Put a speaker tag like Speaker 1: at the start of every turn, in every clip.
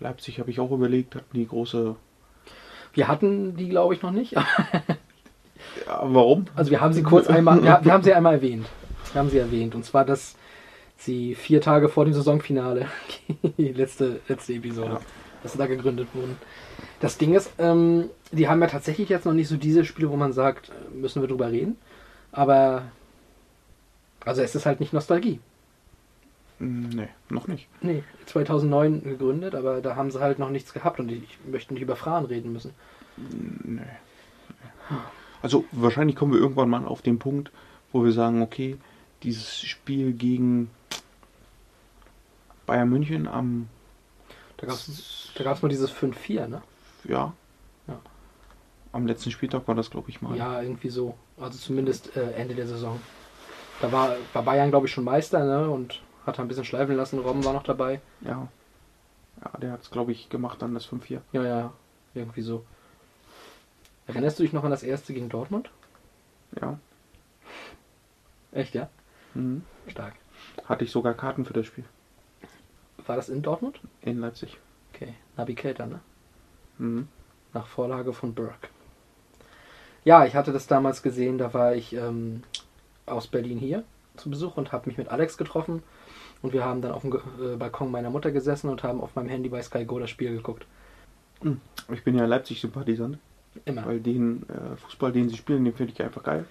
Speaker 1: Leipzig habe ich auch überlegt, hatten die große.
Speaker 2: Wir hatten die, glaube ich, noch nicht.
Speaker 1: Ja, warum?
Speaker 2: Also wir haben sie kurz einmal, wir, wir haben sie einmal erwähnt. Wir haben sie erwähnt. Und zwar, dass sie vier Tage vor dem Saisonfinale, die letzte, letzte Episode,
Speaker 1: Ja.
Speaker 2: dass sie da gegründet wurden. Das Ding ist, ähm, die haben ja tatsächlich jetzt noch nicht so diese Spiele, wo man sagt, äh, müssen wir drüber reden. Aber, also es ist halt nicht Nostalgie.
Speaker 1: Hm, Nee, noch nicht.
Speaker 2: Nee, 2009 gegründet, aber da haben sie halt noch nichts gehabt und ich möchte nicht über Frauen reden müssen.
Speaker 1: Nee. Also wahrscheinlich kommen wir irgendwann mal auf den Punkt, wo wir sagen, okay, dieses Spiel gegen Bayern München am
Speaker 2: Da gab es da gab's mal dieses 5-4, ne?
Speaker 1: ja,
Speaker 2: Ja.
Speaker 1: am letzten Spieltag war das glaube ich mal.
Speaker 2: Ja, irgendwie so. Also zumindest äh, Ende der Saison. Da war, war Bayern, glaube ich, schon Meister, ne? Und hat ein bisschen schleifen lassen. Robben war noch dabei.
Speaker 1: Ja. Ja, der hat es glaube ich gemacht dann das 5-4.
Speaker 2: Ja, ja, irgendwie so. Erinnerst du dich noch an das erste gegen Dortmund?
Speaker 1: Ja.
Speaker 2: Echt, ja?
Speaker 1: Mhm.
Speaker 2: Stark.
Speaker 1: Hatte ich sogar Karten für das Spiel
Speaker 2: War das in Dortmund?
Speaker 1: in Leipzig.
Speaker 2: Okay. Nabi Keita, ne?
Speaker 1: Mhm.
Speaker 2: Nach Vorlage von Burke. Ja, ich hatte das damals gesehen, da war ich ähm, aus Berlin hier zu Besuch und habe mich mit Alex getroffen. Und wir haben dann auf dem äh, Balkon meiner Mutter gesessen und haben auf meinem Handy bei Sky Go das Spiel geguckt.
Speaker 1: Ich bin ja Leipzig-Sympathisant,
Speaker 2: Immer.
Speaker 1: weil den äh, Fußball, den sie spielen, den finde ich einfach geil.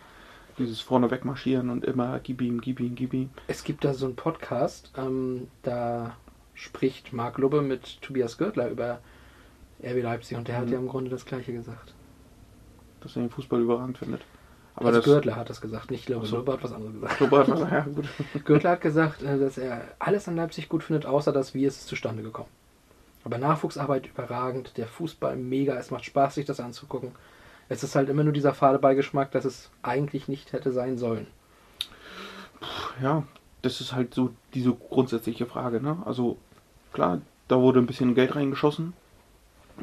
Speaker 1: Dieses vorne wegmarschieren und immer gib ihm, gib ihm, gib ihm.
Speaker 2: Es gibt da so einen Podcast, ähm, da spricht Marc Lubbe mit Tobias Görtler über RB Leipzig und der hat
Speaker 1: Mhm.
Speaker 2: ja im Grunde das gleiche gesagt.
Speaker 1: dass er den Fußball überragend findet. Aber
Speaker 2: also
Speaker 1: das
Speaker 2: Görtler hat das gesagt, nicht.
Speaker 1: Ach so.
Speaker 2: Lubbe hat was anderes gesagt.
Speaker 1: So war das, ja, gut.
Speaker 2: Görtler hat gesagt, äh, dass er alles an Leipzig gut findet, außer das, wie es ist zustande gekommen. Aber Nachwuchsarbeit überragend, der Fußball mega, es macht Spaß, sich das anzugucken. Es ist halt immer nur dieser fade Beigeschmack, dass es eigentlich nicht hätte sein sollen.
Speaker 1: ja, das ist halt so diese grundsätzliche Frage. Ne? Also klar, da wurde ein bisschen Geld reingeschossen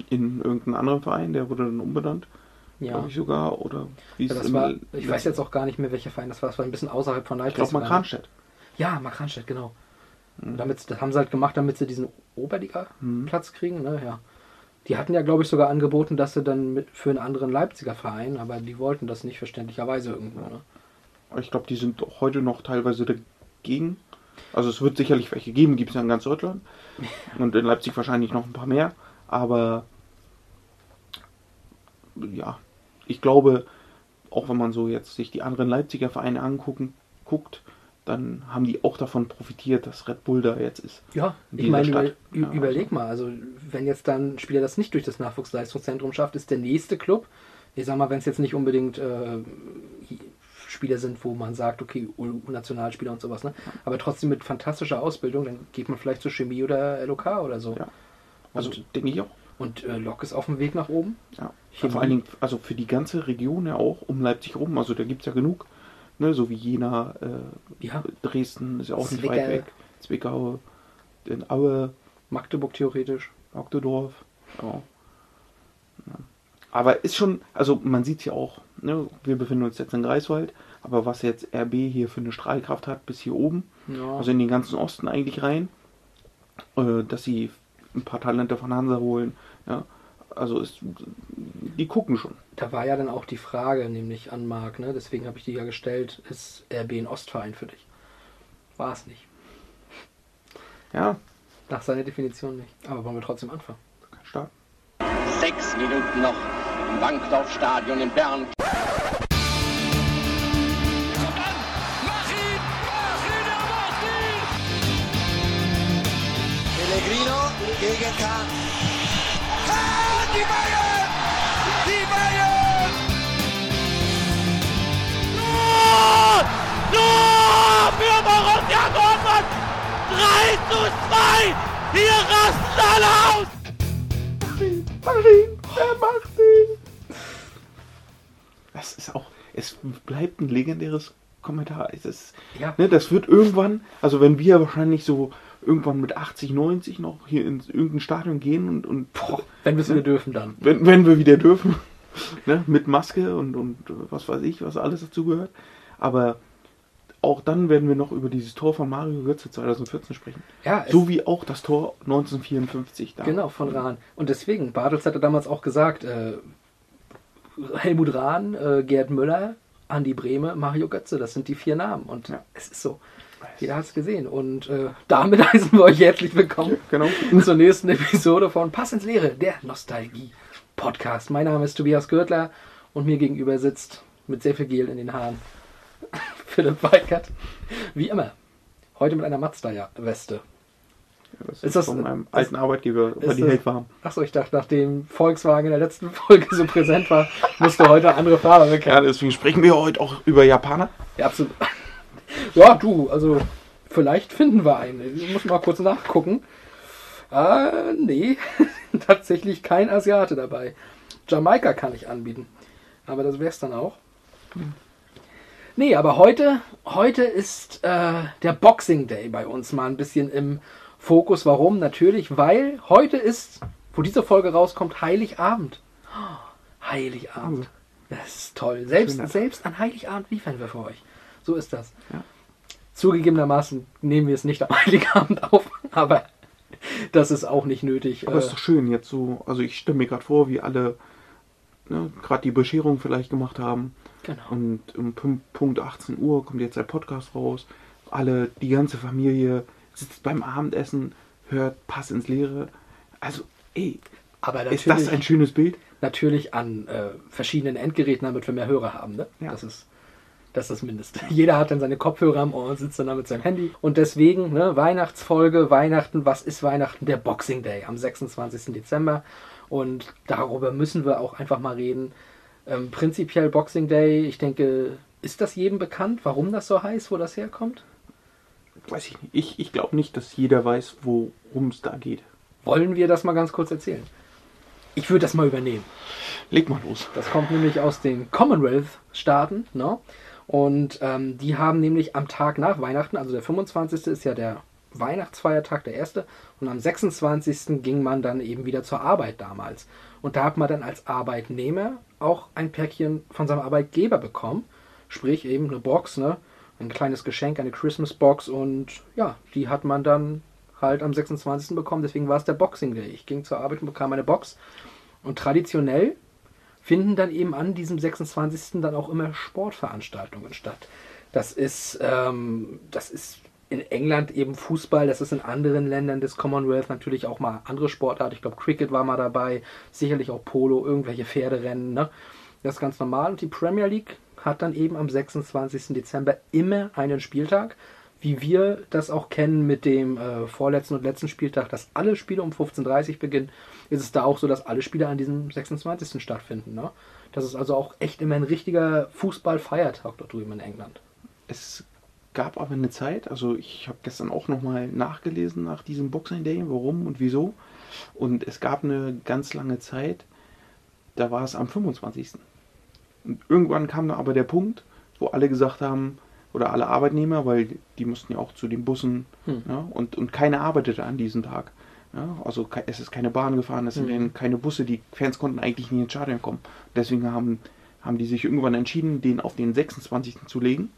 Speaker 1: in irgendeinen anderen Verein, der wurde dann umbenannt,
Speaker 2: Ja.
Speaker 1: glaube ich sogar. Oder wie
Speaker 2: Ja, das war, ich weiß jetzt auch gar nicht mehr, welcher Verein das war. Das war ein bisschen außerhalb von
Speaker 1: Ich
Speaker 2: Leipzig.
Speaker 1: glaube mal
Speaker 2: sogar, ne?
Speaker 1: Kranstedt.
Speaker 2: Ja, Mark Hanstedt, genau.
Speaker 1: Mhm.
Speaker 2: Damit, das haben sie halt gemacht, damit sie diesen Oberliga-Platz
Speaker 1: Mhm.
Speaker 2: kriegen. Ne? Ja. Die hatten ja, glaube ich, sogar angeboten, dass sie dann mit, für einen anderen Leipziger Verein, aber die wollten das nicht verständlicherweise irgendwo. Ne?
Speaker 1: Ich glaube, die sind heute noch teilweise dagegen. Also es wird sicherlich welche geben, gibt es ja in ganz Deutschland. Und in Leipzig wahrscheinlich noch ein paar mehr. Aber ja, ich glaube, auch wenn man so jetzt sich die anderen Leipziger Vereine angucken, guckt, dann haben die auch davon profitiert, dass Red Bull da jetzt ist.
Speaker 2: Ja, ich meine, über,
Speaker 1: Ja,
Speaker 2: überleg
Speaker 1: also.
Speaker 2: mal, also wenn jetzt dann ein Spieler das nicht durch das Nachwuchsleistungszentrum schafft, ist der nächste Club, ich sag mal, wenn es jetzt nicht unbedingt äh, Spieler sind, wo man sagt, okay, U-Nationalspieler und sowas, ne? aber trotzdem mit fantastischer Ausbildung, dann geht man vielleicht zur Chemie oder LOK oder so.
Speaker 1: Ja. Also denke ich auch.
Speaker 2: Und äh, Lok ist auf dem Weg nach oben.
Speaker 1: Ja.
Speaker 2: Chemie.
Speaker 1: Vor allen Dingen, also für die ganze Region ja auch, um Leipzig rum, also da gibt es ja genug, ne, so wie Jena, äh,
Speaker 2: Ja,
Speaker 1: Dresden ist ja auch nicht
Speaker 2: Zwickau.
Speaker 1: weit weg, Zwickau, in Aue,
Speaker 2: Magdeburg theoretisch.
Speaker 1: Magdedorf, ja. Ja. Aber ist schon, also man sieht ja auch, ne, wir befinden uns jetzt in Greifswald, aber was jetzt RB hier für eine Strahlkraft hat, bis hier oben,
Speaker 2: Ja.
Speaker 1: also in den ganzen Osten eigentlich rein, äh, dass sie ein paar Talente von Hansa holen, ja, also ist, die gucken schon.
Speaker 2: Da war ja dann auch die Frage, nämlich an Marc, ne? deswegen habe ich die ja gestellt, ist RB ein Ostverein für dich? War es nicht.
Speaker 1: Ja,
Speaker 2: Nach seiner Definition nicht. Aber wollen wir trotzdem anfangen?
Speaker 1: kein Start.
Speaker 3: Sechs Minuten noch im Wankdorf-Stadion in Bern.
Speaker 4: Pellegrino gegen. Kahn,
Speaker 5: 3 zu 2! Hier rasten alle aus!
Speaker 1: Martin, er macht ihn. Das ist auch, es bleibt ein legendäres Kommentar. Es ist,
Speaker 2: Ja.
Speaker 1: ne, das wird irgendwann, also wenn wir wahrscheinlich so irgendwann mit 80, 90 noch hier in irgendein Stadion gehen und, und boah,
Speaker 2: Wenn wir es wieder dürfen, dann.
Speaker 1: wenn, wenn wir wieder dürfen, ne, mit Maske und, und was weiß ich, was alles dazu gehört. Aber auch dann werden wir noch über dieses Tor von Mario Götze 2014 sprechen.
Speaker 2: Ja,
Speaker 1: so wie auch das Tor 1954 da.
Speaker 2: Genau, von Rahn. Und deswegen, Bartels hatte damals auch gesagt, äh, Helmut Rahn, äh, Gerd Müller, Andi Brehme, Mario Götze, das sind die vier Namen. Und
Speaker 1: Ja.
Speaker 2: es ist so. Jeder hat es gesehen. Und äh, damit heißen wir euch herzlich willkommen
Speaker 1: Genau.
Speaker 2: zur nächsten Episode von Pass ins Leere, der Nostalgie-Podcast. Mein Name ist Tobias Gürtler und mir gegenüber sitzt mit sehr viel Gel in den Haaren Philipp Weikert. Wie immer. Heute mit einer Mazda-Weste.
Speaker 1: Das
Speaker 2: Ist
Speaker 1: ist,
Speaker 2: das-
Speaker 1: von meinem
Speaker 2: ist-
Speaker 1: alten Arbeitgeber, weil die hält warm.
Speaker 2: Achso, ich dachte, nachdem Volkswagen in der letzten Folge so präsent war, musste heute eine andere Farbe
Speaker 1: Ja,
Speaker 2: bekennen.
Speaker 1: deswegen sprechen wir heute auch über Japaner.
Speaker 2: Ja, absolut. Ja, du, also vielleicht finden wir einen. Ich muss mal kurz nachgucken. Ah, nee, tatsächlich kein Asiate dabei. Jamaika kann ich anbieten. Aber das wär's dann auch. Nee, aber heute, heute ist äh, der Boxing Day bei uns mal ein bisschen im Fokus. Warum? Natürlich, weil heute ist, wo diese Folge rauskommt, Heiligabend. Oh, Heiligabend. Das ist toll. Selbst, selbst an Heiligabend liefern wir für euch. So ist das.
Speaker 1: Ja.
Speaker 2: Zugegebenermaßen nehmen wir es nicht am Heiligabend auf, aber das ist auch nicht nötig.
Speaker 1: Aber
Speaker 2: Äh,
Speaker 1: ist doch schön jetzt so. Also ich stelle mir gerade vor, wie alle ne, gerade die Bescherung vielleicht gemacht haben.
Speaker 2: Genau.
Speaker 1: Und um Punkt 18 Uhr kommt jetzt der Podcast raus. Alle, die ganze Familie sitzt beim Abendessen, hört Pass ins Leere. Also, ey,
Speaker 2: Aber
Speaker 1: ist das ein schönes Bild?
Speaker 2: natürlich an äh, verschiedenen Endgeräten, damit wir mehr Hörer haben. Ne?
Speaker 1: Ja.
Speaker 2: Das ist das ist das Mindeste. Jeder hat dann seine Kopfhörer am Ohr und sitzt dann da mit seinem Handy. Und deswegen, ne, Weihnachtsfolge, Weihnachten, was ist Weihnachten? Der Boxing Day am 26. Dezember. Und darüber müssen wir auch einfach mal reden. Ähm, prinzipiell Boxing Day, ich denke, ist das jedem bekannt, warum das so heißt, wo das herkommt?
Speaker 1: Weiß ich nicht. Ich, ich glaube nicht, dass jeder weiß, worum es da geht.
Speaker 2: Wollen wir das mal ganz kurz erzählen? Ich würde das mal übernehmen.
Speaker 1: Leg mal los.
Speaker 2: Das kommt nämlich aus den Commonwealth-Staaten. Ne? Und ähm, die haben nämlich am Tag nach Weihnachten, also der 25. ist ja der Weihnachtsfeiertag, der erste. Und am 26. ging man dann eben wieder zur Arbeit damals. Und da hat man dann als Arbeitnehmer auch ein Päckchen von seinem Arbeitgeber bekommen. Sprich eben eine Box, ne? ein kleines Geschenk, eine Christmas-Box. Und ja, die hat man dann halt am 26. bekommen. Deswegen war es der Boxing Day. Ich ging zur Arbeit und bekam eine Box. Und traditionell finden dann eben an diesem 26. dann auch immer Sportveranstaltungen statt. Das ist, ähm, das ist in England eben Fußball, das ist in anderen Ländern des Commonwealth natürlich auch mal andere Sportarten. Ich glaube, Cricket war mal dabei, sicherlich auch Polo, irgendwelche Pferderennen. Ne? Das ist ganz normal. Und die Premier League hat dann eben am 26. Dezember immer einen Spieltag, wie wir das auch kennen mit dem äh, vorletzten und letzten Spieltag, dass alle Spiele um 15.30 Uhr beginnen, ist es da auch so, dass alle Spiele an diesem 26. stattfinden. Ne? Das ist also auch echt immer ein richtiger Fußball-Feiertag dort drüben in England.
Speaker 1: Es gab aber eine Zeit, also ich habe gestern auch nochmal nachgelesen nach diesem Boxing Day, warum und wieso. Und es gab eine ganz lange Zeit, da war es am 25. Und irgendwann kam da aber der Punkt, wo alle gesagt haben, oder alle Arbeitnehmer, weil die mussten ja auch zu den Bussen,
Speaker 2: Hm.
Speaker 1: ja, und, und keiner arbeitete an diesem Tag. Ja, also es ist keine Bahn gefahren, es sind
Speaker 2: Mhm.
Speaker 1: keine Busse, die Fans konnten eigentlich nie ins Stadion kommen. Deswegen haben, haben die sich irgendwann entschieden, den auf den 26. zu legen,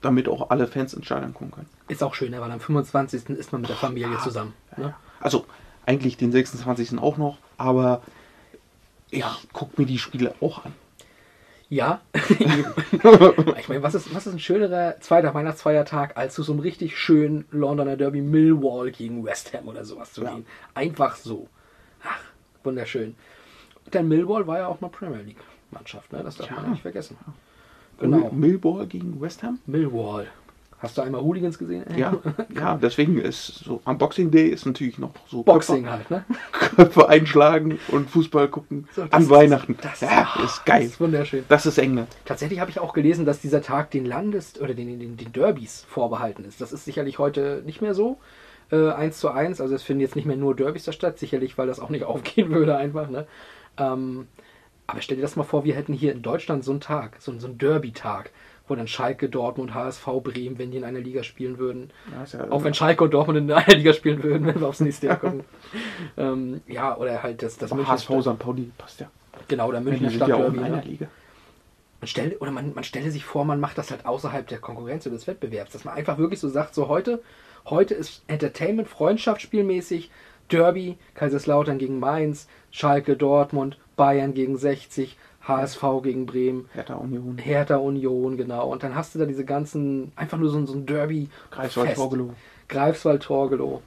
Speaker 1: damit auch alle Fans ins Stadion kommen können.
Speaker 2: Ist auch schön, weil am 25. ist man mit der Familie zusammen. Ne?
Speaker 1: Also eigentlich den 26. auch noch, aber ich gucke mir die Spiele auch an.
Speaker 2: Ja, ich meine, was ist, was ist ein schönerer zweiter Weihnachtsfeiertag, als zu so einem richtig schönen Londoner Derby Millwall gegen West Ham oder sowas zu
Speaker 1: Ja.
Speaker 2: gehen? Einfach so. Ach, wunderschön. Denn Millwall war ja auch mal Premier League Mannschaft, ne? das darf man
Speaker 1: Ja.
Speaker 2: ja nicht vergessen. Genau,
Speaker 1: Mil- Millwall gegen West Ham?
Speaker 2: Millwall. Hast du einmal Hooligans gesehen?
Speaker 1: Ja, ja, deswegen ist so am Boxing Day ist natürlich noch so
Speaker 2: Boxing
Speaker 1: Köpfe,
Speaker 2: halt, ne?
Speaker 1: Köpfe einschlagen und Fußball gucken
Speaker 2: So, das
Speaker 1: an
Speaker 2: ist-
Speaker 1: Weihnachten.
Speaker 2: das-
Speaker 1: ja, ist
Speaker 2: Das
Speaker 1: geil.
Speaker 2: ist wunderschön.
Speaker 1: Das ist England.
Speaker 2: Tatsächlich habe ich auch gelesen, dass dieser Tag den Landes- oder den, den, den Derbys vorbehalten ist. Das ist sicherlich heute nicht mehr so. Äh, eins zu eins, also es finden jetzt nicht mehr nur Derbys da statt, sicherlich, weil das auch nicht aufgehen würde einfach. Ne? Ähm, aber stell dir das mal vor, wir hätten hier in Deutschland so einen Tag, so, so einen Derby-Tag, wo dann Schalke, Dortmund, HSV, Bremen, wenn die in einer Liga spielen würden.
Speaker 1: Ja,
Speaker 2: Auch wenn Schalke und Dortmund in einer Liga spielen würden, wenn wir aufs nächste Jahr gucken. ähm, ja, oder halt das, das
Speaker 1: aber
Speaker 2: Münchner
Speaker 1: HSV
Speaker 2: Stadt-
Speaker 1: St. Pauli passt ja.
Speaker 2: Genau, der
Speaker 1: Die
Speaker 2: Münchner
Speaker 1: sind ja auch in einer
Speaker 2: ne?
Speaker 1: Liga.
Speaker 2: man stelle, oder man, man stelle sich vor, man macht das halt außerhalb der Konkurrenz oder des Wettbewerbs, dass man einfach wirklich so sagt, so heute, heute ist Entertainment, Freundschaftsspielmäßig, Derby, Kaiserslautern gegen Mainz, Schalke, Dortmund, Bayern gegen 60, HSV gegen Bremen,
Speaker 1: Hertha Union.
Speaker 2: Hertha Union, genau. Und dann hast du da diese ganzen, einfach nur so, ein- so ein Derby.
Speaker 1: Greifswald
Speaker 2: Fest.
Speaker 1: Torgelow.
Speaker 2: Greifswald Torgelow.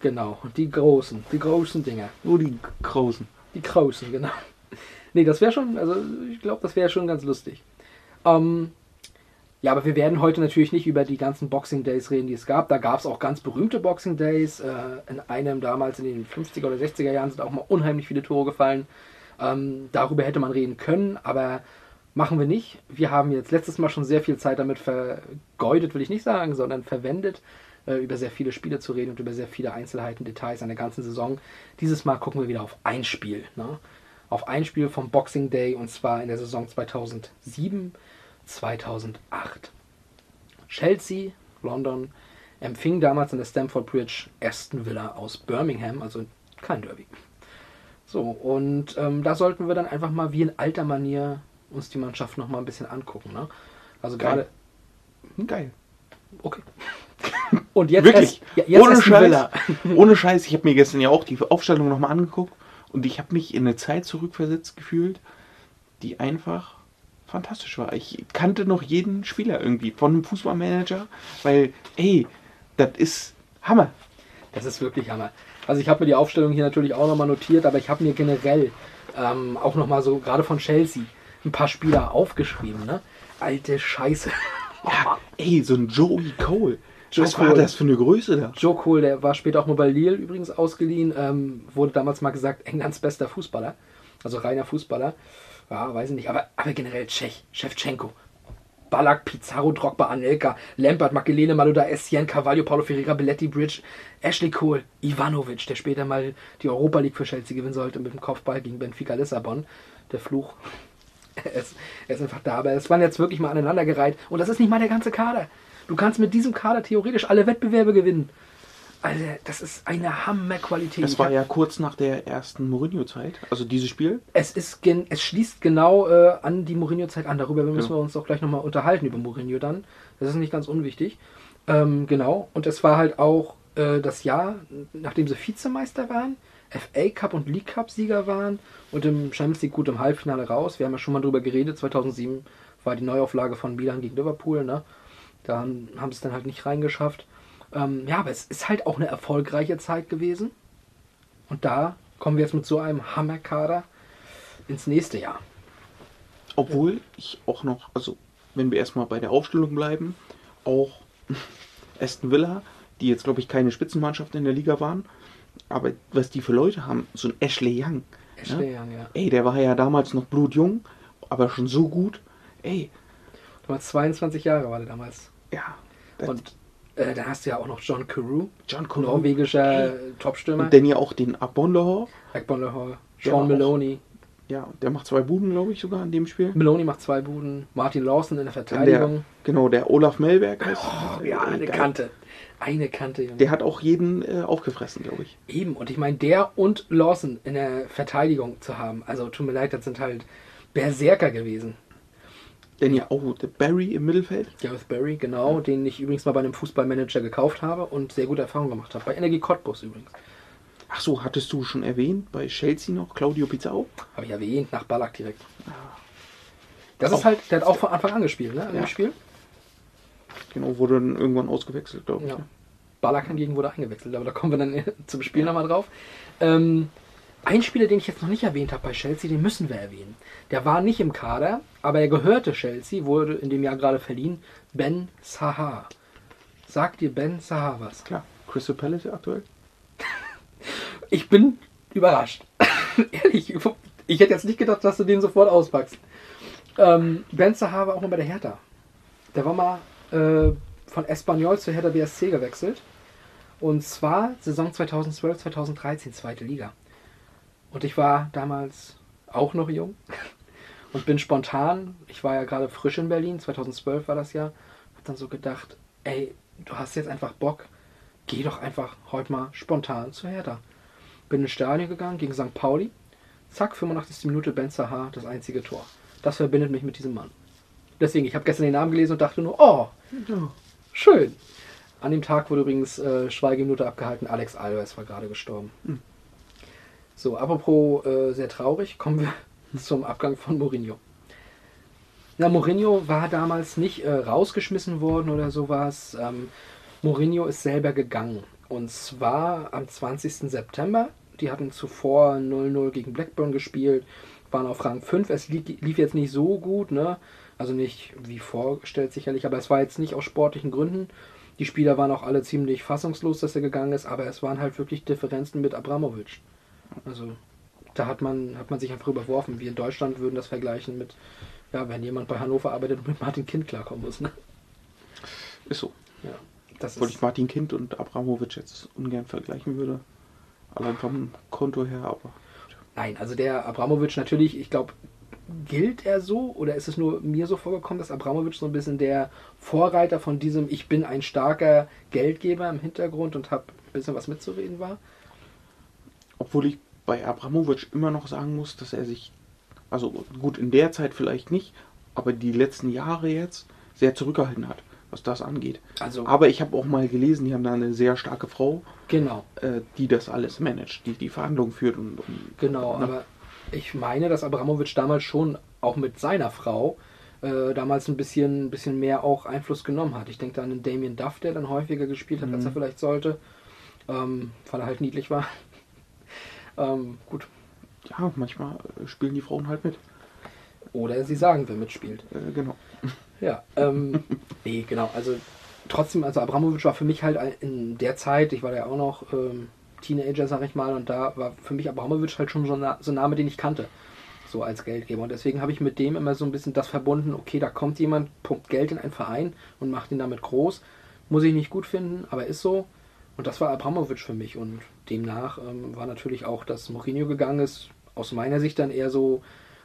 Speaker 2: Genau. Und die großen, die großen Dinger.
Speaker 1: Nur die Großen.
Speaker 2: Die großen, genau. Nee, das wäre schon, also ich glaube, das wäre schon ganz lustig. Ähm, ja, aber wir werden heute natürlich nicht über die ganzen Boxing Days reden, die es gab. Da gab es auch ganz berühmte Boxing Days. Äh, in einem damals in den 50er oder 60er Jahren sind auch mal unheimlich viele Tore gefallen. Ähm, darüber hätte man reden können, aber machen wir nicht. Wir haben jetzt letztes Mal schon sehr viel Zeit damit vergeudet, will ich nicht sagen, sondern verwendet, äh, über sehr viele Spiele zu reden und über sehr viele Einzelheiten, Details an der ganzen Saison. Dieses Mal gucken wir wieder auf ein Spiel. Ne? Auf ein Spiel vom Boxing Day und zwar in der Saison 2007, 2008. Chelsea, London, empfing damals in der Stamford Bridge Aston Villa aus Birmingham, also kein Derby. So, und ähm, da sollten wir dann einfach mal wie in alter Manier uns die Mannschaft noch mal ein bisschen angucken. Ne? Also
Speaker 1: Geil.
Speaker 2: gerade,
Speaker 1: Geil.
Speaker 2: okay. Und jetzt
Speaker 1: Wirklich.
Speaker 2: erst- jetzt
Speaker 1: ohne Scheiß.
Speaker 2: Villa.
Speaker 1: ohne Scheiß. Ich habe mir gestern ja auch die Aufstellung nochmal angeguckt und ich habe mich in eine Zeit zurückversetzt gefühlt, die einfach fantastisch war. Ich kannte noch jeden Spieler irgendwie von einem Fußballmanager, weil, ey, das ist Hammer.
Speaker 2: Das ist wirklich Hammer. Also ich habe mir die Aufstellung hier natürlich auch nochmal notiert, aber ich habe mir generell ähm, auch nochmal so, gerade von Chelsea, ein paar Spieler aufgeschrieben. Ne? Alte Scheiße.
Speaker 1: Ja, ey, so ein Joey Cole.
Speaker 2: Joe
Speaker 1: Was war
Speaker 2: Cole.
Speaker 1: das für eine Größe da?
Speaker 2: Joe Cole, der war später auch mal bei Lille übrigens ausgeliehen, ähm, wurde damals mal gesagt, Englands bester Fußballer. Also reiner Fußballer. Ja, weiß ich nicht. Aber, aber generell Tschech, Shevchenko, Ballack, Pizarro, Drogba, Anelka, Lampard, Makelele, Maluda, Essien, Carvalho, Paulo Ferreira, Belletti, Bridge, Ashley Cole, Ivanovic, der später mal die Europa League für Chelsea gewinnen sollte mit dem Kopfball gegen Benfica Lissabon. Der Fluch. Er ist einfach da, aber es waren jetzt wirklich mal aneinandergereiht. Und das ist nicht mal der ganze Kader. Du kannst mit diesem Kader theoretisch alle Wettbewerbe gewinnen. Alter, das ist eine Hammerqualität.
Speaker 1: Das war ja kurz nach der ersten Mourinho-Zeit, also dieses Spiel.
Speaker 2: es, ist es schließt genau äh, an die Mourinho-Zeit an. Darüber müssen
Speaker 1: Ja.
Speaker 2: wir uns auch gleich nochmal unterhalten, über Mourinho dann. Das ist nicht ganz unwichtig. Ähm, genau. Und es war halt auch äh, das Jahr, nachdem sie Vizemeister waren, FA Cup und League Cup Sieger waren und im Champions League gut im Halbfinale raus. Wir haben ja schon mal drüber geredet. 2007 war die Neuauflage von Milan gegen Liverpool. Ne? Da haben haben sie es dann halt nicht reingeschafft. Ähm, ja, aber es ist halt auch eine erfolgreiche Zeit gewesen. Und da kommen wir jetzt mit so einem Hammerkader ins nächste Jahr.
Speaker 1: Obwohl ich auch noch, also wenn wir erstmal bei der Aufstellung bleiben, auch Aston Villa, die jetzt glaube ich keine Spitzenmannschaft in der Liga waren, aber was die für Leute haben, so ein Ashley Young.
Speaker 2: Ashley
Speaker 1: ja?
Speaker 2: Young, ja.
Speaker 1: Ey, der war ja damals noch blutjung, aber schon so gut. Ey,
Speaker 2: Damals 22 Jahre war der damals.
Speaker 1: ja.
Speaker 2: Und äh, dann hast du ja auch noch John Carew,
Speaker 1: John Connor
Speaker 2: norwegischer Topstürmer.
Speaker 1: und dann ja auch den Der war
Speaker 2: Sean Maloney.
Speaker 1: Ja, der macht zwei Buden, glaube ich, sogar in dem Spiel.
Speaker 2: Maloney macht zwei Buden. Martin Lawson in der Verteidigung.
Speaker 1: der, genau, der Olaf Melberg heißt.
Speaker 2: oh, ja, eine
Speaker 1: Geil.
Speaker 2: Kante. Eine Kante, Junge.
Speaker 1: Der hat auch jeden äh, aufgefressen, glaube ich.
Speaker 2: Eben. Und ich meine, der und Lawson in der Verteidigung zu haben. Also tut mir leid, das sind halt Berserker gewesen.
Speaker 1: Denn ja auch der Barry im Mittelfeld.
Speaker 2: Gareth Barry, genau, den ich übrigens mal bei einem Fußballmanager gekauft habe und sehr gute Erfahrungen gemacht habe. Bei Energie Cottbus übrigens.
Speaker 1: Ach so, hattest du schon erwähnt, bei Chelsea noch Claudio Pizarro?
Speaker 2: Habe ich erwähnt, nach Ballack direkt. Das
Speaker 1: Auch-
Speaker 2: ist halt, der hat auch von Anfang an gespielt, ne? An
Speaker 1: Ja.
Speaker 2: dem Spiel.
Speaker 1: Genau, wurde dann irgendwann ausgewechselt, glaube ich.
Speaker 2: Ja.
Speaker 1: ne?
Speaker 2: Ballack hingegen wurde eingewechselt, aber da kommen wir dann zum Spiel nochmal drauf. Ähm, ein Spieler, den ich jetzt noch nicht erwähnt habe bei Chelsea, den müssen wir erwähnen. Der war nicht im Kader, aber er gehörte Chelsea, wurde in dem Jahr gerade verliehen. Ben Sahar. Sagt dir Ben Sahar was?
Speaker 1: Klar, Crystal Palace aktuell.
Speaker 2: Ich bin überrascht. Ehrlich, ich hätte jetzt nicht gedacht, dass du den sofort auspackst. Ähm, ben Sahar war auch mal bei der Hertha. Der war mal äh, von Espanyol zu Hertha BSC gewechselt. Und zwar Saison 2012, 2013, zweite Liga. Und ich war damals auch noch jung und bin spontan, ich war ja gerade frisch in Berlin, 2012 war das Jahr, hab dann so gedacht, ey, du hast jetzt einfach Bock, geh doch einfach heute mal spontan zu Hertha. Bin ins Stadion gegangen gegen St. Pauli. Zack, 85. Minute Ben Sahar, das einzige Tor. Das verbindet mich mit diesem Mann. Deswegen, ich habe gestern den Namen gelesen und dachte nur, oh, schön. An dem Tag wurde übrigens äh, Schweigeminute abgehalten. Alex Alves war gerade gestorben. So, apropos äh, sehr traurig, kommen wir zum Abgang von Mourinho. Na, Mourinho war damals nicht äh, rausgeschmissen worden oder sowas. Ähm, Mourinho ist selber gegangen. Und zwar am 20. September. Die hatten zuvor 0-0 gegen Blackburn gespielt, waren auf Rang 5. Es lief, lief jetzt nicht so gut, ne? Also nicht wie vorgestellt sicherlich, aber es war jetzt nicht aus sportlichen Gründen. Die Spieler waren auch alle ziemlich fassungslos, dass er gegangen ist, aber es waren halt wirklich Differenzen mit Abramovic. Also da hat man, hat man sich einfach überworfen. Wir in Deutschland würden das vergleichen mit, ja, wenn jemand bei Hannover arbeitet und mit Martin Kind klarkommen muss. Ne?
Speaker 1: Ist so.
Speaker 2: Ja, das
Speaker 1: Obwohl ich Martin Kind und Abramovic jetzt ungern vergleichen würde. Allein vom Konto her, aber
Speaker 2: nein, also der Abramovic natürlich, ich glaube, gilt er so oder ist es nur mir so vorgekommen, dass Abramovic so ein bisschen der Vorreiter von diesem Ich bin ein starker Geldgeber im Hintergrund und habe ein bisschen was mitzureden war?
Speaker 1: Obwohl ich bei Abramovic immer noch sagen muss, dass er sich, also gut, in der Zeit vielleicht nicht, aber die letzten Jahre jetzt sehr zurückgehalten hat, was das angeht.
Speaker 2: Also
Speaker 1: Aber ich habe auch mal gelesen, die haben da eine sehr starke Frau,
Speaker 2: genau,
Speaker 1: äh, die das alles managt, die die Verhandlungen führt und, und
Speaker 2: genau,
Speaker 1: ne?
Speaker 2: aber ich meine, dass Abramovic damals schon auch mit seiner Frau äh, damals ein bisschen, ein bisschen mehr auch Einfluss genommen hat. Ich denke da an den Damien Duff, der dann häufiger gespielt hat, als er vielleicht sollte, ähm, weil er halt niedlich war. Ähm, gut.
Speaker 1: ja, manchmal äh, spielen die Frauen halt mit.
Speaker 2: Oder sie sagen, wer mitspielt.
Speaker 1: Äh, genau.
Speaker 2: Ja, ähm, nee, genau. Also trotzdem, also Abramovic war für mich halt in der Zeit, ich war ja auch noch ähm, Teenager, sag ich mal, und da war für mich Abramovic halt schon so, na, so ein Name, den ich kannte, so als Geldgeber. Und deswegen habe ich mit dem immer so ein bisschen das verbunden, okay, da kommt jemand, pumpt Geld in einen Verein und macht ihn damit groß. Muss ich nicht gut finden, aber ist so. Und das war Abramovic für mich. Und demnach ähm, war natürlich auch, dass Mourinho gegangen ist, aus meiner Sicht dann eher so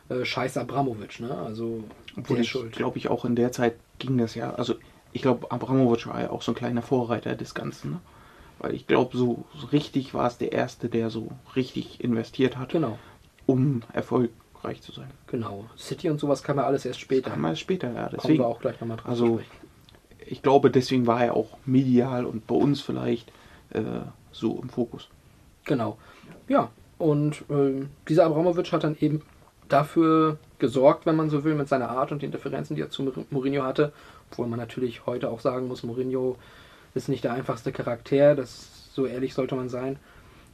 Speaker 2: äh, scheiß Abramovic, ne? Also
Speaker 1: Obwohl
Speaker 2: der
Speaker 1: ich
Speaker 2: schuld.
Speaker 1: glaube ich auch in der Zeit ging das ja. Also ich glaube, Abramovic war ja auch so ein kleiner Vorreiter des Ganzen. Ne? Weil ich glaube, so, so richtig war es der Erste, der so richtig investiert hat,
Speaker 2: Genau.
Speaker 1: um erfolgreich zu sein.
Speaker 2: Genau. City und sowas kam ja alles erst später.
Speaker 1: Kam erst später, ja.
Speaker 2: Kommen
Speaker 1: Deswegen,
Speaker 2: wir auch gleich nochmal drauf
Speaker 1: also
Speaker 2: sprechen.
Speaker 1: ich glaube, deswegen war er auch medial und bei uns vielleicht äh, so im Fokus.
Speaker 2: Genau. Ja, und ähm, dieser Abramovic hat dann eben dafür gesorgt, wenn man so will, mit seiner Art und den Differenzen, die er zu Mourinho- hatte. Obwohl man natürlich heute auch sagen muss, Mourinho ist nicht der einfachste Charakter, das so ehrlich sollte man sein.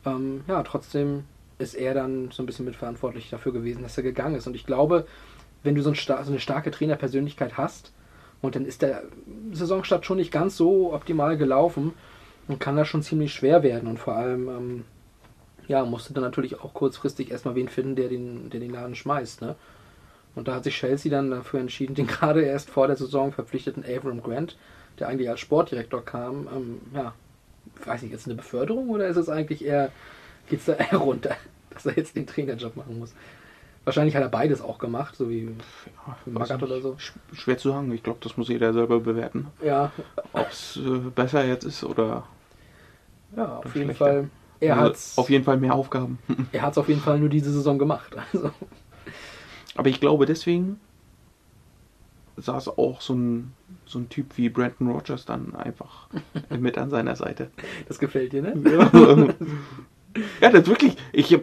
Speaker 2: Ähm, ja, trotzdem ist er dann so ein bisschen mitverantwortlich dafür gewesen, dass er gegangen ist. Und ich glaube, wenn du so, ein sta so eine starke Trainerpersönlichkeit hast, und dann ist der Saisonstart schon nicht ganz so optimal gelaufen, dann kann das schon ziemlich schwer werden. Und vor allem, ähm, ja, musste dann natürlich auch kurzfristig erstmal wen finden, der den, der den Laden schmeißt. Ne? Und da hat sich Chelsea dann dafür entschieden, den gerade erst vor der Saison verpflichteten Avram Grant, der eigentlich als Sportdirektor kam, ähm, ja, weiß nicht, ist es eine Beförderung oder ist es eigentlich eher, geht es da eher runter, dass er jetzt den Trainerjob machen muss? Wahrscheinlich hat er beides auch gemacht, so wie
Speaker 1: Ja,
Speaker 2: Magath
Speaker 1: weiß
Speaker 2: oder so.
Speaker 1: Schwer zu sagen. Ich glaube, das muss jeder selber bewerten.
Speaker 2: Ja,
Speaker 1: Ob es äh, besser jetzt ist oder
Speaker 2: ja auf jeden
Speaker 1: schlechter.
Speaker 2: Fall. Er
Speaker 1: Also,
Speaker 2: hat es
Speaker 1: auf jeden Fall mehr Aufgaben.
Speaker 2: er hat's auf jeden Fall nur diese Saison gemacht. Also,
Speaker 1: Aber ich glaube, deswegen saß auch so ein, so ein Typ wie Brandon Rogers dann einfach mit an seiner Seite.
Speaker 2: das gefällt dir, ne?
Speaker 1: ja, das wirklich. Ich,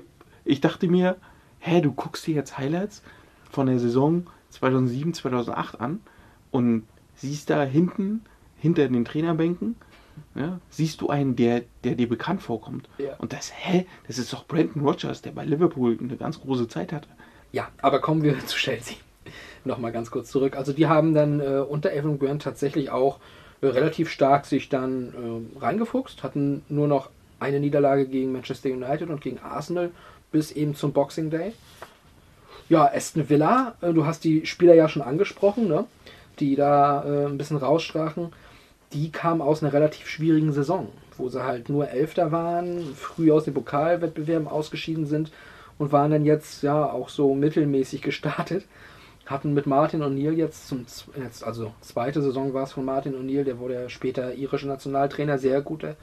Speaker 1: ich dachte mir, hä, du guckst dir jetzt Highlights von der Saison 2007, 2008 an und siehst da hinten, hinter den Trainerbänken, ja, siehst du einen, der, der dir bekannt vorkommt.
Speaker 2: Ja.
Speaker 1: Und das, hä, das ist doch Brandon Rogers, der bei Liverpool eine ganz große Zeit hatte.
Speaker 2: Ja, aber kommen wir zu Chelsea. Nochmal ganz kurz zurück. Also die haben dann äh, unter Evan Grant tatsächlich auch äh, relativ stark sich dann äh, reingefuchst, hatten nur noch eine Niederlage gegen Manchester United und gegen Arsenal bis eben zum Boxing Day. Ja, Aston Villa, äh, du hast die Spieler ja schon angesprochen, ne? die da äh, ein bisschen rausstrachen. Die kamen aus einer relativ schwierigen Saison, wo sie halt nur Elfter waren, früh aus den Pokalwettbewerben ausgeschieden sind und waren dann jetzt ja auch so mittelmäßig gestartet. Hatten mit Martin O'Neill jetzt zum jetzt, also zweite Saison war es von Martin O'Neill, der wurde ja später irischer Nationaltrainer, sehr guter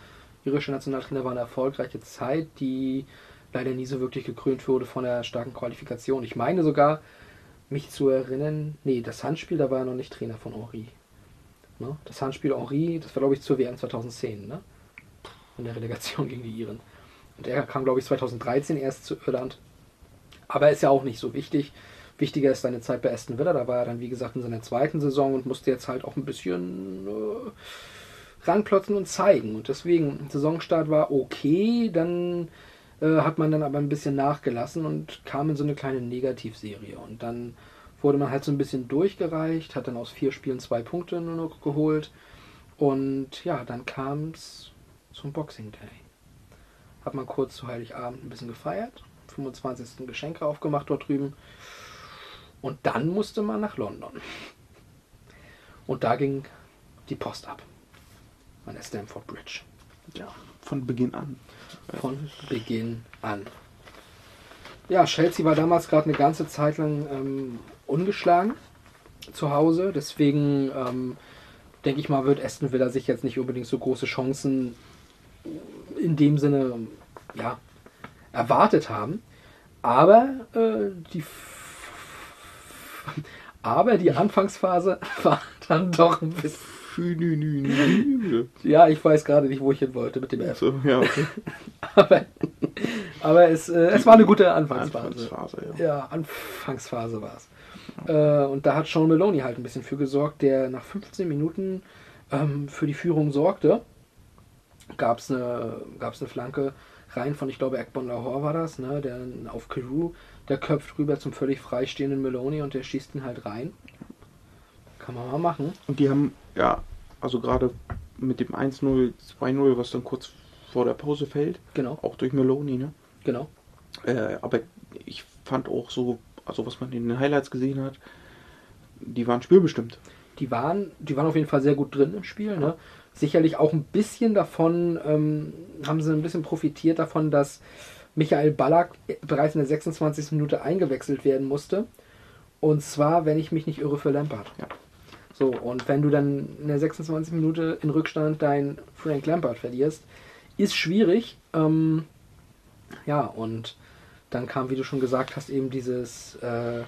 Speaker 2: irischer Nationaltrainer, war eine erfolgreiche Zeit, die leider nie so wirklich gekrönt wurde von der starken Qualifikation. Ich meine sogar, mich zu erinnern, nee, das Handspiel, da war er noch nicht Trainer von Henri. Ne? Das Handspiel Henri, das war glaube ich zur WM 2010, ne? In der Relegation gegen die Iren. Und er kam glaube ich 2013 erst zu Irland. Aber ist ja auch nicht so wichtig. Wichtiger ist seine Zeit bei Aston Villa. Da war er dann, wie gesagt, in seiner zweiten Saison und musste jetzt halt auch ein bisschen äh, ranklotzen und zeigen. Und deswegen, Saisonstart war okay. Dann äh, hat man dann aber ein bisschen nachgelassen und kam in so eine kleine Negativserie. Und dann wurde man halt so ein bisschen durchgereicht, hat dann aus vier Spielen zwei Punkte nur noch geholt. Und ja, dann kam es zum Boxing Day. Hat man kurz zu Heiligabend ein bisschen gefeiert, 25. Geschenke aufgemacht dort drüben. Und dann musste man nach London. Und da ging die Post ab. An der Stamford Bridge.
Speaker 1: Ja, von Beginn an.
Speaker 2: Von Beginn an. Ja, Chelsea war damals gerade eine ganze Zeit lang ähm, ungeschlagen zu Hause. Deswegen ähm, denke ich mal, wird Aston Villa sich jetzt nicht unbedingt so große Chancen in dem Sinne ja, erwartet haben. Aber die äh, aber die Anfangsphase war dann doch ein bisschen. Ja, ich weiß gerade nicht, wo ich hin wollte mit dem F.
Speaker 1: So, ja, okay.
Speaker 2: aber aber es, äh, es war eine gute Anfangsphase.
Speaker 1: Anfangsphase,
Speaker 2: ja. ja, Anfangsphase war es. Äh, und da hat Sean Maloney halt ein bisschen für gesorgt, der nach 15 Minuten ähm, für die Führung sorgte. Gab es eine, gab's eine Flanke rein von, ich glaube, Ekbon Lahore war das, ne, der auf Carew der köpft rüber zum völlig freistehenden Meloni und der schießt ihn halt rein. Kann man mal machen.
Speaker 1: Und die haben, ja, also gerade mit dem 1-0, 2-0, was dann kurz vor der Pause fällt.
Speaker 2: Genau.
Speaker 1: Auch durch Meloni, ne?
Speaker 2: Genau.
Speaker 1: Äh, aber ich fand auch so, also was man in den Highlights gesehen hat, die waren spielbestimmt.
Speaker 2: Die waren, die waren auf jeden Fall sehr gut drin im Spiel. Ne? Sicherlich auch ein bisschen davon, ähm, haben sie ein bisschen profitiert davon, dass Michael Ballack bereits in der 26. Minute eingewechselt werden musste. Und zwar, wenn ich mich nicht irre, für Lampard.
Speaker 1: Ja.
Speaker 2: So, und wenn du dann in der 26. Minute in Rückstand dein Frank Lampard verlierst, ist schwierig. Ähm, ja, und dann kam, wie du schon gesagt hast, eben dieses, äh,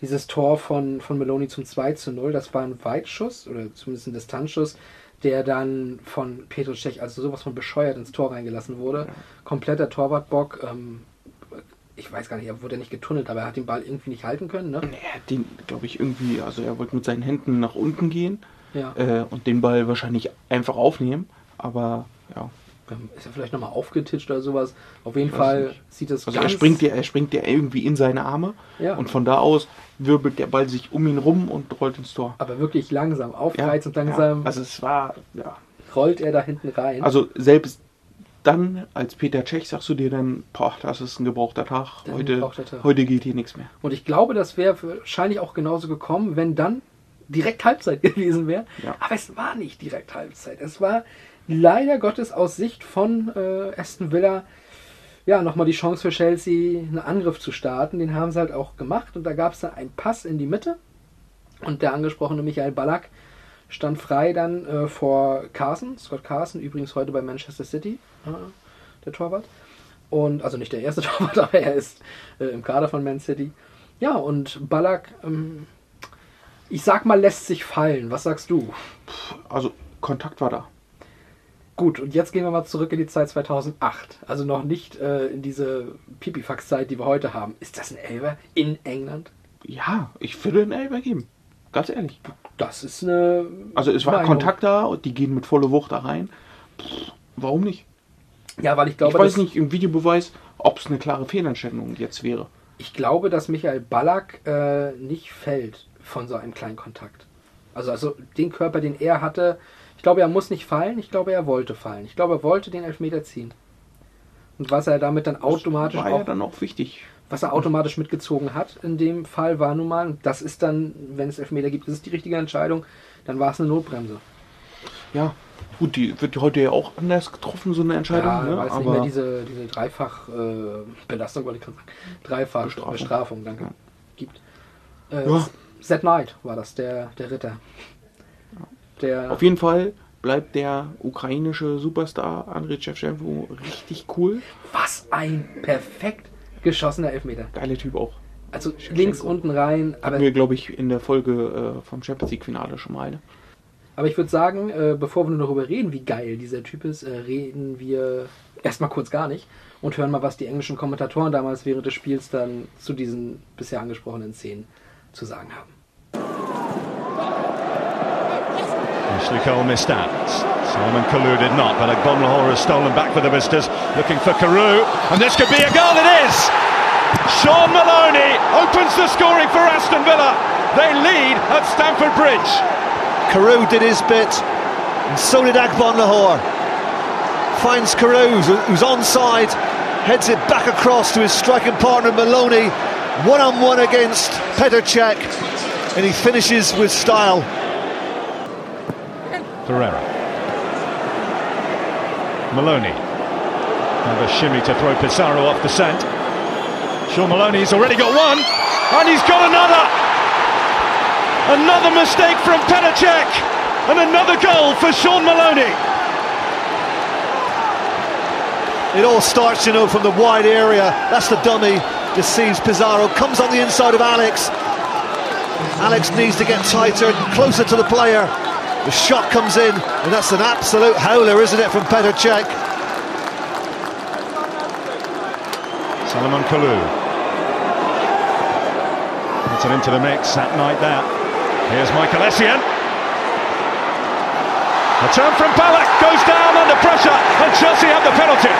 Speaker 2: dieses Tor von, von Meloni zum 2 zu 0. Das war ein Weitschuss oder zumindest ein Distanzschuss der dann von Petr Cech also sowas von bescheuert ins Tor reingelassen wurde. Ja. Kompletter Torwartbock. Ähm, ich weiß gar nicht, er wurde nicht getunnelt, aber er hat den Ball irgendwie nicht halten können. Ne?
Speaker 1: Er hat den, glaube ich, irgendwie, also er wollte mit seinen Händen nach unten gehen
Speaker 2: ja.
Speaker 1: äh, und den Ball wahrscheinlich einfach aufnehmen. Aber ja.
Speaker 2: Ist er vielleicht nochmal aufgetitscht oder sowas? Auf jeden Fall nicht. sieht es
Speaker 1: Also er springt, ja, er springt ja irgendwie in seine Arme
Speaker 2: ja.
Speaker 1: und von da aus wirbelt der Ball sich um ihn rum und rollt ins Tor.
Speaker 2: Aber wirklich langsam, aufreizt ja, und langsam.
Speaker 1: Ja. Also es war, ja.
Speaker 2: Rollt er da hinten rein.
Speaker 1: Also selbst dann, als Peter Tschech, sagst du dir dann, boah, das ist ein gebrauchter Tag. Heute, Tag. heute geht hier nichts mehr.
Speaker 2: Und ich glaube, das wäre wahrscheinlich auch genauso gekommen, wenn dann direkt Halbzeit gewesen wäre.
Speaker 1: Ja.
Speaker 2: Aber es war nicht direkt Halbzeit. Es war leider Gottes aus Sicht von äh, Aston Villa ja nochmal die Chance für Chelsea, einen Angriff zu starten. Den haben sie halt auch gemacht und da gab es dann einen Pass in die Mitte und der angesprochene Michael Ballack stand frei dann äh, vor Carson, Scott Carson, übrigens heute bei Manchester City, äh, der Torwart. Und also nicht der erste Torwart, aber er ist äh, im Kader von Man City. Ja, und Ballack, ähm, ich sag mal, lässt sich fallen. Was sagst du?
Speaker 1: Also Kontakt war da.
Speaker 2: Gut, und jetzt gehen wir mal zurück in die Zeit 2008. Also noch nicht äh, in diese Pipifax-Zeit, die wir heute haben. Ist das ein Elber in England?
Speaker 1: Ja, ich würde einen Elber geben. Ganz ehrlich.
Speaker 2: Das ist eine.
Speaker 1: Also es war Meinung. Kontakt da und die gehen mit voller Wucht da rein. Pff, warum nicht?
Speaker 2: Ja, weil ich glaube.
Speaker 1: Ich weiß nicht im Videobeweis, ob es eine klare Fehlentscheidung jetzt wäre.
Speaker 2: Ich glaube, dass Michael Ballack äh, nicht fällt von so einem kleinen Kontakt. Also, also den Körper, den er hatte, ich glaube, er muss nicht fallen, ich glaube, er wollte fallen. Ich glaube, er wollte den Elfmeter ziehen. Und was er damit dann automatisch
Speaker 1: das war ja dann auch wichtig.
Speaker 2: Was er automatisch mitgezogen hat in dem Fall war nun mal, das ist dann, wenn es Elfmeter gibt, ist es die richtige Entscheidung, dann war es eine Notbremse.
Speaker 1: Ja, gut, die wird heute ja auch anders getroffen, so eine Entscheidung.
Speaker 2: Ja,
Speaker 1: ne?
Speaker 2: weil es nicht mehr diese, diese Dreifach-Belastung, äh, wollte ich gerade sagen, Dreifach-Bestrafung, Bestrafung, danke, ja. gibt. Äh, ja. Zed Knight war das, der, der Ritter.
Speaker 1: Der Auf jeden Fall bleibt der ukrainische Superstar Andrei Shevchenko richtig cool.
Speaker 2: Was ein perfekt geschossener Elfmeter.
Speaker 1: Geiler Typ auch.
Speaker 2: Also links unten rein, aber
Speaker 1: Hatten wir, glaube ich, in der Folge äh, vom Champions League-Finale schon mal. Ne?
Speaker 2: Aber ich würde sagen, äh, bevor wir nur darüber reden, wie geil dieser Typ ist, äh, reden wir erstmal kurz gar nicht und hören mal, was die englischen Kommentatoren damals während des Spiels dann zu diesen bisher angesprochenen Szenen zu sagen haben.
Speaker 6: Ashley Cole missed out. Simon Kalou did not, but Agbonlahor has stolen back for the visitors, looking for Carew, and this could be a goal. It is. Sean Maloney opens the scoring for Aston Villa. They lead at Stamford Bridge.
Speaker 7: Carew did his bit, and so did Agbon Lahore. Finds Carew, who's onside, heads it back across to his striking partner Maloney, one on one against Petr Cech, and he finishes with style.
Speaker 6: Ferreira. Maloney. And a shimmy to throw Pizarro off the scent. Sean Maloney's already got one, and he's got another. Another mistake from Petr Cech, and another goal for Sean Maloney.
Speaker 7: It all starts, you know, from the wide area. That's the dummy. Deceives Pizarro. Comes on the inside of Alex. Alex needs to get tighter, closer to the player. The shot comes in, and that's an absolute howler, isn't it, from Petr Cech?
Speaker 6: Solomon Kalou. Puts it into the mix that night there. Here's Michael Essien. A turn from Ballack goes down under pressure, and Chelsea have the penalty.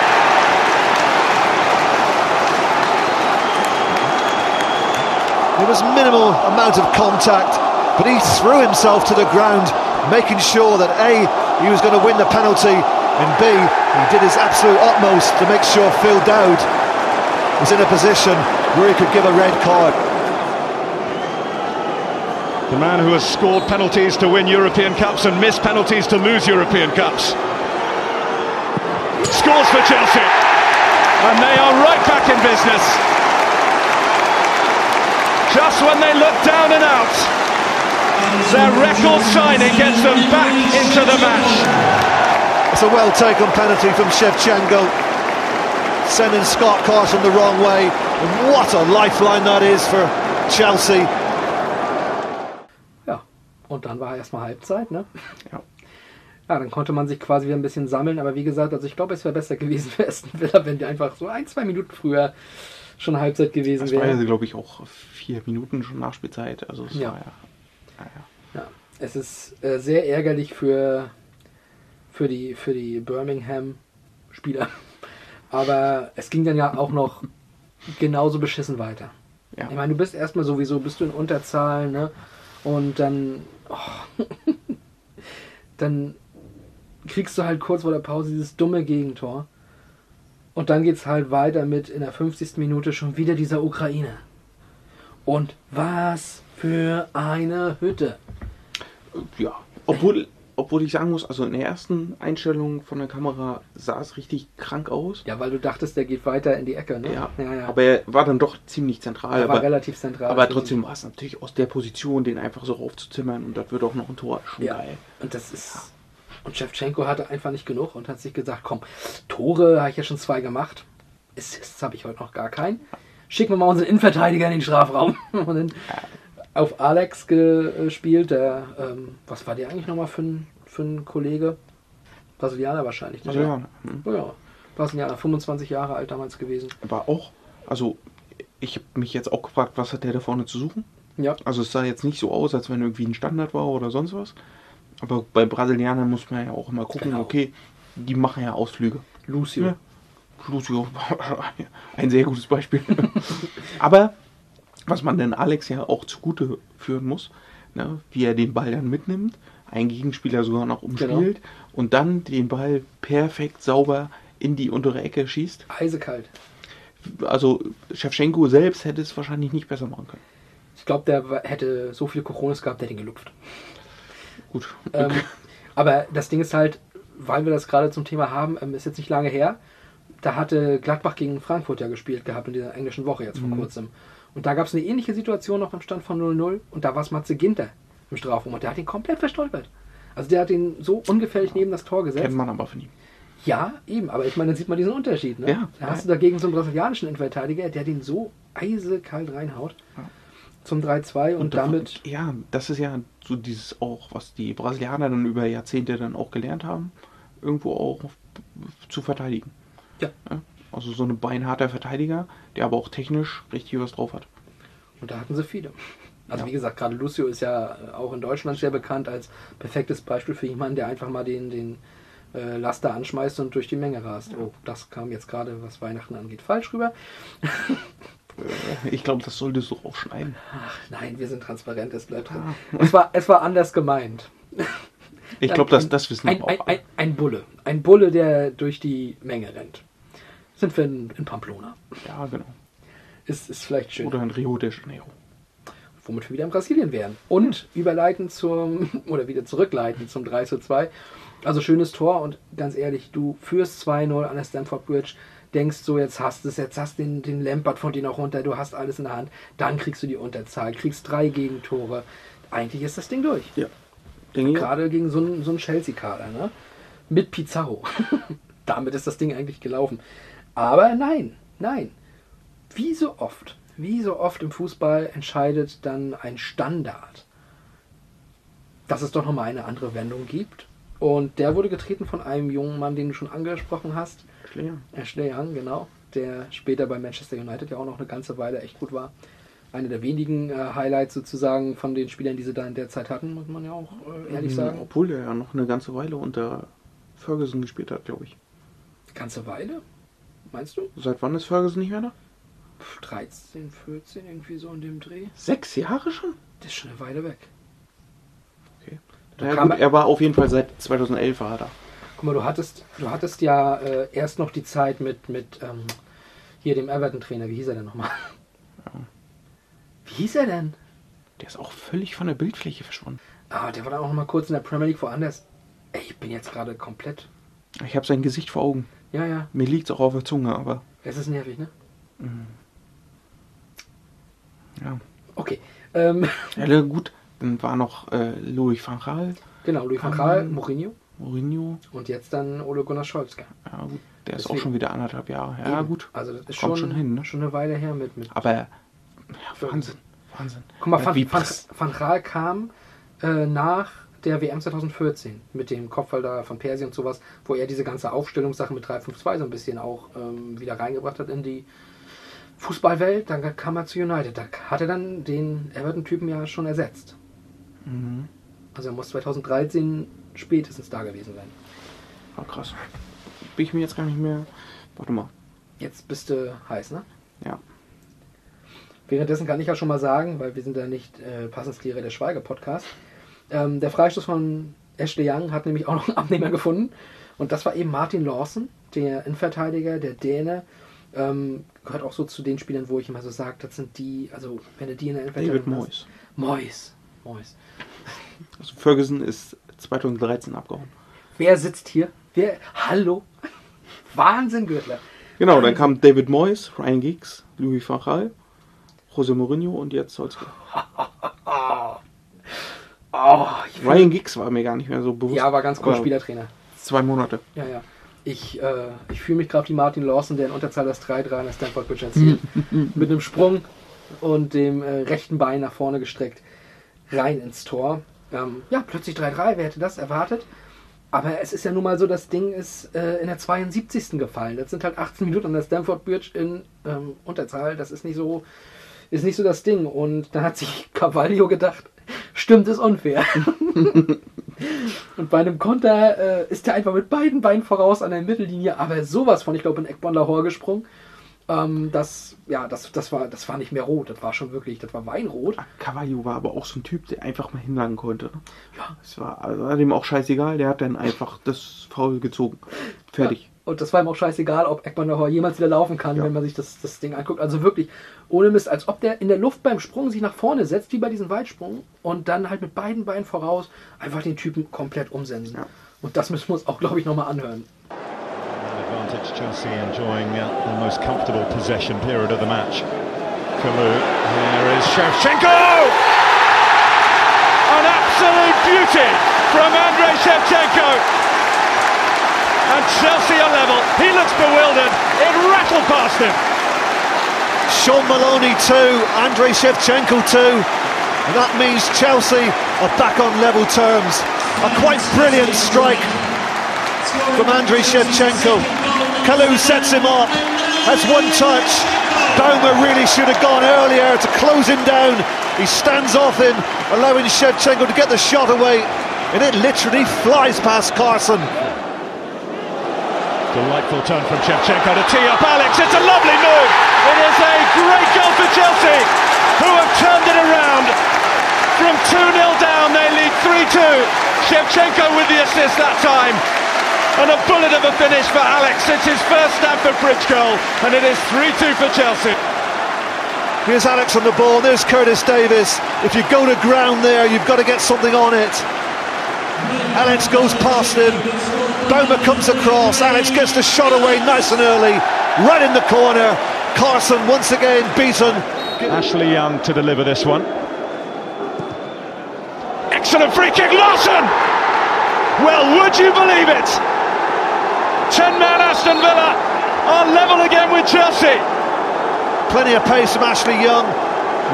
Speaker 7: There was minimal amount of contact, but he threw himself to the ground, making sure that A, he was going to win the penalty, and B, he did his absolute utmost to make sure Phil Dowd was in a position where he could give a red card.
Speaker 6: The man who has scored penalties to win European Cups and missed penalties to lose European Cups. Scores for Chelsea. And they are right back in business. Just when they look down and out, their record signing gets them back into the match.
Speaker 7: It's a well taken penalty from Shevchenko, sending Scott Carson the wrong way. And what a lifeline that is for Chelsea.
Speaker 2: Ja, und dann war erstmal Halbzeit, ne?
Speaker 1: Ja.
Speaker 2: Ja, dann konnte man sich quasi wieder ein bisschen sammeln, aber wie gesagt, also ich glaube, es wäre besser gewesen für Aston Villa, wenn die einfach so ein, zwei Minuten früher schon Halbzeit gewesen
Speaker 1: Das war
Speaker 2: wäre.
Speaker 1: ja, glaube ich, auch vier Minuten schon Nachspielzeit. Also es
Speaker 2: Ja.
Speaker 1: war ja. Ja, ja.
Speaker 2: Ja, es ist äh, sehr ärgerlich für, für die, für die Birmingham-Spieler. Aber es ging dann ja auch noch genauso beschissen weiter.
Speaker 1: Ja.
Speaker 2: Ich meine, du bist erstmal sowieso, bist du in Unterzahl, ne? Und dann, oh, dann kriegst du halt kurz vor der Pause dieses dumme Gegentor. Und dann geht's halt weiter mit in der 50. Minute schon wieder dieser Ukraine. Und was für eine Hütte.
Speaker 1: ja. Obwohl, obwohl ich sagen muss, also in der ersten Einstellung von der Kamera sah es richtig krank aus.
Speaker 2: Ja, weil du dachtest, der geht weiter in die Ecke, ne?
Speaker 1: Ja,
Speaker 2: ja, ja.
Speaker 1: aber er war dann doch ziemlich zentral.
Speaker 2: er war
Speaker 1: aber,
Speaker 2: relativ zentral.
Speaker 1: aber trotzdem war es natürlich aus der Position, den einfach so raufzuzimmern und das wird auch noch ein Tor. Schon
Speaker 2: Ja,
Speaker 1: geil.
Speaker 2: und das ist. Und Shevchenko hatte einfach nicht genug und hat sich gesagt: Komm, Tore habe ich ja schon zwei gemacht. Assists habe ich heute noch gar keinen. Schicken wir mal unseren Innenverteidiger in den Strafraum. Und dann auf Alex gespielt. Der, ähm, was war der eigentlich nochmal für ein, für ein Kollege? Brasilianer wahrscheinlich. ne?
Speaker 1: Also ja, hm.
Speaker 2: Oh ja, Brasilianer, 25 Jahre alt damals gewesen.
Speaker 1: aber auch, also ich habe mich jetzt auch gefragt, was hat der da vorne zu suchen?
Speaker 2: Ja,
Speaker 1: Also es sah jetzt nicht so aus, als wenn irgendwie ein Standard war oder sonst was. Aber bei Brasilianern muss man ja auch immer gucken,
Speaker 2: Genau.
Speaker 1: okay, die machen ja Ausflüge.
Speaker 2: Lucio.
Speaker 1: Ja. Lucio, ein sehr gutes Beispiel. Aber was man denn Alex ja auch zugute führen muss, ne, wie er den Ball dann mitnimmt, einen Gegenspieler sogar noch umspielt und dann den Ball perfekt sauber in die untere Ecke schießt.
Speaker 2: Eisekalt.
Speaker 1: Also Shevchenko selbst hätte es wahrscheinlich nicht besser machen können.
Speaker 2: Ich glaube, der hätte so viele Coronas gehabt, der hätte ihn gelupft.
Speaker 1: Gut.
Speaker 2: Ähm, aber das Ding ist halt, weil wir das gerade zum Thema haben, ähm, ist jetzt nicht lange her. Da hatte Gladbach gegen Frankfurt ja gespielt gehabt in dieser englischen Woche jetzt vor kurzem. Und da gab es eine ähnliche Situation noch beim Stand von 0-0 und da war es Matze Ginter im Strafraum und der hat ihn komplett verstolpert. Also der hat ihn so ungefährlich neben das Tor gesetzt.
Speaker 1: Kennt man aber von ihm.
Speaker 2: Ja, eben, aber ich meine, dann sieht man diesen Unterschied. Ne?
Speaker 1: Ja,
Speaker 2: da
Speaker 1: ja.
Speaker 2: hast du dagegen so einen brasilianischen Innenverteidiger, der den so eisekalt reinhaut. Zum 3-2 und,
Speaker 1: davon-
Speaker 2: damit.
Speaker 1: Ja, das ist ja so dieses auch, was die Brasilianer dann über Jahrzehnte dann auch gelernt haben, irgendwo auch zu verteidigen.
Speaker 2: Ja.
Speaker 1: Also so ein beinharter Verteidiger, der aber auch technisch richtig was drauf hat.
Speaker 2: Und da hatten sie viele. Also
Speaker 1: Ja.
Speaker 2: wie gesagt, gerade Lucio ist ja auch in Deutschland sehr bekannt als perfektes Beispiel für jemanden, der einfach mal den, den äh, Laster anschmeißt und durch die Menge rast. Oh, das kam jetzt gerade, was Weihnachten angeht, falsch rüber.
Speaker 1: Äh, Ich glaube, das solltest du auch schneiden.
Speaker 2: Ach nein, wir sind transparent, es bleibt drin. Es war, es war anders gemeint.
Speaker 1: Ich glaube, das, das wissen
Speaker 2: ein,
Speaker 1: wir
Speaker 2: ein,
Speaker 1: auch.
Speaker 2: ein, ein Bulle. Ein Bulle, der durch die Menge rennt. Sind wir in, in Pamplona.
Speaker 1: Ja, genau.
Speaker 2: Ist, ist vielleicht schön.
Speaker 1: Oder in Rio de Janeiro.
Speaker 2: womit wir wieder in Brasilien wären. Und überleiten zum, oder wieder zurückleiten zum 3 zu 2. Also schönes Tor und ganz ehrlich, du führst 2-0 an der Stamford Bridge, denkst so, jetzt hast du es, jetzt hast den, den Lampard von dir noch runter, du hast alles in der Hand, dann kriegst du die Unterzahl, kriegst drei Gegentore. Eigentlich ist das Ding durch.
Speaker 1: Ja.
Speaker 2: Gerade gegen so einen, so einen Chelsea-Kader, ne? Mit Pizarro. Damit ist das Ding eigentlich gelaufen. Aber nein, nein. Wie so oft, wie so oft im Fußball entscheidet dann ein Standard, dass es doch nochmal eine andere Wendung gibt. Und der wurde getreten von einem jungen Mann, den du schon angesprochen hast.
Speaker 1: Schläger.
Speaker 2: Ashley Young, genau. Der später bei Manchester United ja auch noch eine ganze Weile echt gut war. Eine der wenigen äh, Highlights sozusagen von den Spielern, die sie da in der Zeit hatten, muss man ja auch äh, ehrlich
Speaker 1: Mhm,
Speaker 2: sagen.
Speaker 1: Obwohl er ja noch eine ganze Weile unter Ferguson gespielt hat, glaube ich.
Speaker 2: Ganze Weile? Meinst du?
Speaker 1: Seit wann ist Ferguson nicht mehr da?
Speaker 2: Pff, 13, 14, irgendwie so in dem Dreh.
Speaker 1: Sechs Jahre schon?
Speaker 2: Das ist schon eine Weile weg.
Speaker 1: Okay.
Speaker 2: Da
Speaker 1: Ja, gut,
Speaker 2: er-
Speaker 1: er war auf jeden Fall seit 2011 war er da.
Speaker 2: Guck mal, du hattest, du hattest ja äh, erst noch die Zeit mit, mit ähm, hier dem Everton-Trainer. Wie hieß er denn nochmal? Wie hieß er denn?
Speaker 1: Der ist auch völlig von der Bildfläche verschwunden.
Speaker 2: Ah, der war dann auch noch mal kurz in der Premier League woanders. Ey, ich bin jetzt gerade komplett.
Speaker 1: Ich habe sein Gesicht vor Augen.
Speaker 2: Ja, ja.
Speaker 1: Mir liegt es auch auf der Zunge, aber
Speaker 2: Es ist nervig, ne?
Speaker 1: ja.
Speaker 2: Okay. Ähm,
Speaker 1: ja gut, dann war noch äh, Louis van Gaal,
Speaker 2: genau, Louis van Gaal, Mourinho
Speaker 1: Mourinho.
Speaker 2: und jetzt dann Ole Gunnar Solskjaer.
Speaker 1: Ja gut, der ist
Speaker 2: Deswegen-
Speaker 1: auch schon wieder anderthalb Jahre. Ja
Speaker 2: Eben.
Speaker 1: gut,
Speaker 2: Also das ist
Speaker 1: Kommt
Speaker 2: schon,
Speaker 1: schon hin, ne?
Speaker 2: schon eine Weile her mit. mit
Speaker 1: aber ja, Wahnsinn, Wahnsinn.
Speaker 2: Guck mal, Van,
Speaker 1: wie
Speaker 2: Van, Van Gaal kam äh, nach der WM 2014 mit dem Kopfball da von Persi und sowas, wo er diese ganze Aufstellungssache mit 3-5-2 so ein bisschen auch ähm, wieder reingebracht hat in die Fußballwelt. Dann kam er zu United. Da hat er dann den Everton-Typen ja schon ersetzt.
Speaker 1: Mhm.
Speaker 2: Also er muss 2013 spätestens da gewesen sein.
Speaker 1: War krass. Bin ich mir jetzt gar nicht mehr. Warte mal.
Speaker 2: Jetzt bist du heiß, ne?
Speaker 1: Ja.
Speaker 2: Währenddessen kann ich ja schon mal sagen, weil wir sind ja nicht äh, Passenslehrer der Schweiger-Podcast, ähm, der Freistoß von Ashley Young hat nämlich auch noch einen Abnehmer gefunden. Und das war eben Martin Lawson, der Innenverteidiger, der Däne. Ähm, gehört auch so zu den Spielern, wo ich immer so sage, das sind die, also wenn du die in der
Speaker 1: David
Speaker 2: Innenverteidigung hast-
Speaker 1: Moyes.
Speaker 2: Moyes. Moyes.
Speaker 1: Also Ferguson ist 2013 abgehauen.
Speaker 2: Wer sitzt hier? Wer? Hallo? Wahnsinn, Gürtler.
Speaker 1: Genau, dann kam David Moyes, Ryan Giggs, Louis van Gaal, Jose Mourinho und jetzt Solskjaer.
Speaker 2: Oh,
Speaker 1: Ryan Giggs war mir gar nicht mehr so bewusst.
Speaker 2: ja, war ganz cool, Spielertrainer.
Speaker 1: Zwei Monate.
Speaker 2: Ja, ja. Ich, äh, ich fühle mich gerade wie Martin Lawson, der in Unterzahl das 3-3 an der Stanford Bridge erzielt. Mit einem Sprung und dem äh, rechten Bein nach vorne gestreckt. Rein ins Tor. Ähm, ja, plötzlich 3-3, wer hätte das erwartet? Aber es ist ja nun mal so, das Ding ist äh, in der 72. gefallen. Das sind halt 18 Minuten an der Stanford Bridge in ähm, Unterzahl. Das ist nicht so ist nicht so das Ding. Und dann hat sich Cavallio gedacht, stimmt, ist unfair. Und bei einem Konter äh, ist er einfach mit beiden Beinen voraus an der Mittellinie, aber sowas von, ich glaube, in Eckborn Lahore gesprungen. Ähm, das, ja, das, das, war, das war nicht mehr rot, das war schon wirklich, das war Weinrot.
Speaker 1: Cavallo war aber auch so ein Typ, der einfach mal hinlangen konnte.
Speaker 2: Ja.
Speaker 1: Es war, also war dem auch scheißegal, der hat dann einfach das Foul gezogen. Fertig.
Speaker 2: Und das war ihm auch scheißegal, ob Eckborn Lahore jemals wieder laufen kann,
Speaker 1: Ja.
Speaker 2: wenn man sich das, das Ding anguckt. Also wirklich, ohne Mist, als ob der in der Luft beim Sprung sich nach vorne setzt, wie bei diesem Weitsprung, und dann halt mit beiden Beinen voraus einfach den Typen komplett umsensen.
Speaker 1: Ja.
Speaker 2: Und das müssen wir uns auch, glaube ich, nochmal anhören.
Speaker 6: Advantage Chelsea enjoying uh, the most comfortable possession period of the match. Kalou, here is Shevchenko! An absolute beauty from Andrei Shevchenko! And Chelsea are level. He looks bewildered. It rattled past him.
Speaker 7: Sean Maloney two, Andrei Shevchenko two, that means Chelsea are back on level terms. A quite brilliant strike from Andrei Shevchenko. Kalu sets him up, has one touch. Baumer really should have gone earlier to close him down. He stands off him, allowing Shevchenko to get the shot away, and it literally flies past Carson.
Speaker 6: Delightful turn from Shevchenko to tee up Alex. It's a lovely move. It is a great goal for Chelsea, who have turned it around. From 2 0 down, they lead 3 2. Shevchenko with the assist that time. And a bullet of a finish for Alex. It's his first Stamford Bridge goal, and it is 3 2 for Chelsea.
Speaker 7: Here's Alex on the ball, there's Curtis Davis. If you go to ground there, you've got to get something on it. Alex goes past him. Boma comes across. Alex gets the shot away nice and early, right in the corner. Carson once again beaten.
Speaker 6: Ashley Young to deliver this one. Excellent free kick, Larson! Well, would you believe it? 10 man Aston Villa are level again with Chelsea.
Speaker 7: Plenty of pace from Ashley Young.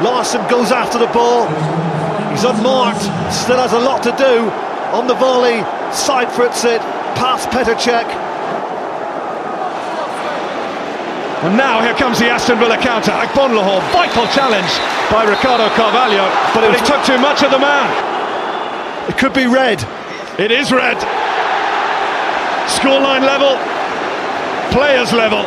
Speaker 7: Larson goes after the ball. He's unmarked, still has a lot to do. On the volley, side foots it, past Petr Cech.
Speaker 6: And now here comes the Aston Villa counter. Agbonlahor, vital challenge by Ricardo Carvalho, but it took too much of the man.
Speaker 7: It could be red.
Speaker 6: It is red. Scoreline level, players level.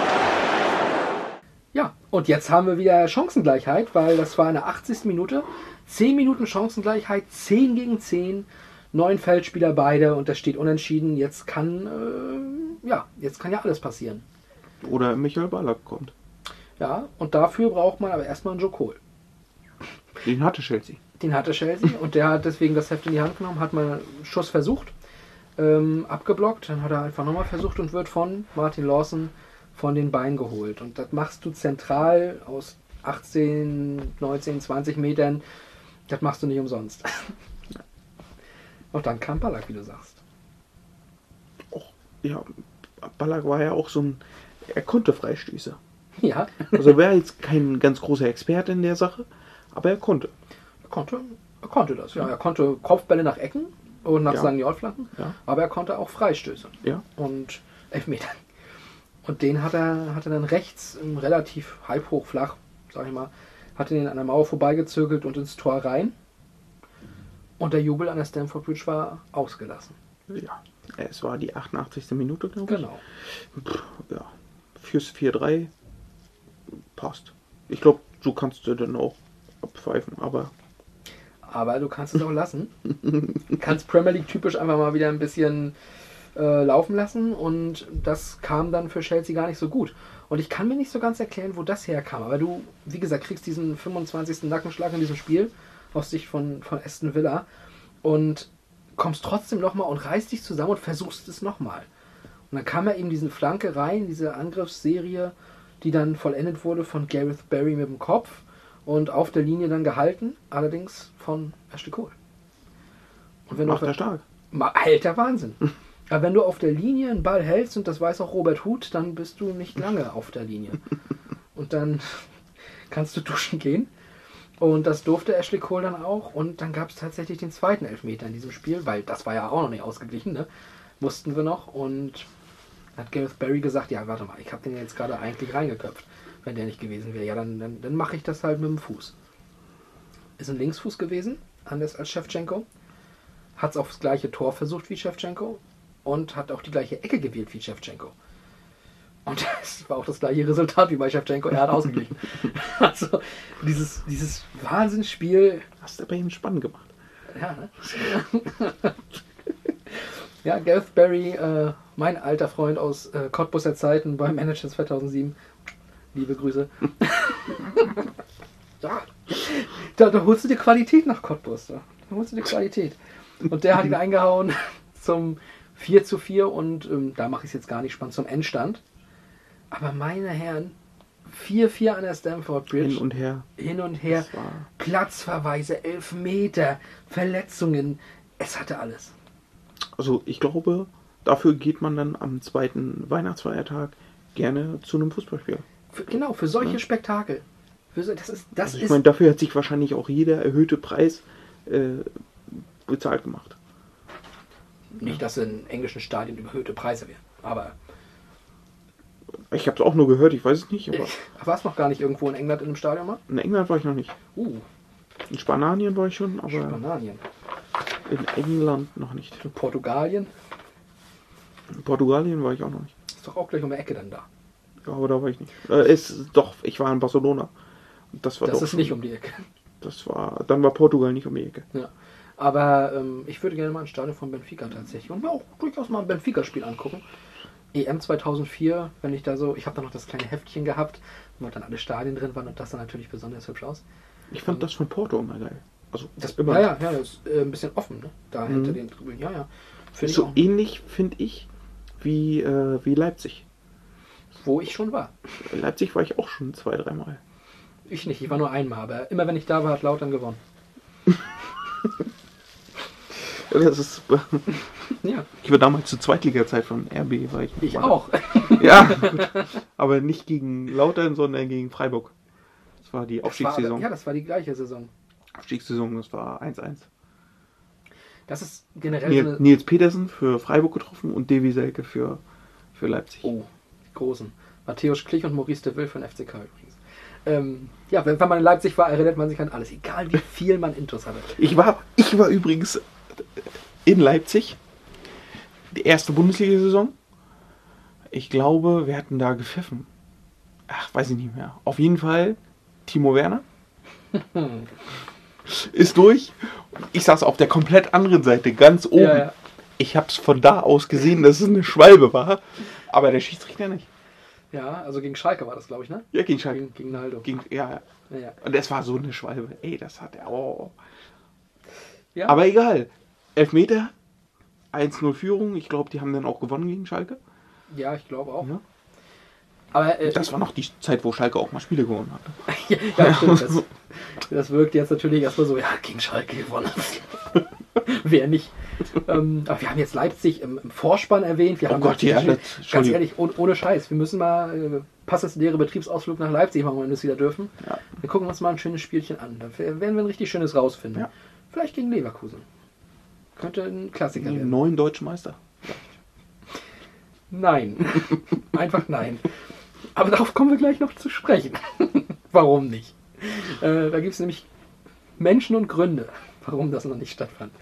Speaker 2: Ja, und jetzt haben wir wieder Chancengleichheit, weil das war eine 80. Minute. 10 Minuten Chancengleichheit, 10 gegen 10. Neun Feldspieler beide und das steht unentschieden. Jetzt kann, äh, ja, jetzt kann ja alles passieren.
Speaker 1: Oder Michael Ballack kommt.
Speaker 2: Ja, und dafür braucht man aber erstmal einen Joe Cole.
Speaker 1: Den hatte Chelsea.
Speaker 2: Den hatte Chelsea und der hat deswegen das Heft in die Hand genommen, hat mal einen Schuss versucht, ähm, abgeblockt, dann hat er einfach nochmal versucht und wird von Martin Lawson von den Beinen geholt. Und das machst du zentral aus 18, 19, 20 Metern. Das machst du nicht umsonst. Und dann kam Ballack, wie du sagst.
Speaker 1: Ja, Ballack war ja auch so ein. Er konnte Freistöße.
Speaker 2: Ja,
Speaker 1: Also er wäre jetzt kein ganz großer Experte in der Sache, aber er konnte.
Speaker 2: er konnte, er konnte das. Ja, er konnte Kopfbälle nach Ecken und nach
Speaker 1: Ja.
Speaker 2: St. Flanken,
Speaker 1: Ja.
Speaker 2: aber er konnte auch Freistöße
Speaker 1: Ja.
Speaker 2: und Elfmeter. Und den hat er, hat er dann rechts relativ halb hoch flach, sag ich mal, hat ihn an der Mauer vorbeigezirkelt und ins Tor rein. Und der Jubel an der Stamford Bridge war ausgelassen.
Speaker 1: Ja. Es war die 88. Minute, glaube ich.
Speaker 2: Genau.
Speaker 1: Ja. Fürs 4-3 passt. Ich glaube, so kannst du dann auch abpfeifen, aber
Speaker 2: Aber du kannst es auch lassen. kannst Premier League typisch einfach mal wieder ein bisschen äh, laufen lassen und das kam dann für Chelsea gar nicht so gut. Und ich kann mir nicht so ganz erklären, wo das herkam. Aber du, wie gesagt, kriegst diesen 25. Nackenschlag in diesem Spiel aus Sicht von, von Aston Villa und kommst trotzdem nochmal und reißt dich zusammen und versuchst es nochmal. Und dann kam er eben diese Flanke rein, diese Angriffsserie, die dann vollendet wurde von Gareth Barry mit dem Kopf und auf der Linie dann gehalten, allerdings von Ashley Cole. Und wenn
Speaker 1: macht er stark.
Speaker 2: Alter Wahnsinn. Aber wenn du auf der Linie einen Ball hältst, und das weiß auch Robert Huth, dann bist du nicht lange auf der Linie. Und dann kannst du duschen gehen. Und das durfte Ashley Cole dann auch. Und dann gab es tatsächlich den zweiten Elfmeter in diesem Spiel, weil das war ja auch noch nicht ausgeglichen, ne? Mussten wir noch. Und hat Gareth Barry gesagt, ja, warte mal, ich habe den jetzt gerade eigentlich reingeköpft, wenn der nicht gewesen wäre. Ja, dann, dann, dann mache ich das halt mit dem Fuß. Ist ein Linksfuß gewesen, anders als Shevchenko. Hat es aufs gleiche Tor versucht wie Shevchenko und hat auch die gleiche Ecke gewählt wie Shevchenko. Und das war auch das gleiche Resultat wie bei Shevchenko. Er hat ausgeglichen. also dieses, dieses Wahnsinnsspiel.
Speaker 1: Hast du bei ihm spannend gemacht.
Speaker 2: Ja, ne? ja Gareth Barry, äh, mein alter Freund aus äh, Cottbusser Zeiten beim Manager 2007. Liebe Grüße. ja, da, da holst du dir Qualität nach Cottbus. Da, da holst du dir Qualität. Und der hat ihn eingehauen zum 4 zu 4 und ähm, da mache ich es jetzt gar nicht spannend zum Endstand. Aber meine Herren, 4-4 an der Stamford Bridge.
Speaker 1: Hin und her.
Speaker 2: hin und her, Platzverweise, Elfmeter, Verletzungen. Es hatte alles.
Speaker 1: Also ich glaube, dafür geht man dann am zweiten Weihnachtsfeiertag gerne zu einem Fußballspiel.
Speaker 2: Für, genau, für solche Spektakel. Wieso? Das ist, das
Speaker 1: Ich
Speaker 2: ist
Speaker 1: meine, dafür hat sich wahrscheinlich auch jeder erhöhte Preis äh, bezahlt gemacht.
Speaker 2: nicht, dass in englischen Stadien überhöhte Preise wären. Aber
Speaker 1: Ich habe es auch nur gehört, ich weiß es nicht, aber
Speaker 2: war es noch gar nicht irgendwo in England in einem Stadion mal?
Speaker 1: in England war ich noch nicht.
Speaker 2: Uh,
Speaker 1: In Spanien war ich schon, aber
Speaker 2: Spanien.
Speaker 1: in England noch nicht.
Speaker 2: In Portugalien
Speaker 1: In Portugalien war ich auch noch nicht.
Speaker 2: ist doch auch gleich um die Ecke dann da.
Speaker 1: Ja, aber da war ich nicht. Äh, ist doch, ich war in Barcelona. Das war
Speaker 2: Das ist
Speaker 1: schon-
Speaker 2: nicht um die Ecke.
Speaker 1: Das war, dann war Portugal nicht um die Ecke.
Speaker 2: Ja. Aber ähm, ich würde gerne mal ein Stadion von Benfica tatsächlich und mir auch durchaus mal ein Benfica-Spiel angucken. EM 2004, wenn ich da so, ich habe da noch das kleine Heftchen gehabt, wo dann alle Stadien drin waren und das sah natürlich besonders hübsch aus.
Speaker 1: Ich fand das von Porto immer geil. Also
Speaker 2: Das,
Speaker 1: immer.
Speaker 2: ja, ja, ja, das ist äh, ein bisschen offen, ne? Da hinter den Tribünen. Ja, ja. Ich
Speaker 1: so ähnlich, finde ich, wie, äh, wie Leipzig.
Speaker 2: Wo ich schon war.
Speaker 1: Leipzig war ich auch schon zwei, dreimal.
Speaker 2: Ich nicht, ich war nur einmal, aber immer wenn ich da war, hat Lautern gewonnen.
Speaker 1: Das ist,
Speaker 2: Ja,
Speaker 1: ich war damals zur Zweitliga-Zeit von RB, war ich.
Speaker 2: ich
Speaker 1: war-
Speaker 2: auch.
Speaker 1: Ja, gut. aber nicht gegen Lautern, sondern gegen Freiburg. Das war die Aufstiegssaison.
Speaker 2: ja, das war die gleiche Saison.
Speaker 1: Aufstiegssaison, das war 1-1.
Speaker 2: Das ist generell so
Speaker 1: Nils,
Speaker 2: eine.
Speaker 1: Nils Petersen für Freiburg getroffen und Davy Selke für, für Leipzig.
Speaker 2: Oh, die großen. Matthäus Klich und Maurice de Will von FCK übrigens. Ähm, ja, wenn, wenn man in Leipzig war, erinnert man sich an alles, egal wie viel man Intus hatte.
Speaker 1: Ich war, ich war übrigens in Leipzig, die erste Bundesliga-Saison. Ich glaube, wir hatten da gepfiffen. Ach, weiß ich nicht mehr. Auf jeden Fall Timo Werner ist durch. Ich saß auf der komplett anderen Seite, ganz oben.
Speaker 2: Ja, ja.
Speaker 1: Ich habe es von da aus gesehen, dass es eine Schwalbe war, aber der Schiedsrichter nicht.
Speaker 2: Ja, also gegen Schalke war das, glaube ich, ne?
Speaker 1: Ja, gegen Schalke.
Speaker 2: Gegen, gegen Naldo.
Speaker 1: Gegen, ja, ja.
Speaker 2: Ja, ja.
Speaker 1: Und es war so eine Schwalbe. Ey, das hat er. Oh.
Speaker 2: Ja.
Speaker 1: Aber egal. Elfmeter, 1-0 Führung. Ich glaube, die haben dann auch gewonnen gegen Schalke.
Speaker 2: ja, ich glaube auch.
Speaker 1: Ja.
Speaker 2: Aber äh,
Speaker 1: Das war noch die Zeit, wo Schalke auch mal Spiele gewonnen hatte.
Speaker 2: ja, stimmt. Das, das wirkt jetzt natürlich erstmal so, ja, gegen Schalke gewonnen. Wer nicht? Ähm, aber wir haben jetzt Leipzig im, im Vorspann erwähnt. Wir
Speaker 1: Oh
Speaker 2: haben
Speaker 1: Gott, ja, das-
Speaker 2: ganz ehrlich, ohne, ohne Scheiß, wir müssen mal äh, passendes leere Betriebsausflug nach Leipzig machen, wenn wir das wieder dürfen.
Speaker 1: Ja.
Speaker 2: Wir gucken uns mal ein schönes Spielchen an. Da werden wir ein richtig schönes rausfinden.
Speaker 1: Ja.
Speaker 2: Vielleicht gegen Leverkusen. Könnte ein Klassiker werden.
Speaker 1: neuen deutschen Meister.
Speaker 2: Nein. Einfach nein. Aber darauf kommen wir gleich noch zu sprechen. warum nicht? Äh, da gibt es nämlich Menschen und Gründe, warum das noch nicht stattfand.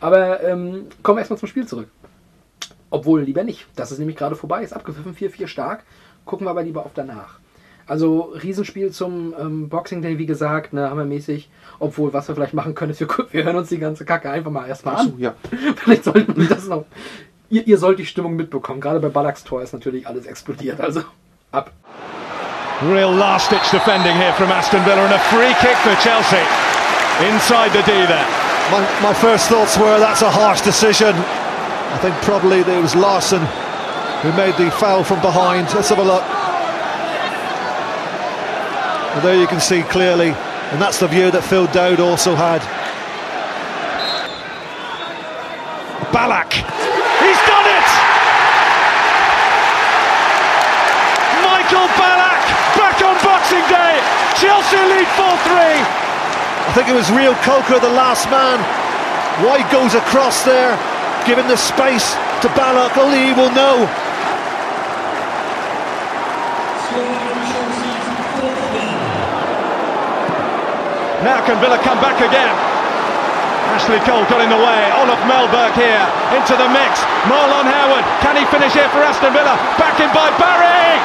Speaker 2: Aber ähm, kommen wir erstmal zum Spiel zurück. Obwohl lieber nicht. Das ist nämlich gerade vorbei, ist abgepfiffen, 4-4 stark. Gucken wir aber lieber auf danach. Also Riesenspiel zum ähm, Boxing Day, wie gesagt, ne, hammermäßig. Obwohl, was wir vielleicht machen können, ist, wir, wir hören uns die ganze Kacke einfach mal erstmal an.
Speaker 1: Ja.
Speaker 2: Vielleicht sollten wir das noch. Ihr, ihr sollt die Stimmung mitbekommen. Gerade bei Ballacks Tor ist natürlich alles explodiert. Also ab.
Speaker 6: Real last ditch defending here from Aston Villa and a free kick for Chelsea. Inside the D there.
Speaker 7: My, my first thoughts were that's a harsh decision. I think probably it was Larson who made the foul from behind. Let's have a look. Well, there you can see clearly, and that's the view that Phil Dowd also had.
Speaker 6: Balak, He's done it! Michael Balak back on Boxing Day. Chelsea lead 4-3.
Speaker 7: I think it was Real Coker, the last man. White goes across there, giving the space to Balak? Only he will know.
Speaker 6: Now can Villa come back again? Ashley Cole got in the way. Olaf Melberg here into the mix. Marlon Howard, can he finish here for Aston Villa? Back in by Barry!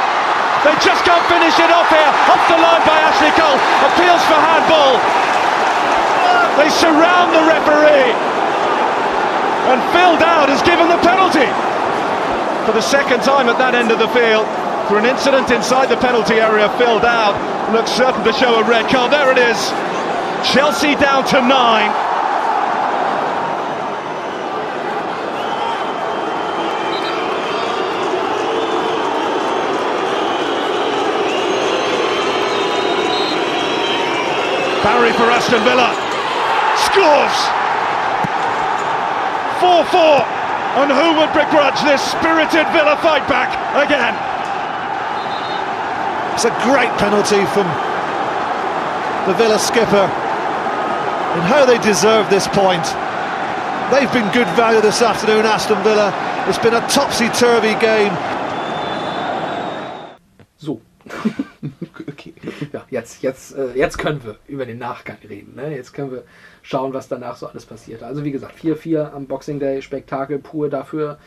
Speaker 6: They just can't finish it off here. Off the line by Ashley Cole. Appeals for handball. They surround the referee. And Phil Dowd has given the penalty. For the second time at that end of the field. For an incident inside the penalty area, Phil Dowd looks certain to show a red card. There it is. Chelsea down to nine. Barry for Aston Villa. Scores! 4-4. And who would begrudge this spirited Villa fight back again?
Speaker 7: It's a great penalty from the Villa skipper, and how they deserve this point. They've been good value this afternoon, Aston Villa. It's been a topsy-turvy game.
Speaker 2: So,
Speaker 1: Okay.
Speaker 2: ja, jetzt, jetzt, äh, jetzt können wir über den Nachgang reden. Ne? Jetzt können wir schauen, was danach so alles passiert. Also wie gesagt, 4-4 am Boxing Day, Spektakel pur dafür.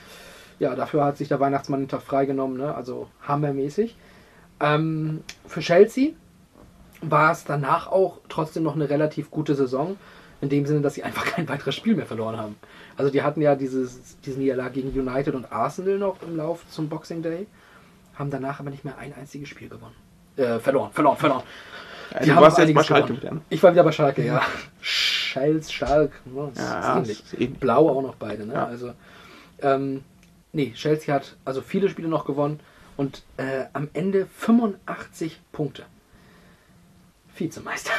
Speaker 2: Ja, dafür hat sich der Weihnachtsmann den Tag freigenommen, ne? also hammermäßig. Ähm, für Chelsea war es danach auch trotzdem noch eine relativ gute Saison. In dem Sinne, dass sie einfach kein weiteres Spiel mehr verloren haben. Also die hatten ja dieses, diesen Niederlag gegen United und Arsenal noch im Lauf zum Boxing Day. Haben danach aber nicht mehr ein einziges Spiel gewonnen. Äh, verloren, verloren, verloren.
Speaker 1: Ja,
Speaker 2: Die
Speaker 1: du
Speaker 2: haben
Speaker 1: warst jetzt bei Schalke
Speaker 2: gewonnen.
Speaker 1: ne?
Speaker 2: Ich war wieder bei Schalke, ja. Schals, Schalk. ne, das
Speaker 1: Ja,
Speaker 2: ähnlich. Blau auch noch beide. Ne?
Speaker 1: Ja.
Speaker 2: Also, ähm, nee, Chelsea hat also viele Spiele noch gewonnen und äh, am Ende 85 Punkte. Vizemeister.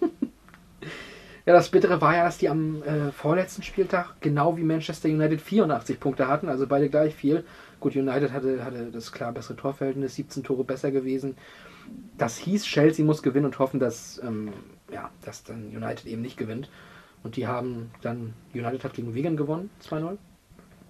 Speaker 2: ja, das Bittere war ja, dass die am äh, vorletzten Spieltag genau wie Manchester United 84 Punkte hatten, also beide gleich viel. Gut, United hatte, hatte das klar bessere Torverhältnis, 17 Tore besser gewesen. Das hieß, Chelsea muss gewinnen und hoffen, dass, ähm, ja, dass dann United eben nicht gewinnt. Und die haben dann, United hat gegen Wigan gewonnen, 2-0.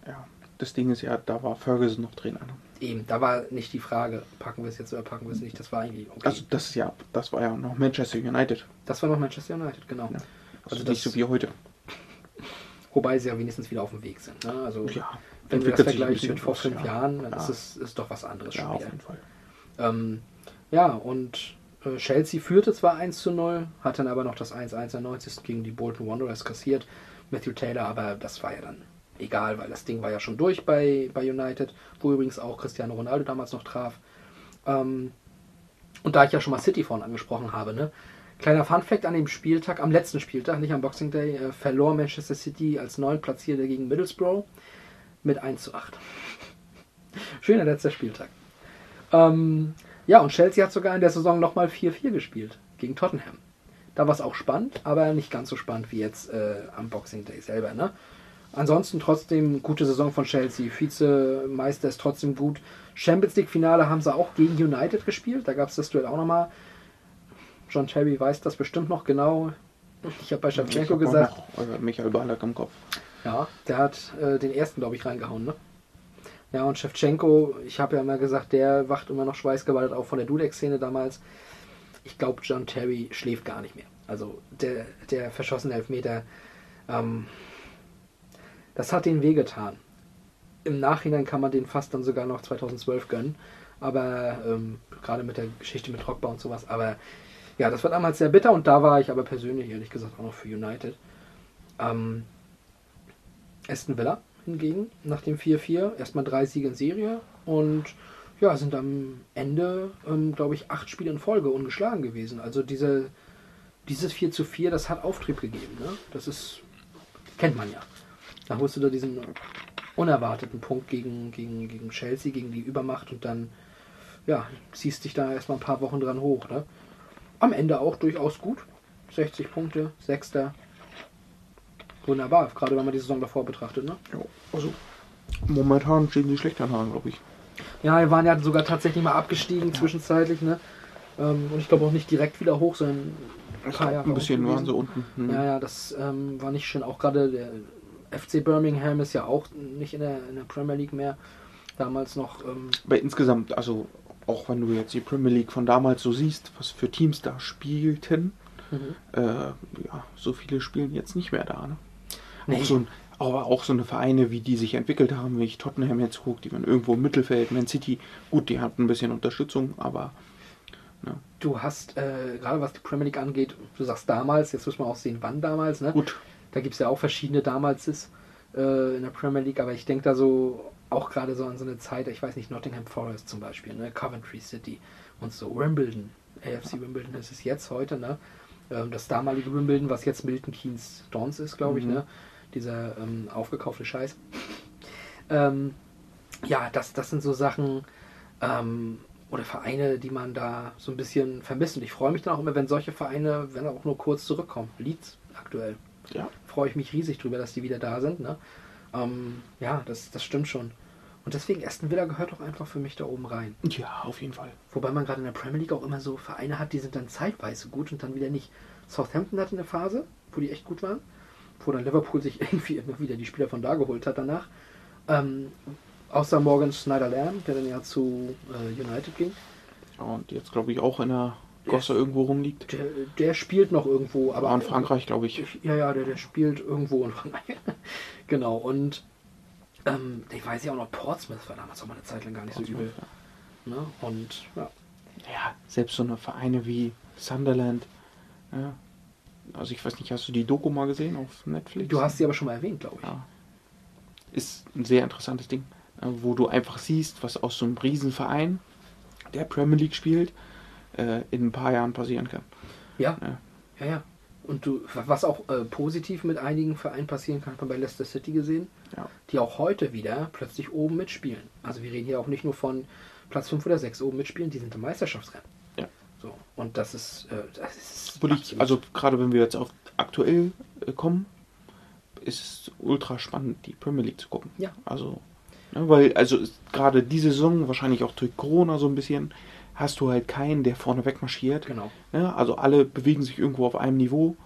Speaker 1: Ja, das Ding ist ja, da war Ferguson noch Trainer.
Speaker 2: Eben, da war nicht die Frage, packen wir es jetzt oder packen wir es nicht. Das war eigentlich okay.
Speaker 1: Also das ja, das war ja noch Manchester United.
Speaker 2: das war noch Manchester United, genau.
Speaker 1: Ja.
Speaker 2: Also
Speaker 1: Also
Speaker 2: das-
Speaker 1: nicht so wie heute.
Speaker 2: Wobei sie ja wenigstens wieder auf dem Weg sind. Ne? Also
Speaker 1: Ja,
Speaker 2: wenn wir das vergleichen mit vor fünf
Speaker 1: ja.
Speaker 2: Jahren, dann
Speaker 1: Ja.
Speaker 2: ist es ist doch was anderes
Speaker 1: Ja,
Speaker 2: schon
Speaker 1: auf jeden Fall.
Speaker 2: Ähm, ja, und äh, Chelsea führte zwar 1 zu 0, hat dann aber noch das 1-1 in der 90. gegen die Bolton Wanderers kassiert. Matthew Taylor, aber das war ja dann egal, weil das Ding war ja schon durch bei, bei United, wo übrigens auch Cristiano Ronaldo damals noch traf. Ähm, und da ich ja schon mal City vorhin angesprochen habe, ne? Kleiner Funfact an dem Spieltag, am letzten Spieltag, nicht am Boxing Day, äh, verlor Manchester City als neun Platzierter gegen Middlesbrough mit 1 zu 8. Schöner letzter Spieltag. Ähm, ja, und Chelsea hat sogar in der Saison nochmal 4-4 gespielt gegen Tottenham. Da war es auch spannend, aber nicht ganz so spannend wie jetzt äh, am Boxing Day selber. Ne? Ansonsten trotzdem gute Saison von Chelsea. Vizemeister ist trotzdem gut. Champions League Finale haben sie auch gegen United gespielt. Da gab es das Duell auch nochmal. John Terry weiß das bestimmt noch genau. Ich habe bei Shevchenko
Speaker 1: hab
Speaker 2: gesagt,
Speaker 1: noch, äh, Michael Ballack im Kopf.
Speaker 2: ja, der hat äh, den ersten, glaube ich, reingehauen, ne? Ja, und Shevchenko, ich habe ja immer gesagt, der wacht immer noch schweißgebadet auf von der Dudek-Szene damals. Ich glaube, John Terry schläft gar nicht mehr. Also der, der verschossene Elfmeter, ähm, das hat den wehgetan. Im Nachhinein kann man den fast dann sogar noch 2012 gönnen. Aber ähm, gerade mit der Geschichte mit Drogba und sowas. Aber ja, das war damals sehr bitter und da war ich aber persönlich ehrlich gesagt auch noch für United. Ähm, Aston Villa hingegen nach dem 4-4 erstmal drei Siege in Serie und ja, sind am Ende, ähm, glaube ich, acht Spiele in Folge ungeschlagen gewesen. Also diese, dieses 4 zu 4, das hat Auftrieb gegeben. Ne? Das ist, kennt man ja. Da holst du da diesen unerwarteten Punkt gegen, gegen, gegen Chelsea, gegen die Übermacht und dann ja, ziehst dich da erstmal ein paar Wochen dran hoch. Ne? Am Ende auch durchaus gut. 60 Punkte, Sechster. Wunderbar, gerade wenn man die Saison davor betrachtet. Ne?
Speaker 1: Ja, also momentan stehen die schlecht an, glaube ich.
Speaker 2: Ja, wir waren ja sogar tatsächlich mal abgestiegen zwischenzeitlich. Ne? Ähm, und ich glaube auch nicht direkt wieder hoch, sondern ein paar Jahre
Speaker 1: Ein bisschen waren sie unten. Hm.
Speaker 2: Ja, ja, das ähm, war nicht schön. Auch gerade der FC Birmingham ist ja auch nicht in der, in der Premier League mehr. Damals noch. Ähm,
Speaker 1: Aber insgesamt, also auch wenn du jetzt die Premier League von damals so siehst, was für Teams da spielten,
Speaker 2: Mhm.
Speaker 1: äh, ja, so viele spielen jetzt nicht mehr da. Ne?
Speaker 2: Nee.
Speaker 1: Auch so ein, aber auch so eine Vereine, wie die sich entwickelt haben, wie ich Tottenham jetzt gucke, die waren irgendwo im Mittelfeld, Man City, gut, die hatten ein bisschen Unterstützung, aber
Speaker 2: du hast, äh, gerade was die Premier League angeht, du sagst damals, jetzt muss man auch sehen, wann damals. Ne?
Speaker 1: gut.
Speaker 2: Da gibt es ja auch verschiedene Damalses äh, in der Premier League, aber ich denke da so auch gerade so an so eine Zeit, ich weiß nicht, Nottingham Forest zum Beispiel, ne? Coventry City und so, Wimbledon, AFC Wimbledon ist es jetzt heute, ne? Ähm, das damalige Wimbledon, was jetzt Milton Keynes Dons ist, glaube ich,
Speaker 1: Mhm.
Speaker 2: ne? Dieser ähm, aufgekaufte Scheiß. ähm, ja, das, das sind so Sachen ähm, oder Vereine, die man da so ein bisschen vermisst. Und ich freue mich dann auch immer, wenn solche Vereine, wenn auch nur kurz zurückkommen. Leeds aktuell
Speaker 1: Ja,
Speaker 2: freue ich mich riesig drüber, dass die wieder da sind. Ne? Ähm, ja, das, das stimmt schon. Und deswegen Aston Villa gehört doch einfach für mich da oben rein.
Speaker 1: Ja, auf jeden Fall.
Speaker 2: Wobei man gerade in der Premier League auch immer so Vereine hat, die sind dann zeitweise gut und dann wieder nicht. Southampton hatte eine Phase, wo die echt gut waren, wo dann Liverpool sich irgendwie immer wieder die Spieler von da geholt hat danach. Ähm, außer Morgan Snyder-Lamb, der dann ja zu äh, United ging.
Speaker 1: Und jetzt glaube ich auch in der Gosse irgendwo rumliegt.
Speaker 2: Der, der spielt noch irgendwo, aber
Speaker 1: War in Frankreich, glaube ich.
Speaker 2: Ja, ja, der, der spielt irgendwo in Frankreich. genau, und ähm, ich weiß ja auch noch, Portsmouth war damals auch mal eine Zeit lang gar nicht so übel. Ne? Und ja,
Speaker 1: Ja, selbst so eine Vereine wie Sunderland. Ja. Also ich weiß nicht, hast du die Doku mal gesehen auf Netflix?
Speaker 2: du hast sie aber schon mal erwähnt, glaube ich.
Speaker 1: Ja. Ist ein sehr interessantes Ding, äh, wo du einfach siehst, was aus so einem Riesenverein, der Premier League spielt, äh, in ein paar Jahren passieren kann.
Speaker 2: Ja,
Speaker 1: Ja.
Speaker 2: ja, ja. Und du, was auch äh, positiv mit einigen Vereinen passieren kann, hat man bei Leicester City gesehen,
Speaker 1: Ja.
Speaker 2: die auch heute wieder plötzlich oben mitspielen. Also wir reden hier auch nicht nur von Platz 5 oder 6 oben mitspielen, die sind im Meisterschaftsrennen.
Speaker 1: Ja.
Speaker 2: So, und das ist, äh, das ist absolut-
Speaker 1: also gerade wenn wir jetzt auf aktuell äh, kommen, ist es ultra spannend, die Premier League zu gucken.
Speaker 2: Ja.
Speaker 1: Also, ne, weil, also gerade diese Saison, wahrscheinlich auch durch Corona so ein bisschen, hast du halt keinen, der vorne weg marschiert.
Speaker 2: Genau.
Speaker 1: Ne? Also alle bewegen sich irgendwo auf einem Niveau,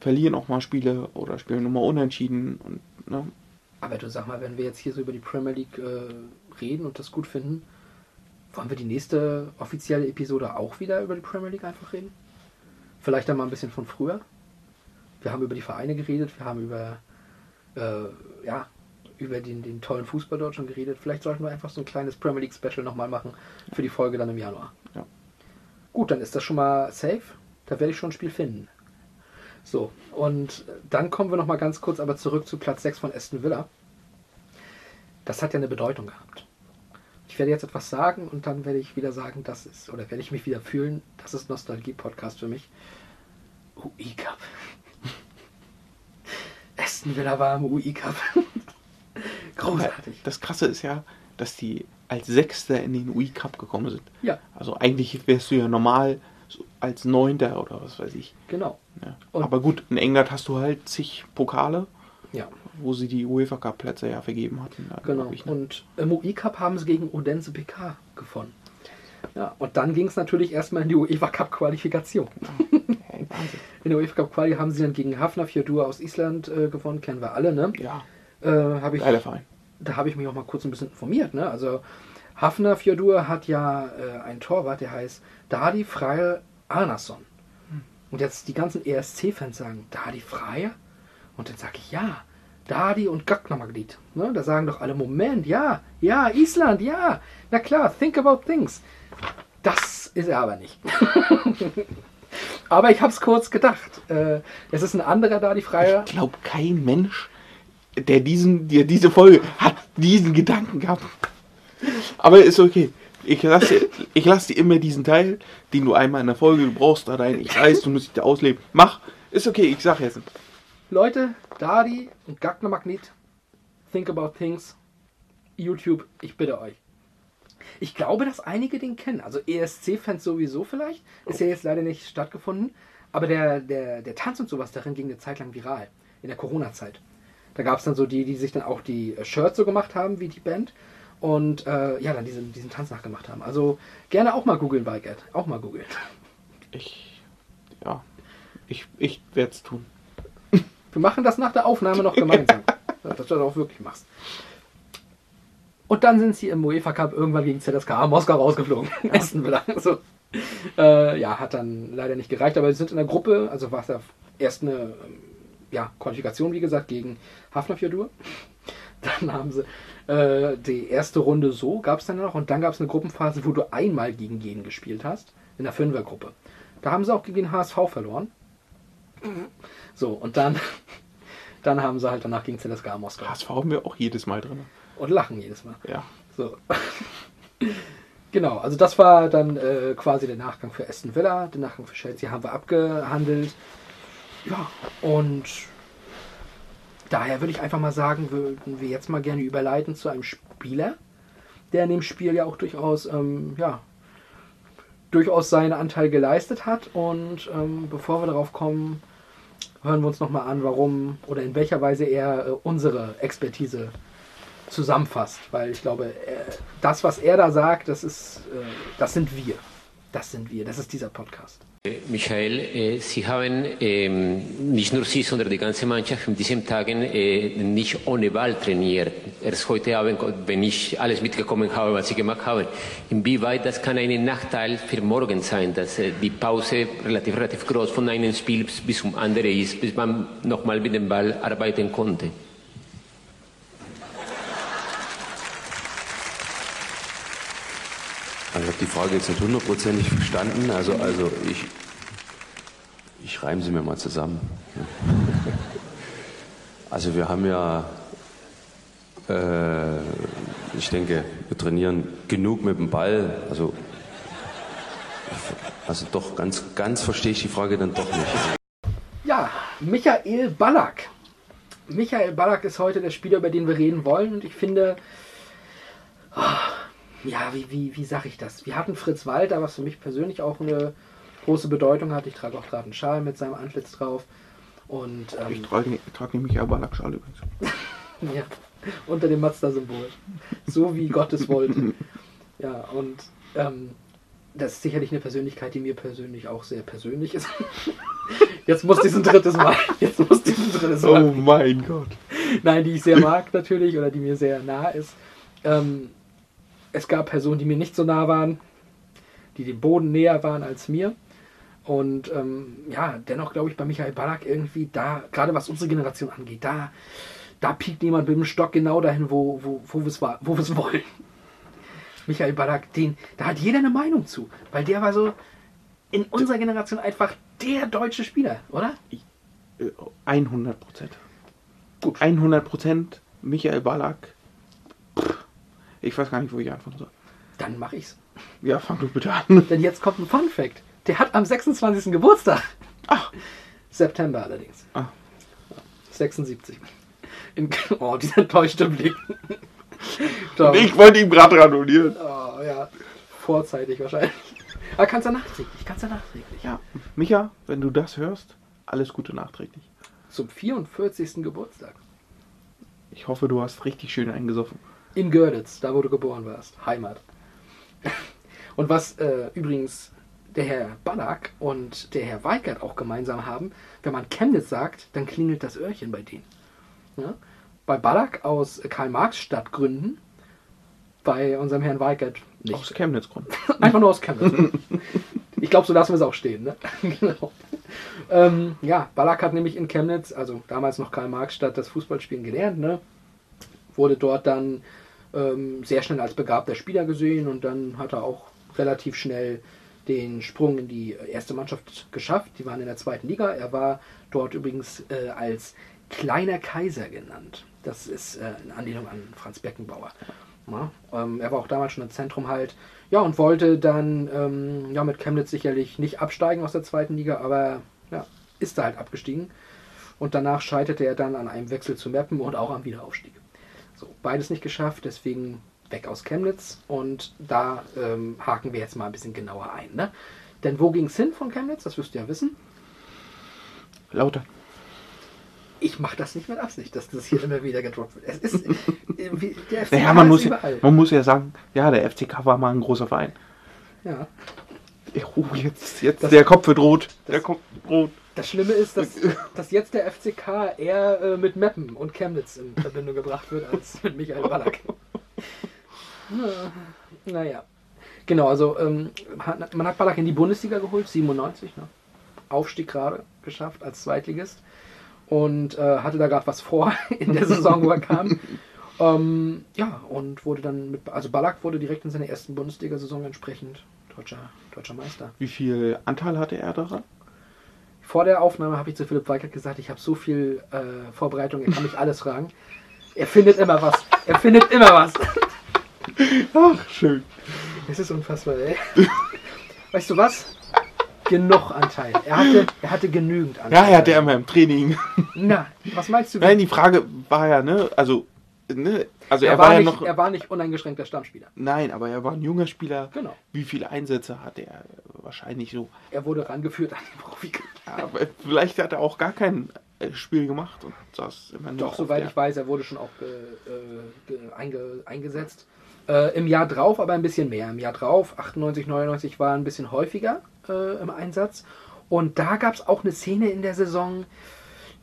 Speaker 1: verlieren auch mal Spiele oder spielen nur mal unentschieden. Und, ne?
Speaker 2: Aber du sag mal, wenn wir jetzt hier so über die Premier League äh, reden und das gut finden, wollen wir die nächste offizielle Episode auch wieder über die Premier League einfach reden? Vielleicht dann mal ein bisschen von früher. Wir haben über die Vereine geredet, wir haben über, äh, ja, über den, den tollen Fußball dort schon geredet. Vielleicht sollten wir einfach so ein kleines Premier League Special nochmal machen für die Folge dann im Januar.
Speaker 1: Ja.
Speaker 2: Gut, dann ist das schon mal safe. Da werde ich schon ein Spiel finden. So, und dann kommen wir nochmal ganz kurz aber zurück zu Platz 6 von Aston Villa. Das hat ja eine Bedeutung gehabt. Ich werde jetzt etwas sagen und dann werde ich wieder sagen, das ist, oder werde ich mich wieder fühlen, das ist Nostalgie-Podcast für mich. UI Cup. Aston Villa war im UI Cup. Großartig.
Speaker 1: Das Krasse ist ja, dass die als Sechster in den UI Cup gekommen sind.
Speaker 2: Ja,
Speaker 1: Also eigentlich wärst du ja normal als Neunter oder was weiß ich.
Speaker 2: genau.
Speaker 1: Ja. Aber gut, in England hast du halt zig Pokale,
Speaker 2: Ja,
Speaker 1: wo sie die UEFA Cup Plätze ja vergeben hatten. da,
Speaker 2: genau.
Speaker 1: Ich, ne?
Speaker 2: Und im UI Cup haben sie gegen Odense PK gewonnen. Ja, und dann ging es natürlich erstmal in die UEFA Cup Qualifikation. In der UEFA Cup Quali haben sie dann gegen Hafnarfjörður aus Island äh, gewonnen, kennen wir alle, ne?
Speaker 1: Ja,
Speaker 2: Äh, hab ich,
Speaker 1: geiler Verein.
Speaker 2: da habe ich mich auch mal kurz ein bisschen informiert. Ne? Also Hafnarfjörður hat ja äh, einen Torwart, der heißt Dadi Freyr Arnason. Und jetzt die ganzen ESC-Fans sagen, Dadi Freyr? Und dann sage ich, ja, Dadi und Gagnamagnit. Ne? Da sagen doch alle, Moment, ja, ja, Island, ja. Na klar, think about things. Das ist er aber nicht. aber ich habe es kurz gedacht. Äh, es ist ein anderer Dadi Freyr.
Speaker 1: Ich glaube, kein Mensch, der, diesen, der diese Folge hat diesen Gedanken gehabt. Aber ist okay. Ich lasse ich lass dir immer diesen Teil, den du einmal in der Folge, du brauchst da rein. Ich weiß, du musst dich da ausleben. Mach. Ist okay, ich sag jetzt.
Speaker 2: Leute, Dadi und Gagner Magnet, Think About Things, YouTube, ich bitte euch. Ich glaube, dass einige den kennen. Also ESC-Fans sowieso vielleicht. Ist ja jetzt leider nicht stattgefunden. Aber der, der, der Tanz und sowas darin ging eine Zeit lang viral. In der Corona-Zeit. Da gab es dann so die, die sich dann auch die äh, Shirts so gemacht haben, wie die Band. Und äh, ja, dann diesen, diesen Tanz nachgemacht haben. Also gerne auch mal googeln, Bike Auch mal googeln.
Speaker 1: Ich, ja, ich, ich werde es tun.
Speaker 2: Wir machen das nach der Aufnahme noch gemeinsam. Ja, dass du das auch wirklich machst. Und dann sind sie im UEFA Cup irgendwann gegen ZSKA Moskau rausgeflogen. Aston Villa. So. Äh, ja, hat dann leider nicht gereicht, aber sie sind in der Gruppe, also war es ja erst eine ähm, ja, Qualifikation, wie gesagt, gegen Hafnarfjörður. Dann haben sie äh, die erste Runde so, gab es dann noch, und dann gab es eine Gruppenphase, wo du einmal gegen jeden gespielt hast, in der Fünfergruppe. Da haben sie auch gegen den HSV verloren. So, und dann, dann haben sie halt danach gegen ZSKA Moskau.
Speaker 1: Das haben wir auch jedes Mal drin.
Speaker 2: Und lachen jedes Mal.
Speaker 1: Ja.
Speaker 2: So. genau, also das war dann äh, quasi der Nachgang für Aston Villa. Den Nachgang für Chelsea haben wir abgehandelt. Ja, und daher würde ich einfach mal sagen, würden wir jetzt mal gerne überleiten zu einem Spieler, der in dem Spiel ja auch durchaus, ähm, ja, durchaus seinen Anteil geleistet hat. Und ähm, bevor wir darauf kommen, hören wir uns nochmal an, warum oder in welcher Weise er äh, unsere Expertise zusammenfasst, weil ich glaube, äh, das, was er da sagt, das ist, äh, das sind wir. Das sind wir. Das ist dieser Podcast.
Speaker 8: Michael, äh, Sie haben ähm, nicht nur Sie, sondern die ganze Mannschaft in diesen Tagen äh, nicht ohne Ball trainiert. Erst heute Abend, wenn ich alles mitgekommen habe, was Sie gemacht haben. Inwieweit das kann ein Nachteil für morgen sein, dass äh, die Pause relativ, relativ groß von einem Spiel bis zum anderen ist, bis man nochmal mit dem Ball arbeiten konnte?
Speaker 9: Also ich habe die Frage jetzt nicht hundertprozentig verstanden. Also, also ich, ich reime sie mir mal zusammen. Also wir haben ja, äh, ich denke, wir trainieren genug mit dem Ball. Also, also doch, ganz, ganz verstehe ich die Frage dann doch nicht.
Speaker 2: Ja, Michael Ballack. Michael Ballack ist heute der Spieler, über den wir reden wollen. Und ich finde, oh, ja, wie, wie, wie sage ich das? Wir hatten Fritz Walter, was für mich persönlich auch eine große Bedeutung hat. Ich trage auch gerade einen Schal mit seinem Antlitz drauf. Und, ähm,
Speaker 1: Ich trage, trage nämlich auch Ballack-Schal übrigens.
Speaker 2: ja, unter dem Mazda-Symbol. So wie Gott es wollte. Ja, und ähm, das ist sicherlich eine Persönlichkeit, die mir persönlich auch sehr persönlich ist. Jetzt muss diesen drittes Mal. Jetzt muss diesen drittes Mal.
Speaker 1: Oh mein Gott.
Speaker 2: Nein, die ich sehr mag natürlich oder die mir sehr nah ist. Ähm, es gab Personen, die mir nicht so nah waren, die dem Boden näher waren als mir. Und ähm, ja, dennoch glaube ich bei Michael Ballack irgendwie da, gerade was unsere Generation angeht, da, da piekt jemand mit dem Stock genau dahin, wo, wo, wo wir es wo wollen. Michael Ballack, den, da hat jeder eine Meinung zu, weil der war so in unserer Generation einfach der deutsche Spieler, oder?
Speaker 1: Äh, 100 Prozent.
Speaker 2: Gut.
Speaker 1: 100 Prozent Michael Ballack. Ich weiß gar nicht, wo ich anfangen soll.
Speaker 2: Dann mache ich's.
Speaker 1: Ja, fang du bitte an.
Speaker 2: Denn jetzt kommt ein Fun Fact. Der hat am 26. Geburtstag.
Speaker 1: Ach.
Speaker 2: September allerdings.
Speaker 1: Ah.
Speaker 2: 76. In, oh, dieser enttäuschte Blick.
Speaker 1: Ich wollte ihm gerade gratulieren.
Speaker 2: Oh, ja. Vorzeitig wahrscheinlich. Aber kannst du nachträglich. Kannst du nachträglich.
Speaker 1: Ja, Micha, wenn du das hörst, alles Gute nachträglich.
Speaker 2: Zum 44. Geburtstag.
Speaker 1: Ich hoffe, du hast richtig schön eingesoffen.
Speaker 2: In Görditz, da wo du geboren warst. Heimat. Und was äh, übrigens der Herr Ballack und der Herr Weigert auch gemeinsam haben, wenn man Chemnitz sagt, dann klingelt das Öhrchen bei denen. Ja? Bei Ballack aus Karl-Marx-Stadtgründen, bei unserem Herrn Weigert nicht.
Speaker 1: Aus Chemnitz-Grund.
Speaker 2: Einfach nur aus Chemnitz. ich glaube, so lassen wir es auch stehen. Ne? genau. ähm, ja, Ballack hat nämlich in Chemnitz, also damals noch Karl-Marx-Stadt, das Fußballspielen gelernt. Ne? Wurde dort dann ähm, sehr schnell als begabter Spieler gesehen und dann hat er auch relativ schnell den Sprung in die erste Mannschaft geschafft. Die waren in der zweiten Liga. Er war dort übrigens äh, als kleiner Kaiser genannt. Das ist äh, in Anlehnung an Franz Beckenbauer. Ja, ähm, er war auch damals schon im Zentrum halt. Ja, und wollte dann ähm, ja, mit Chemnitz sicherlich nicht absteigen aus der zweiten Liga, aber ja, ist da halt abgestiegen. Und danach scheiterte er dann an einem Wechsel zu Meppen und auch am Wiederaufstieg. So, beides nicht geschafft, deswegen weg aus Chemnitz. Und da ähm, haken wir jetzt mal ein bisschen genauer ein. Ne? Denn wo ging es hin von Chemnitz? Das wirst du ja wissen.
Speaker 1: Lauter.
Speaker 2: Ich mache das nicht mit Absicht, dass das hier immer wieder gedroppt wird. Es ist äh, der FCK
Speaker 1: Naja, man
Speaker 2: ist
Speaker 1: muss, ja,
Speaker 2: überall.
Speaker 1: man muss ja sagen, ja, der FCK war mal ein großer Verein.
Speaker 2: Ja.
Speaker 1: Oh, jetzt, jetzt
Speaker 2: Das-
Speaker 1: der Kopf wird rot. Der
Speaker 2: das-
Speaker 1: Kopf wird rot.
Speaker 2: Das Schlimme ist, dass, dass jetzt der FCK eher äh, mit Meppen und Chemnitz in Verbindung gebracht wird als mit Michael Ballack. Ja, naja. Genau, also ähm, man hat Ballack in die Bundesliga geholt, 97, ne? Aufstieg gerade geschafft als Zweitligist und äh, hatte da gerade was vor in der Saison, wo er kam. Ähm, ja, und wurde dann mit, also Ballack wurde direkt in seiner ersten Bundesliga-Saison entsprechend deutscher, deutscher Meister.
Speaker 1: Wie viel Anteil hatte er daran?
Speaker 2: Vor der Aufnahme habe ich zu Philipp Weigert gesagt, ich habe so viel äh, Vorbereitung, er kann mich alles fragen. Er findet immer was. Er findet immer was.
Speaker 1: Ach, schön.
Speaker 2: Es ist unfassbar, ey. Weißt du was? Genug Anteil. Er hatte, er hatte genügend Anteil.
Speaker 1: Ja, er hatte immer im Training.
Speaker 2: Na, was meinst du?
Speaker 1: Nein, die Frage war ja, ne, also, ne, also er,
Speaker 2: er,
Speaker 1: war,
Speaker 2: war
Speaker 1: ja
Speaker 2: nicht,
Speaker 1: noch.
Speaker 2: er war nicht uneingeschränkter Stammspieler.
Speaker 1: Nein, aber er war ein junger Spieler.
Speaker 2: Genau.
Speaker 1: Wie viele Einsätze hatte er? Wahrscheinlich so.
Speaker 2: Er wurde rangeführt an den Profi.
Speaker 1: Aber vielleicht hat er auch gar keinen Spiel gemacht und saß immer nur
Speaker 2: Doch, soweit
Speaker 1: der-
Speaker 2: ich weiß, er wurde schon auch äh, ge, einge, eingesetzt. Äh, Im Jahr drauf aber ein bisschen mehr. Im Jahr drauf, 98, 99, war er ein bisschen häufiger äh, im Einsatz. Und da gab es auch eine Szene in der Saison,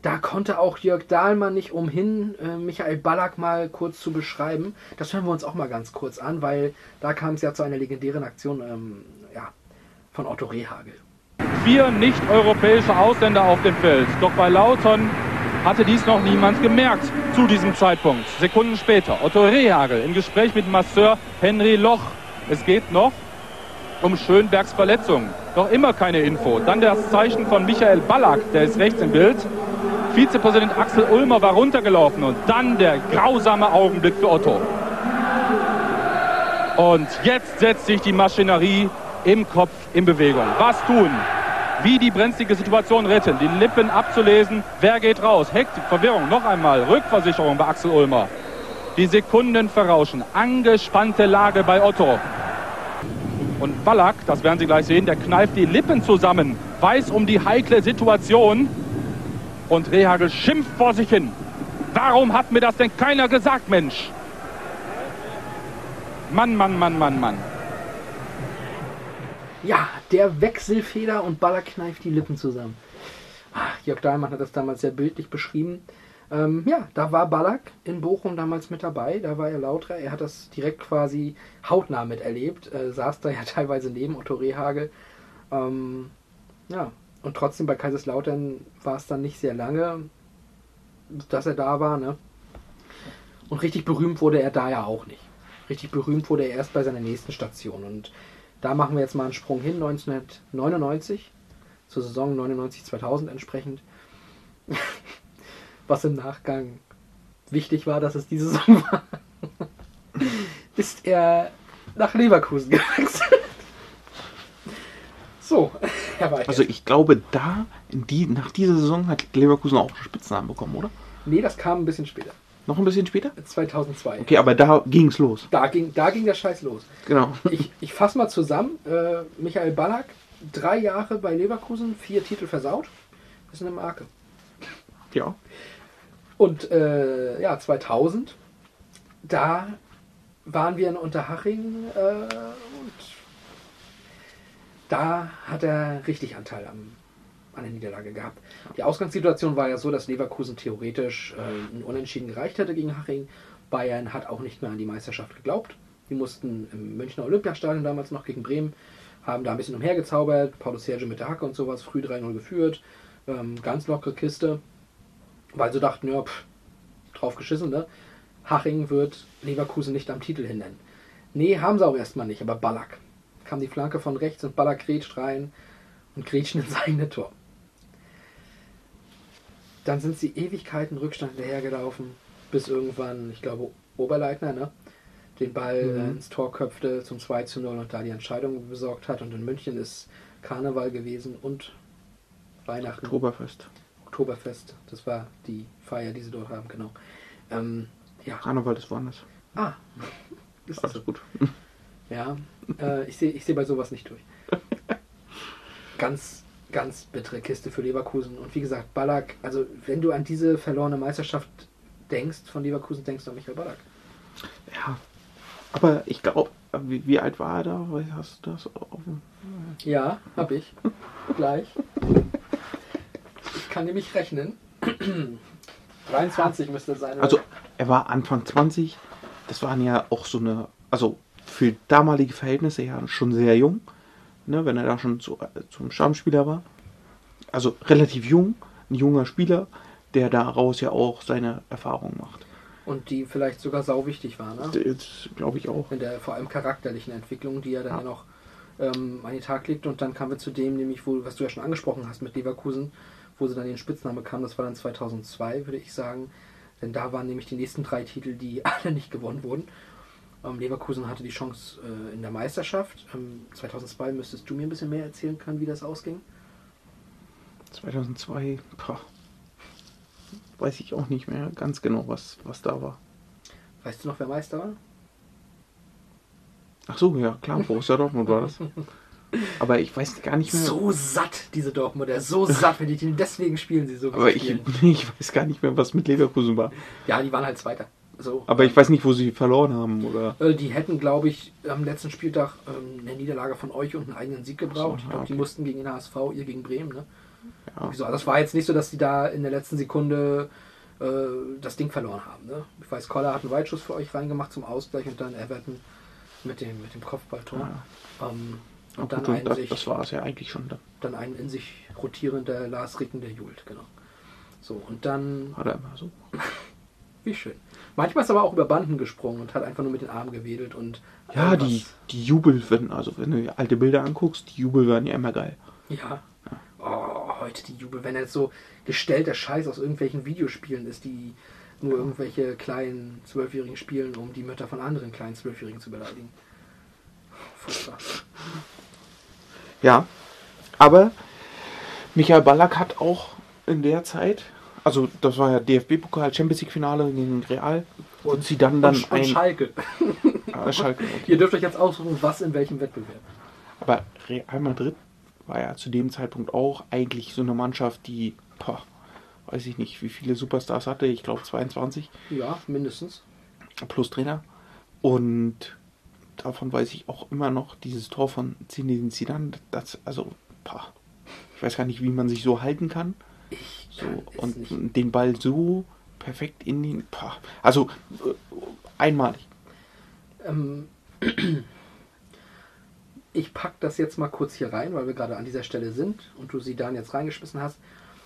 Speaker 2: da konnte auch Jörg Dahlmann nicht umhin, äh, Michael Ballack mal kurz zu beschreiben. Das hören wir uns auch mal ganz kurz an, weil da kam es ja zu einer legendären Aktion ähm, ja, von Otto Rehagel.
Speaker 10: vier nicht-europäische Ausländer auf dem Feld. Doch bei Lautern hatte dies noch niemand gemerkt zu diesem Zeitpunkt. Sekunden später, Otto Rehagel im Gespräch mit Masseur Henry Loch. Es geht noch um Schönbergs Verletzung. Noch immer keine Info. Dann das Zeichen von Michael Ballack, der ist rechts im Bild. Vizepräsident Axel Ulmer war runtergelaufen und dann der grausame Augenblick für Otto. Und jetzt setzt sich die Maschinerie im Kopf in Bewegung. Was tun? Wie die brenzlige Situation retten? Die Lippen abzulesen. Wer geht raus? Hektik, Verwirrung. Noch einmal. Rückversicherung bei Axel Ulmer. Die Sekunden verrauschen. Angespannte Lage bei Otto. Und Ballack, das werden Sie gleich sehen, der kneift die Lippen zusammen. Weiß um die heikle Situation. Und Rehagel schimpft vor sich hin. Warum hat mir das denn keiner gesagt, Mensch? Mann, Mann, Mann, Mann, Mann.
Speaker 2: Ja, der Wechselfeder und Baller kneift die Lippen zusammen. Ach, Jörg Dahlmann hat das damals sehr bildlich beschrieben. Ähm, ja, da war Ballack in Bochum damals mit dabei, da war er lauter. Er hat das direkt quasi hautnah miterlebt, äh, saß da ja teilweise neben Otto Rehagel. Ähm, ja, und trotzdem bei Kaiserslautern war es dann nicht sehr lange, dass er da war. Ne? Und richtig berühmt wurde er da ja auch nicht. Richtig berühmt wurde er erst bei seiner nächsten Station. Und da machen wir jetzt mal einen Sprung hin, 1999, zur Saison 99-2000 entsprechend. Was im Nachgang wichtig war, dass es diese Saison war, ist er nach Leverkusen gewechselt. So.
Speaker 1: Also ich glaube, da, die, nach dieser Saison hat Leverkusen auch einen Spitznamen bekommen, oder?
Speaker 2: nee, das kam ein bisschen später.
Speaker 1: Noch ein bisschen später?
Speaker 2: 2002.
Speaker 1: Okay, aber da ging's los.
Speaker 2: Da ging, da ging der Scheiß los.
Speaker 1: Genau.
Speaker 2: Ich, ich fasse mal zusammen. Äh, Michael Ballack, drei Jahre bei Leverkusen, vier Titel versaut. Das ist eine Marke.
Speaker 1: Ja.
Speaker 2: Und äh, ja, 2000, da waren wir in Unterhaching äh, und da hat er richtig Anteil am, an der Niederlage gehabt. Die Ausgangssituation war ja so, dass Leverkusen theoretisch äh, ein Unentschieden gereicht hätte gegen Haching. Bayern hat auch nicht mehr an die Meisterschaft geglaubt. Die mussten im Münchner Olympiastadion damals noch gegen Bremen, haben da ein bisschen umhergezaubert. Paulo Sergio mit der Hacke und sowas, früh 3-0 geführt. Ähm, ganz lockere Kiste. Weil sie dachten, ja, pff, drauf geschissen, ne? Haching wird Leverkusen nicht am Titel hindern. Nee, haben sie auch erstmal nicht, aber Ballack. Kam die Flanke von rechts und Ballack grätscht rein und grätscht ins eigene Tor. Dann sind sie Ewigkeiten Rückstand hinterhergelaufen, bis irgendwann, ich glaube, Oberleitner, ne? Den Ball
Speaker 1: Mhm.
Speaker 2: äh, ins Tor köpfte zum 2 zu 0 und da die Entscheidung besorgt hat. Und in München ist Karneval gewesen und Weihnachten.
Speaker 1: Oktoberfest.
Speaker 2: Oktoberfest. Das war die Feier, die sie dort haben, genau. Ähm, ja.
Speaker 1: Karneval ist woanders.
Speaker 2: Ah. Ist das?
Speaker 1: Alles gut.
Speaker 2: Ja. Äh, ich sehe ich seh bei sowas nicht durch. Ganz, ganz bittere Kiste für Leverkusen. Und wie gesagt, Ballack, also wenn du an diese verlorene Meisterschaft denkst von Leverkusen, denkst du an Michael Ballack.
Speaker 1: Ja. Aber ich glaube, wie, wie alt war er da? Hast du das dem
Speaker 2: Ja, hab ich. Gleich. Ich kann nämlich rechnen. 23 müsste sein.
Speaker 1: Also, er war Anfang 20. Das waren ja auch so eine, also für damalige Verhältnisse ja schon sehr jung, ne, wenn er da schon zu, zum Stammspieler war. Also relativ jung, ein junger Spieler, der daraus ja auch seine Erfahrungen macht.
Speaker 2: Und die vielleicht sogar sau wichtig war, ne?
Speaker 1: Das glaube ich auch.
Speaker 2: in der vor allem charakterlichen Entwicklung, die er dann ja, noch ähm, an den Tag legt. Und dann kamen wir zu dem, nämlich, wo, was du ja schon angesprochen hast mit Leverkusen, wo sie dann den Spitznamen bekamen. Das war dann 2002, würde ich sagen. Denn da waren nämlich die nächsten drei Titel, die alle nicht gewonnen wurden. Ähm, Leverkusen hatte die Chance äh, in der Meisterschaft. Ähm, 2002 müsstest du mir ein bisschen mehr erzählen können, wie das ausging.
Speaker 1: 2002, boah, weiß ich auch nicht mehr ganz genau, was, was da war.
Speaker 2: Weißt du noch, wer Meister war?
Speaker 1: Ach so, ja, klar, Borussia Dortmund war das. Aber ich weiß gar nicht mehr.
Speaker 2: So satt, diese Dortmunder, so satt, wenn die den deswegen spielen sie so.
Speaker 1: aber ich, ich weiß gar nicht mehr, was mit Leverkusen war.
Speaker 2: Ja, die waren halt Zweiter. So.
Speaker 1: Aber ich weiß nicht, wo sie verloren haben. Oder
Speaker 2: Äh, Die hätten, glaube ich, am letzten Spieltag ähm, eine Niederlage von euch und einen eigenen Sieg gebraucht.
Speaker 1: So,
Speaker 2: ich glaube,
Speaker 1: ja,
Speaker 2: die
Speaker 1: okay.
Speaker 2: mussten gegen den HSV, ihr gegen Bremen. Ne?
Speaker 1: Ja.
Speaker 2: Wieso? Das war jetzt nicht so, dass die da in der letzten Sekunde äh, das Ding verloren haben. Ne? Ich weiß, Koller hat einen Weitschuss für euch reingemacht zum Ausgleich und dann Everton mit dem, mit dem Kopfballtor. Ähm, und dann,
Speaker 1: gut, und
Speaker 2: einen
Speaker 1: das,
Speaker 2: sich,
Speaker 1: das war es ja eigentlich schon. Dann
Speaker 2: dann ein in sich rotierender Lars Ricken, der jubelt. Genau. So, und dann
Speaker 1: hat er immer so.
Speaker 2: wie schön. Manchmal ist er aber auch über Banden gesprungen und hat einfach nur mit den Armen gewedelt und
Speaker 1: Ja,
Speaker 2: irgendwas-
Speaker 1: die, die Jubel, wenn, also wenn du alte Bilder anguckst, die Jubel werden ja immer geil.
Speaker 2: Ja. Oh, heute die Jubel, wenn jetzt so gestellter Scheiß aus irgendwelchen Videospielen ist, die nur irgendwelche kleinen Zwölfjährigen spielen, um die Mütter von anderen kleinen Zwölfjährigen zu beleidigen. Furchtbar.
Speaker 1: Ja, aber Michael Ballack hat auch in der Zeit, also das war ja DFB-Pokal Champions League Finale gegen Real und sie dann dann
Speaker 2: und,
Speaker 1: ein
Speaker 2: und Schalke.
Speaker 1: Ah, Schalke, okay.
Speaker 2: Ihr dürft euch jetzt aussuchen, was in welchem Wettbewerb.
Speaker 1: Aber Real Madrid war ja zu dem Zeitpunkt auch eigentlich so eine Mannschaft, die, boah, weiß ich nicht, wie viele Superstars hatte. Ich glaube 22
Speaker 2: Ja, mindestens.
Speaker 1: plus Trainer. Und davon weiß ich auch immer noch dieses Tor von Zinedine Zidane. Das, also, boah, ich weiß gar nicht, wie man sich so halten kann. So, und den Ball so perfekt in den, boah, also äh, einmalig.
Speaker 2: Ähm, ich pack das jetzt mal kurz hier rein, weil wir gerade an dieser Stelle sind und du sie dann jetzt reingeschmissen hast.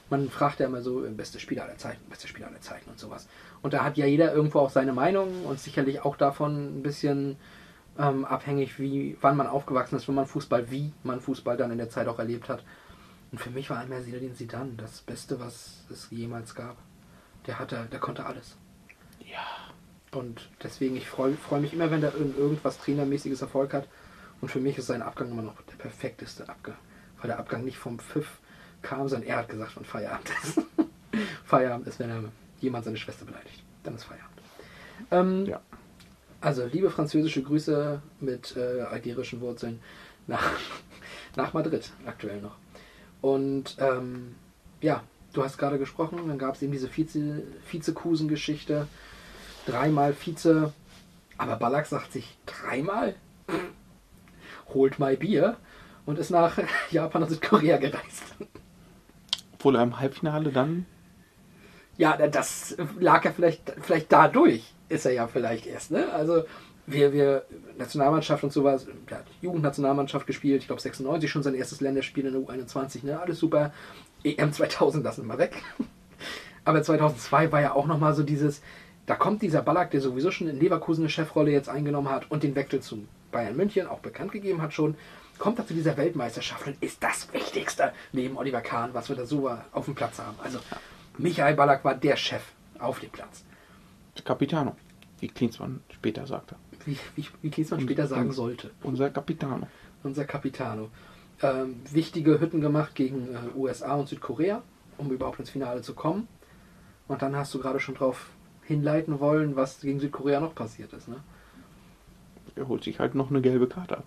Speaker 2: Man fragt ja immer so, äh, beste Spieler aller Zeiten, beste Spieler aller Zeiten und sowas. Und da hat ja jeder irgendwo auch seine Meinung und sicherlich auch davon ein bisschen ähm, abhängig, wie, wann man aufgewachsen ist, wenn man Fußball, wie man Fußball dann in der Zeit auch erlebt hat. Und für mich war einmal Zinedine Zidane das Beste, was es jemals gab. Der hatte, der konnte alles. Ja. Und deswegen, ich freue freu mich immer, wenn der irgendwas trainermäßiges Erfolg hat. Und für mich ist sein Abgang immer noch der perfekteste Abgang. Weil der Abgang nicht vom Pfiff kam, sondern er hat gesagt, wann Feierabend ist. Feierabend ist, wenn er jemand seine Schwester beleidigt. Dann ist Feierabend. Ähm,
Speaker 1: Ja.
Speaker 2: Also, liebe französische Grüße mit äh, algerischen Wurzeln nach, nach Madrid, aktuell noch. Und ähm, ja, du hast gerade gesprochen, dann gab es eben diese Vize, Vizekusen-Geschichte. Dreimal Vize. Aber Ballack sagt sich dreimal? Holt mal Bier und ist nach Japan und Südkorea gereist.
Speaker 1: Obwohl er im Halbfinale dann
Speaker 2: Ja, das lag ja vielleicht, vielleicht dadurch, ist er ja vielleicht erst, ne? Also, wir, wir, Nationalmannschaft und sowas, der hat Jugendnationalmannschaft gespielt, ich glaube 96 schon sein erstes Länderspiel in der U21, ne? Alles super. EM 2000 lassen wir weg. Aber 2002 war ja auch nochmal so dieses, da kommt dieser Ballack, der sowieso schon in Leverkusen eine Chefrolle jetzt eingenommen hat und den Wechsel zu Bayern München auch bekannt gegeben hat schon, kommt er zu dieser Weltmeisterschaft und ist das Wichtigste neben Oliver Kahn, was wir da so auf dem Platz haben. Also Michael Ballack war der Chef auf dem Platz.
Speaker 1: Capitano, wie Klinsmann später sagte.
Speaker 2: Wie, wie, wie Klinsmann später sagen sollte.
Speaker 1: Unser Capitano.
Speaker 2: Unser Capitano. Ähm, wichtige Hütten gemacht gegen äh, USA und Südkorea, um überhaupt ins Finale zu kommen. Und dann hast du gerade schon drauf hinleiten wollen, was gegen Südkorea noch passiert ist. Ne?
Speaker 1: Er holt sich halt noch eine gelbe Karte ab.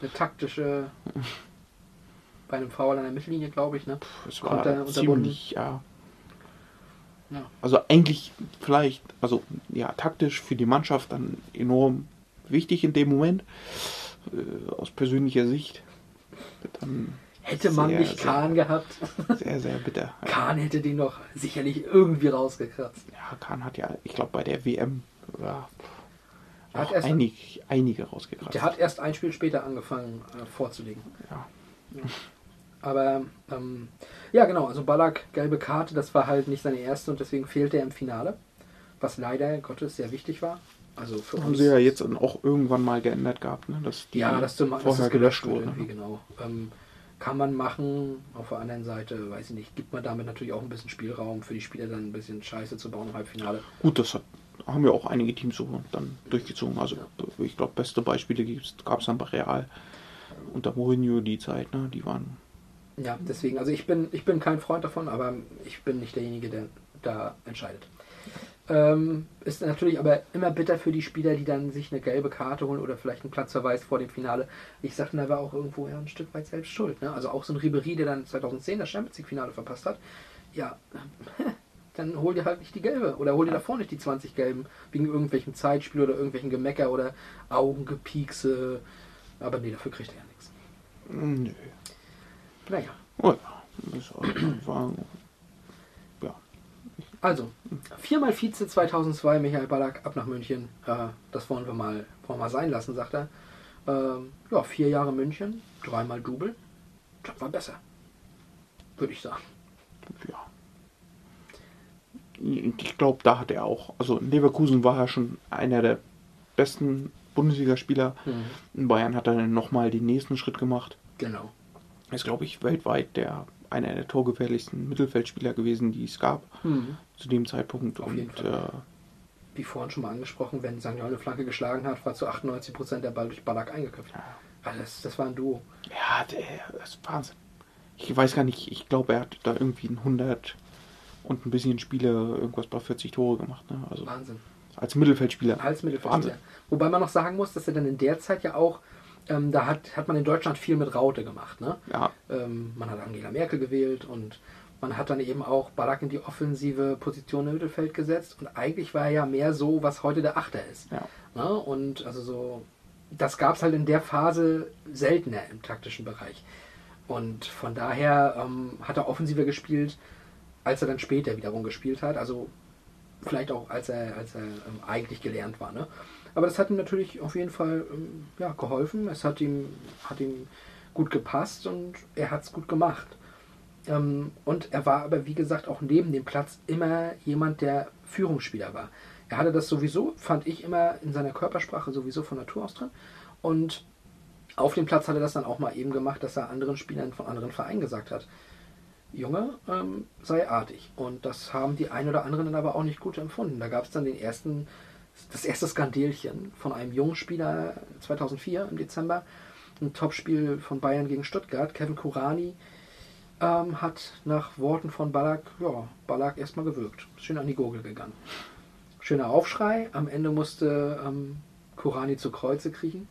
Speaker 2: Eine taktische, bei einem Foul an der Mittellinie, glaube ich. Ne?
Speaker 1: Es
Speaker 2: Kommt
Speaker 1: war ziemlich, ja.
Speaker 2: Ja.
Speaker 1: Also eigentlich vielleicht, also ja, taktisch für die Mannschaft dann enorm wichtig in dem Moment. Äh, aus persönlicher Sicht. Dann
Speaker 2: Hätte man
Speaker 1: sehr,
Speaker 2: nicht
Speaker 1: sehr-
Speaker 2: Kahn gehabt,
Speaker 1: Sehr, sehr bitter.
Speaker 2: Kahn hätte den noch sicherlich irgendwie rausgekratzt.
Speaker 1: Ja, Kahn hat ja, ich glaube, bei der WM ja,
Speaker 2: hat erst-
Speaker 1: einig, einige rausgekratzt.
Speaker 2: Der hat erst ein Spiel später angefangen äh, vorzulegen.
Speaker 1: Ja.
Speaker 2: Aber ähm, ja, genau, also Ballack, gelbe Karte, das war halt nicht seine erste und deswegen fehlte er im Finale. Was leider Gottes sehr wichtig war. Also für
Speaker 1: Haben
Speaker 2: uns.
Speaker 1: sie ja jetzt auch irgendwann mal geändert gehabt, ne? dass die
Speaker 2: ja, dass, du, dass
Speaker 1: vorher
Speaker 2: es
Speaker 1: gelöscht
Speaker 2: wurde. Irgendwie, genau. Ähm, kann man machen. Auf der anderen Seite, weiß ich nicht, gibt man damit natürlich auch ein bisschen Spielraum für die Spieler dann ein bisschen Scheiße zu bauen im Halbfinale.
Speaker 1: Gut, das hat, haben ja auch einige Teams so dann durchgezogen. Also ich glaube, beste Beispiele gab es dann bei Real unter Mourinho die Zeit, ne? Die waren
Speaker 2: Ja, deswegen, also ich bin, ich bin kein Freund davon, aber ich bin nicht derjenige, der da entscheidet. Ähm, ist natürlich aber immer bitter für die Spieler, die dann sich eine gelbe Karte holen oder vielleicht einen Platzverweis vor dem Finale. Ich sagte, da war auch irgendwo ja ein Stück weit selbst schuld. Ne? Also auch so ein Ribery, der dann 2010 das Champions League-Finale verpasst hat. Ja, dann hol dir halt nicht die gelbe oder hol dir davor nicht die 20 gelben wegen irgendwelchen Zeitspiel oder irgendwelchen Gemecker oder Augengepiekse. Aber nee, dafür kriegt er ja nichts.
Speaker 1: Nö.
Speaker 2: Naja.
Speaker 1: Oh, ja. Ja.
Speaker 2: Also, viermal Vize 2002, Michael Ballack, ab nach München. Äh, das wollen wir mal, wollen wir mal sein lassen, sagt er. Ähm, ja, vier Jahre München, dreimal Double. Das war besser. Würde ich sagen.
Speaker 1: ja. Ich glaube, da hat er auch, also in Leverkusen war er schon einer der besten Bundesligaspieler.
Speaker 2: Mhm.
Speaker 1: In Bayern hat er dann nochmal den nächsten Schritt gemacht.
Speaker 2: Genau.
Speaker 1: Er ist, glaube ich, weltweit der einer der torgefährlichsten Mittelfeldspieler gewesen, die es gab
Speaker 2: Mhm.
Speaker 1: zu dem Zeitpunkt.
Speaker 2: Auf
Speaker 1: Und äh,
Speaker 2: Wie vorhin schon mal angesprochen, wenn. Johann eine Flanke geschlagen hat, war zu 98% der Ball durch Ballack eingeköpft. Ah, das, das war ein Duo.
Speaker 1: ja, der, das ist Wahnsinn. Ich weiß gar nicht, ich glaube, er hat da irgendwie ein 100 und ein bisschen Spiele, irgendwas bei 40 Tore gemacht. Ne? Also
Speaker 2: Wahnsinn.
Speaker 1: als Mittelfeldspieler.
Speaker 2: Als Mittelfeldspieler. Wobei man noch sagen muss, dass er dann in der Zeit ja auch, ähm, da hat, hat man in Deutschland viel mit Raute gemacht. Ne?
Speaker 1: Ja,
Speaker 2: Ähm, man hat Angela Merkel gewählt und man hat dann eben auch Ballack in die offensive Position im Mittelfeld gesetzt. Und eigentlich war er ja mehr so, was heute der Achter ist.
Speaker 1: ja.
Speaker 2: Ne? Und also so, das gab es halt in der Phase seltener im taktischen Bereich. Und von daher ähm, hat er offensiver gespielt, als er dann später wiederum gespielt hat. Also vielleicht auch, als er, als er ähm, eigentlich gelernt war. Ne? Aber das hat ihm natürlich auf jeden Fall ähm, ja, geholfen. Es hat ihm, hat ihm gut gepasst und er hat es gut gemacht. Ähm, und er war aber, wie gesagt, auch neben dem Platz immer jemand, der Führungsspieler war. Er hatte das sowieso, fand ich immer in seiner Körpersprache sowieso von Natur aus drin. Und auf dem Platz hat er das dann auch mal eben gemacht, dass er anderen Spielern von anderen Vereinen gesagt hat, Junge, ähm, sei artig. Und das haben die ein oder anderen dann aber auch nicht gut empfunden. Da gab es dann den ersten, das erste Skandelchen von einem jungen Spieler 2004 im Dezember. Ein Topspiel von Bayern gegen Stuttgart. Kevin Kurani ähm, hat nach Worten von Ballack, ja, Ballack erstmal gewürgt. Schön an die Gurgel gegangen. Schöner Aufschrei. Am Ende musste ähm, Kurani zu Kreuze kriechen.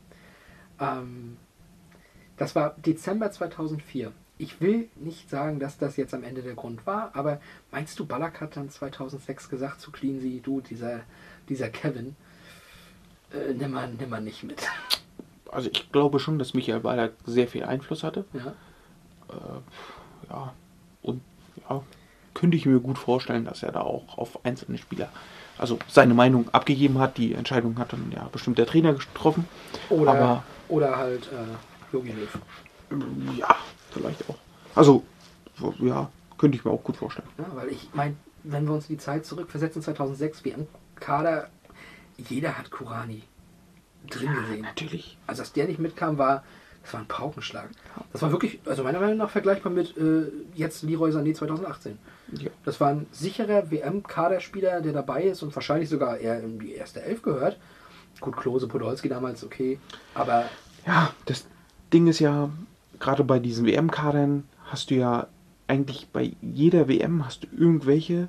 Speaker 2: Ähm, das war Dezember 2004. Ich will nicht sagen, dass das jetzt am Ende der Grund war, aber meinst du, Ballack hat dann 2006 gesagt zu Cleansy, du, dieser, dieser Kevin, äh, nimm, mal, nimm mal nicht mit.
Speaker 1: Also ich glaube schon, dass Michael Ballack sehr viel Einfluss hatte.
Speaker 2: Ja.
Speaker 1: Äh, ja. Und ja, könnte ich mir gut vorstellen, dass er da auch auf einzelne Spieler, also seine Meinung abgegeben hat. Die Entscheidung hat dann ja bestimmt der Trainer getroffen.
Speaker 2: Oder,
Speaker 1: Aber
Speaker 2: oder halt äh, Jogi Löw.
Speaker 1: ja, vielleicht auch. Also ja, könnte ich mir auch gut vorstellen.
Speaker 2: Ja, weil ich meine, wenn wir uns in die Zeit zurückversetzen, 2006, WM-Kader, jeder hat Kurani drin gesehen.
Speaker 1: Natürlich.
Speaker 2: Also, dass der nicht mitkam, war, das war ein Paukenschlag. Das war wirklich, also meiner Meinung nach vergleichbar mit äh, jetzt Leroy Sané 2018.
Speaker 1: Ja.
Speaker 2: Das war ein sicherer WM-Kaderspieler, der dabei ist und wahrscheinlich sogar eher in die erste Elf gehört. Gut, Klose, Podolski damals okay, aber
Speaker 1: Ja, das Ding ist ja, gerade bei diesen WM-Kadern hast du ja eigentlich bei jeder WM hast du irgendwelche,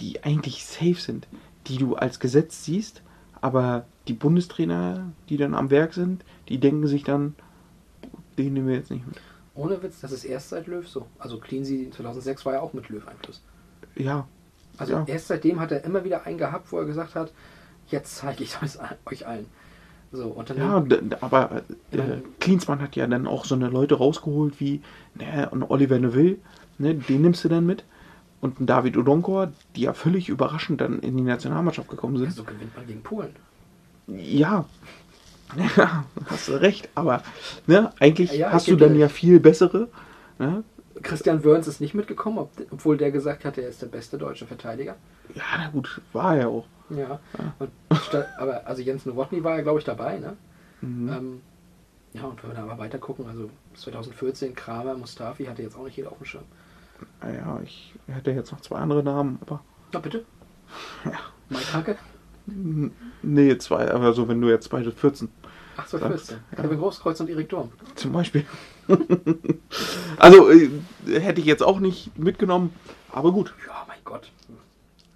Speaker 1: die eigentlich safe sind, die du als Gesetz siehst, aber die Bundestrainer, die dann am Werk sind, die denken sich dann, den nehmen wir jetzt nicht mit.
Speaker 2: ohne Witz, das ist erst seit Löw so. Also Cleansy 2006 war ja auch mit Löw-Einfluss.
Speaker 1: Ja,
Speaker 2: Also
Speaker 1: Ja.
Speaker 2: erst seitdem hat er immer wieder einen gehabt, wo er gesagt hat, jetzt zeige ich es euch allen. So, und dann
Speaker 1: ja, aber äh, Klinsmann hat ja dann auch so eine Leute rausgeholt wie ne, und Oliver Neville, ne, den nimmst du dann mit. Und ein David Odonkor, die ja völlig überraschend dann in die Nationalmannschaft gekommen sind.
Speaker 2: so gewinnt man gegen Polen.
Speaker 1: Ja, ja, hast du recht, aber ne, eigentlich
Speaker 2: Ja,
Speaker 1: hast du dann ja viel bessere. Ne?
Speaker 2: Christian Wörns ist nicht mitgekommen, ob, obwohl der gesagt hat, er ist der beste deutsche Verteidiger.
Speaker 1: Ja, na gut, war er auch.
Speaker 2: Ja. Und statt, aber also Jens Nowotny war ja, glaube ich, dabei, ne?
Speaker 1: Mhm.
Speaker 2: Ähm, ja, und wenn wir da mal weiter gucken, also 2014 Kramer, Mustafi hatte jetzt auch nicht jeder auf dem Schirm.
Speaker 1: Naja, ich hätte jetzt noch zwei andere Namen, aber.
Speaker 2: Na bitte.
Speaker 1: Ja.
Speaker 2: Mike Hacke.
Speaker 1: n- Nee, zwei, aber so, wenn du jetzt beide 14
Speaker 2: Ach so,
Speaker 1: sagst,
Speaker 2: 14. Kevin Großkreuz und Erik Durm.
Speaker 1: Zum Beispiel. also, äh, hätte ich jetzt auch nicht mitgenommen, aber gut.
Speaker 2: Ja, mein Gott.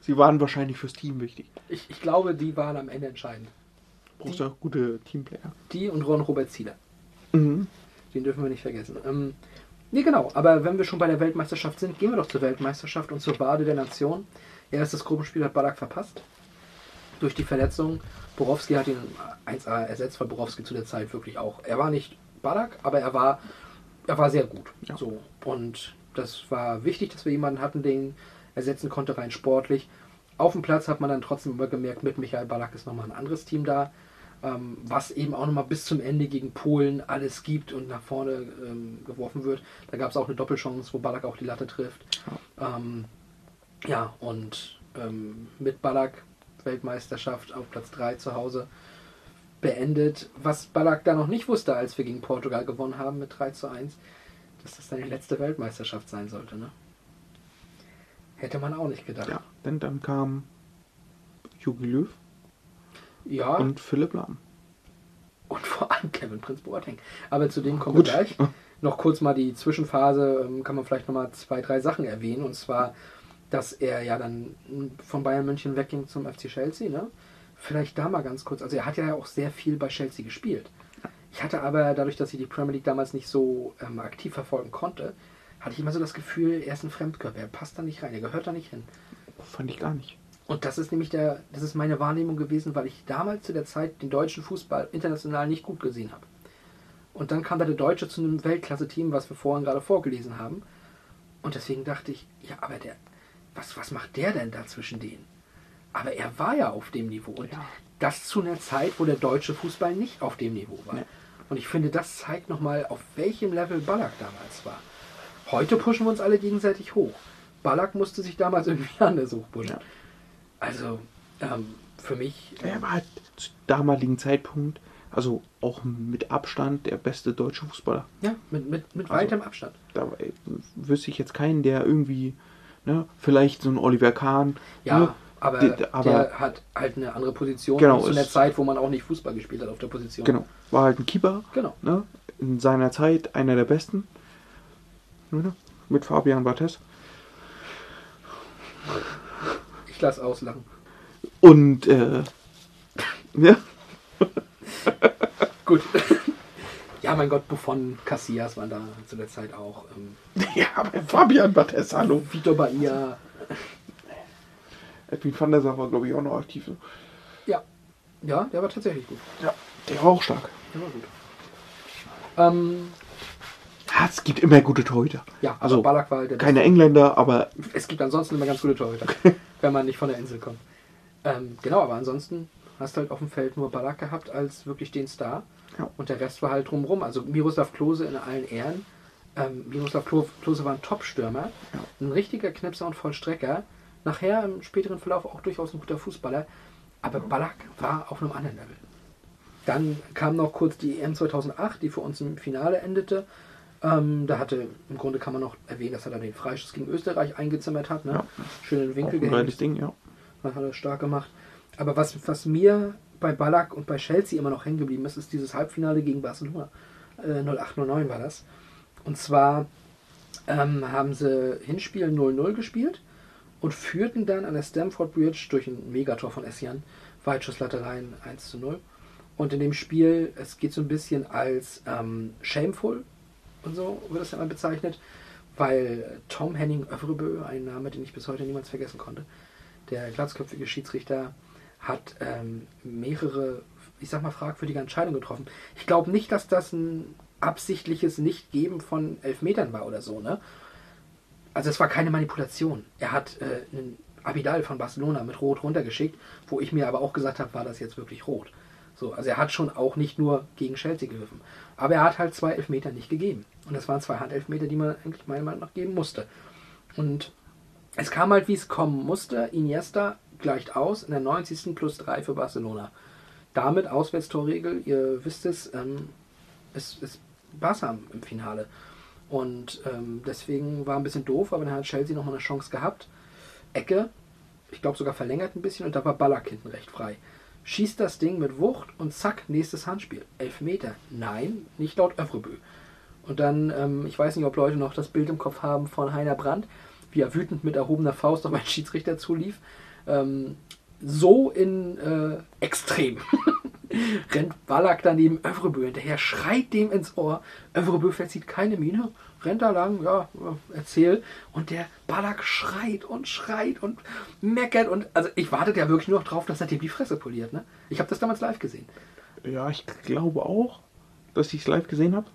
Speaker 1: Sie waren wahrscheinlich fürs Team wichtig.
Speaker 2: Ich, ich glaube, die waren am Ende entscheidend.
Speaker 1: Brauchst du auch gute Teamplayer.
Speaker 2: Die und Ron Robert Zieler.
Speaker 1: Mhm.
Speaker 2: Den dürfen wir nicht vergessen. Ähm, nee, genau. Aber wenn wir schon bei der Weltmeisterschaft sind, gehen wir doch zur Weltmeisterschaft und zur Bade der Nation. Erstes Gruppenspiel hat Ballack verpasst. Durch die Verletzung. Borowski hat ihn 1A ersetzt, weil Borowski zu der Zeit wirklich auch. Er war nicht Ballack, aber er war, er war sehr gut.
Speaker 1: Ja.
Speaker 2: So. Und das war wichtig, dass wir jemanden hatten, den ersetzen konnte, rein sportlich. Auf dem Platz hat man dann trotzdem immer gemerkt, mit Michael Ballack ist nochmal ein anderes Team da, ähm, was eben auch nochmal bis zum Ende gegen Polen alles gibt und nach vorne ähm, geworfen wird. Da gab es auch eine Doppelchance, wo Ballack auch die Latte trifft. Ähm, ja, und ähm, mit Ballack Weltmeisterschaft auf Platz 3 zu Hause beendet. Was Ballack da noch nicht wusste, als wir gegen Portugal gewonnen haben mit 3 zu 1, dass das seine letzte Weltmeisterschaft sein sollte. Ne? Hätte man auch nicht gedacht.
Speaker 1: Ja, denn dann kam Jogi Löw
Speaker 2: Ja, und,
Speaker 1: und Philipp Lahm.
Speaker 2: vor allem Kevin Prinz Boateng. Aber zu dem kommen
Speaker 1: Gut.
Speaker 2: wir gleich. Noch kurz mal die Zwischenphase, ähm, kann man vielleicht noch mal zwei, drei Sachen erwähnen. Und zwar, dass er ja dann von Bayern München wegging zum FC Chelsea. Ne? Vielleicht da mal ganz kurz. Also er hat ja auch sehr viel bei Chelsea gespielt. Ich hatte aber, dadurch, dass ich die Premier League damals nicht so ähm, aktiv verfolgen konnte, hatte ich immer so das Gefühl, er ist ein Fremdkörper. Er passt da nicht rein, er gehört da nicht hin.
Speaker 1: Fand ich gar nicht.
Speaker 2: Und das ist nämlich der, das ist meine Wahrnehmung gewesen, weil ich damals zu der Zeit den deutschen Fußball international nicht gut gesehen habe. Und dann kam da der Deutsche zu einem Weltklasse-Team, was wir vorhin gerade vorgelesen haben. Und deswegen dachte ich, ja, aber der, was, was macht der denn da zwischen denen? Aber er war ja auf dem Niveau. Und
Speaker 1: Ja.
Speaker 2: das zu einer Zeit, wo der deutsche Fußball nicht auf dem Niveau war.
Speaker 1: Nee.
Speaker 2: Und ich finde, das zeigt nochmal, auf welchem Level Ballack damals war. Heute pushen wir uns alle gegenseitig hoch. Ballack musste sich damals irgendwie anders hochpushen.
Speaker 1: Ja.
Speaker 2: Also, ähm, für mich.
Speaker 1: Er war halt zu damaligen Zeitpunkt, also auch mit Abstand, der beste deutsche Fußballer.
Speaker 2: Ja, mit, mit, mit
Speaker 1: Also-
Speaker 2: weitem Abstand.
Speaker 1: Da wüsste ich jetzt keinen, der irgendwie, ne, vielleicht so ein Oliver Kahn.
Speaker 2: Ja,
Speaker 1: ne,
Speaker 2: aber,
Speaker 1: der- aber-
Speaker 2: der hat halt eine andere Position.
Speaker 1: Genau,
Speaker 2: zu einer
Speaker 1: ist-
Speaker 2: Zeit, wo man auch nicht Fußball gespielt hat auf der Position.
Speaker 1: Genau, war halt ein Keeper.
Speaker 2: Genau.
Speaker 1: Ne, in seiner Zeit einer der besten. Ne, mit Fabian Barthez.
Speaker 2: Ich lasse auslachen.
Speaker 1: Und, äh, ja,
Speaker 2: Gut. ja, mein Gott, Buffon, Casillas waren da zu der Zeit auch. Ähm,
Speaker 1: ja, aber Fabian Barthez, hallo.
Speaker 2: Vitor Bahia.
Speaker 1: Edwin van der Sar war, glaube ich, auch noch aktiv. Ne?
Speaker 2: Ja. Ja, der war tatsächlich gut.
Speaker 1: Ja, der war auch stark.
Speaker 2: Der war gut. Ähm,
Speaker 1: Ja, es gibt immer gute Torhüter.
Speaker 2: ja,
Speaker 1: Also,
Speaker 2: Ballack war halt der
Speaker 1: Keine Engländer, aber
Speaker 2: Es gibt ansonsten immer ganz gute Torhüter, wenn man nicht von der Insel kommt. Ähm, genau, aber ansonsten hast du halt auf dem Feld nur Ballack gehabt als wirklich den Star.
Speaker 1: Ja.
Speaker 2: Und der Rest war halt drumrum. Also Miroslav Klose in allen Ehren. Ähm, Miroslav Klo- Klose war ein Top-Stürmer, ein richtiger Knipser und Vollstrecker. Nachher im späteren Verlauf auch durchaus ein guter Fußballer. Aber Ballack war auf einem anderen Level. Dann kam noch kurz die EM 2008, die für uns im Finale endete. Ähm, da hatte, im Grunde kann man noch erwähnen, dass er dann den Freischuss gegen Österreich eingezimmert hat. Ne?
Speaker 1: Ja.
Speaker 2: Schön in den
Speaker 1: auch
Speaker 2: Winkel gehängt.
Speaker 1: Ding, ja.
Speaker 2: Das hat er stark gemacht. Aber was, was mir bei Ballack und bei Chelsea immer noch hängen geblieben ist, ist dieses Halbfinale gegen Barcelona. Äh, 0809 war das. Und zwar ähm, haben sie Hinspiel 0-0 gespielt und führten dann an der Stamford Bridge durch ein Megator von Essian, Weitschuss rein 1 zu 0. Und in dem Spiel, es geht so ein bisschen als ähm, shameful und so wird es ja mal bezeichnet, weil Tom Henning Övrebö, ein Name, den ich bis heute niemals vergessen konnte, der glatzköpfige Schiedsrichter, hat ähm, mehrere, ich sag mal, fragwürdige Entscheidungen getroffen. Ich glaube nicht, dass das ein absichtliches Nichtgeben von Elfmetern war oder so, ne? Also es war keine Manipulation. Er hat äh, einen Abidal von Barcelona mit Rot runtergeschickt, wo ich mir aber auch gesagt habe, war das jetzt wirklich Rot. So, also er hat schon auch nicht nur gegen Chelsea geholfen. Aber er hat halt zwei Elfmeter nicht gegeben. Und das waren zwei Handelfmeter, die man eigentlich meiner Meinung nach geben musste. Und es kam halt, wie es kommen musste. Iniesta gleicht aus in der 90. plus 3 für Barcelona. Damit Auswärtstorregel, ihr wisst es, ähm, ist, ist Barca im Finale. Und ähm, deswegen war ein bisschen doof, aber dann hat Chelsea nochmal eine Chance gehabt. Ecke, ich glaube sogar verlängert ein bisschen und da war Ballack hinten recht frei. Schießt das Ding mit Wucht und zack, nächstes Handspiel. Elf Meter. Nein, nicht laut Övrebö. Und dann, ähm, ich weiß nicht, ob Leute noch das Bild im Kopf haben von Heiner Brandt, wie er wütend mit erhobener Faust auf einen Schiedsrichter zulief. Ähm, so in äh, extrem. rennt Ballack daneben Övrebö hinterher, schreit dem ins Ohr. Övrebö verzieht keine Miene, rennt da lang, ja, erzähl. Und der Ballack schreit und schreit und meckert. Und also ich wartete ja wirklich nur noch drauf, dass er dem die Fresse poliert. Ne? Ich habe das damals live gesehen.
Speaker 1: Ja, ich glaube auch, dass ich es live gesehen habe.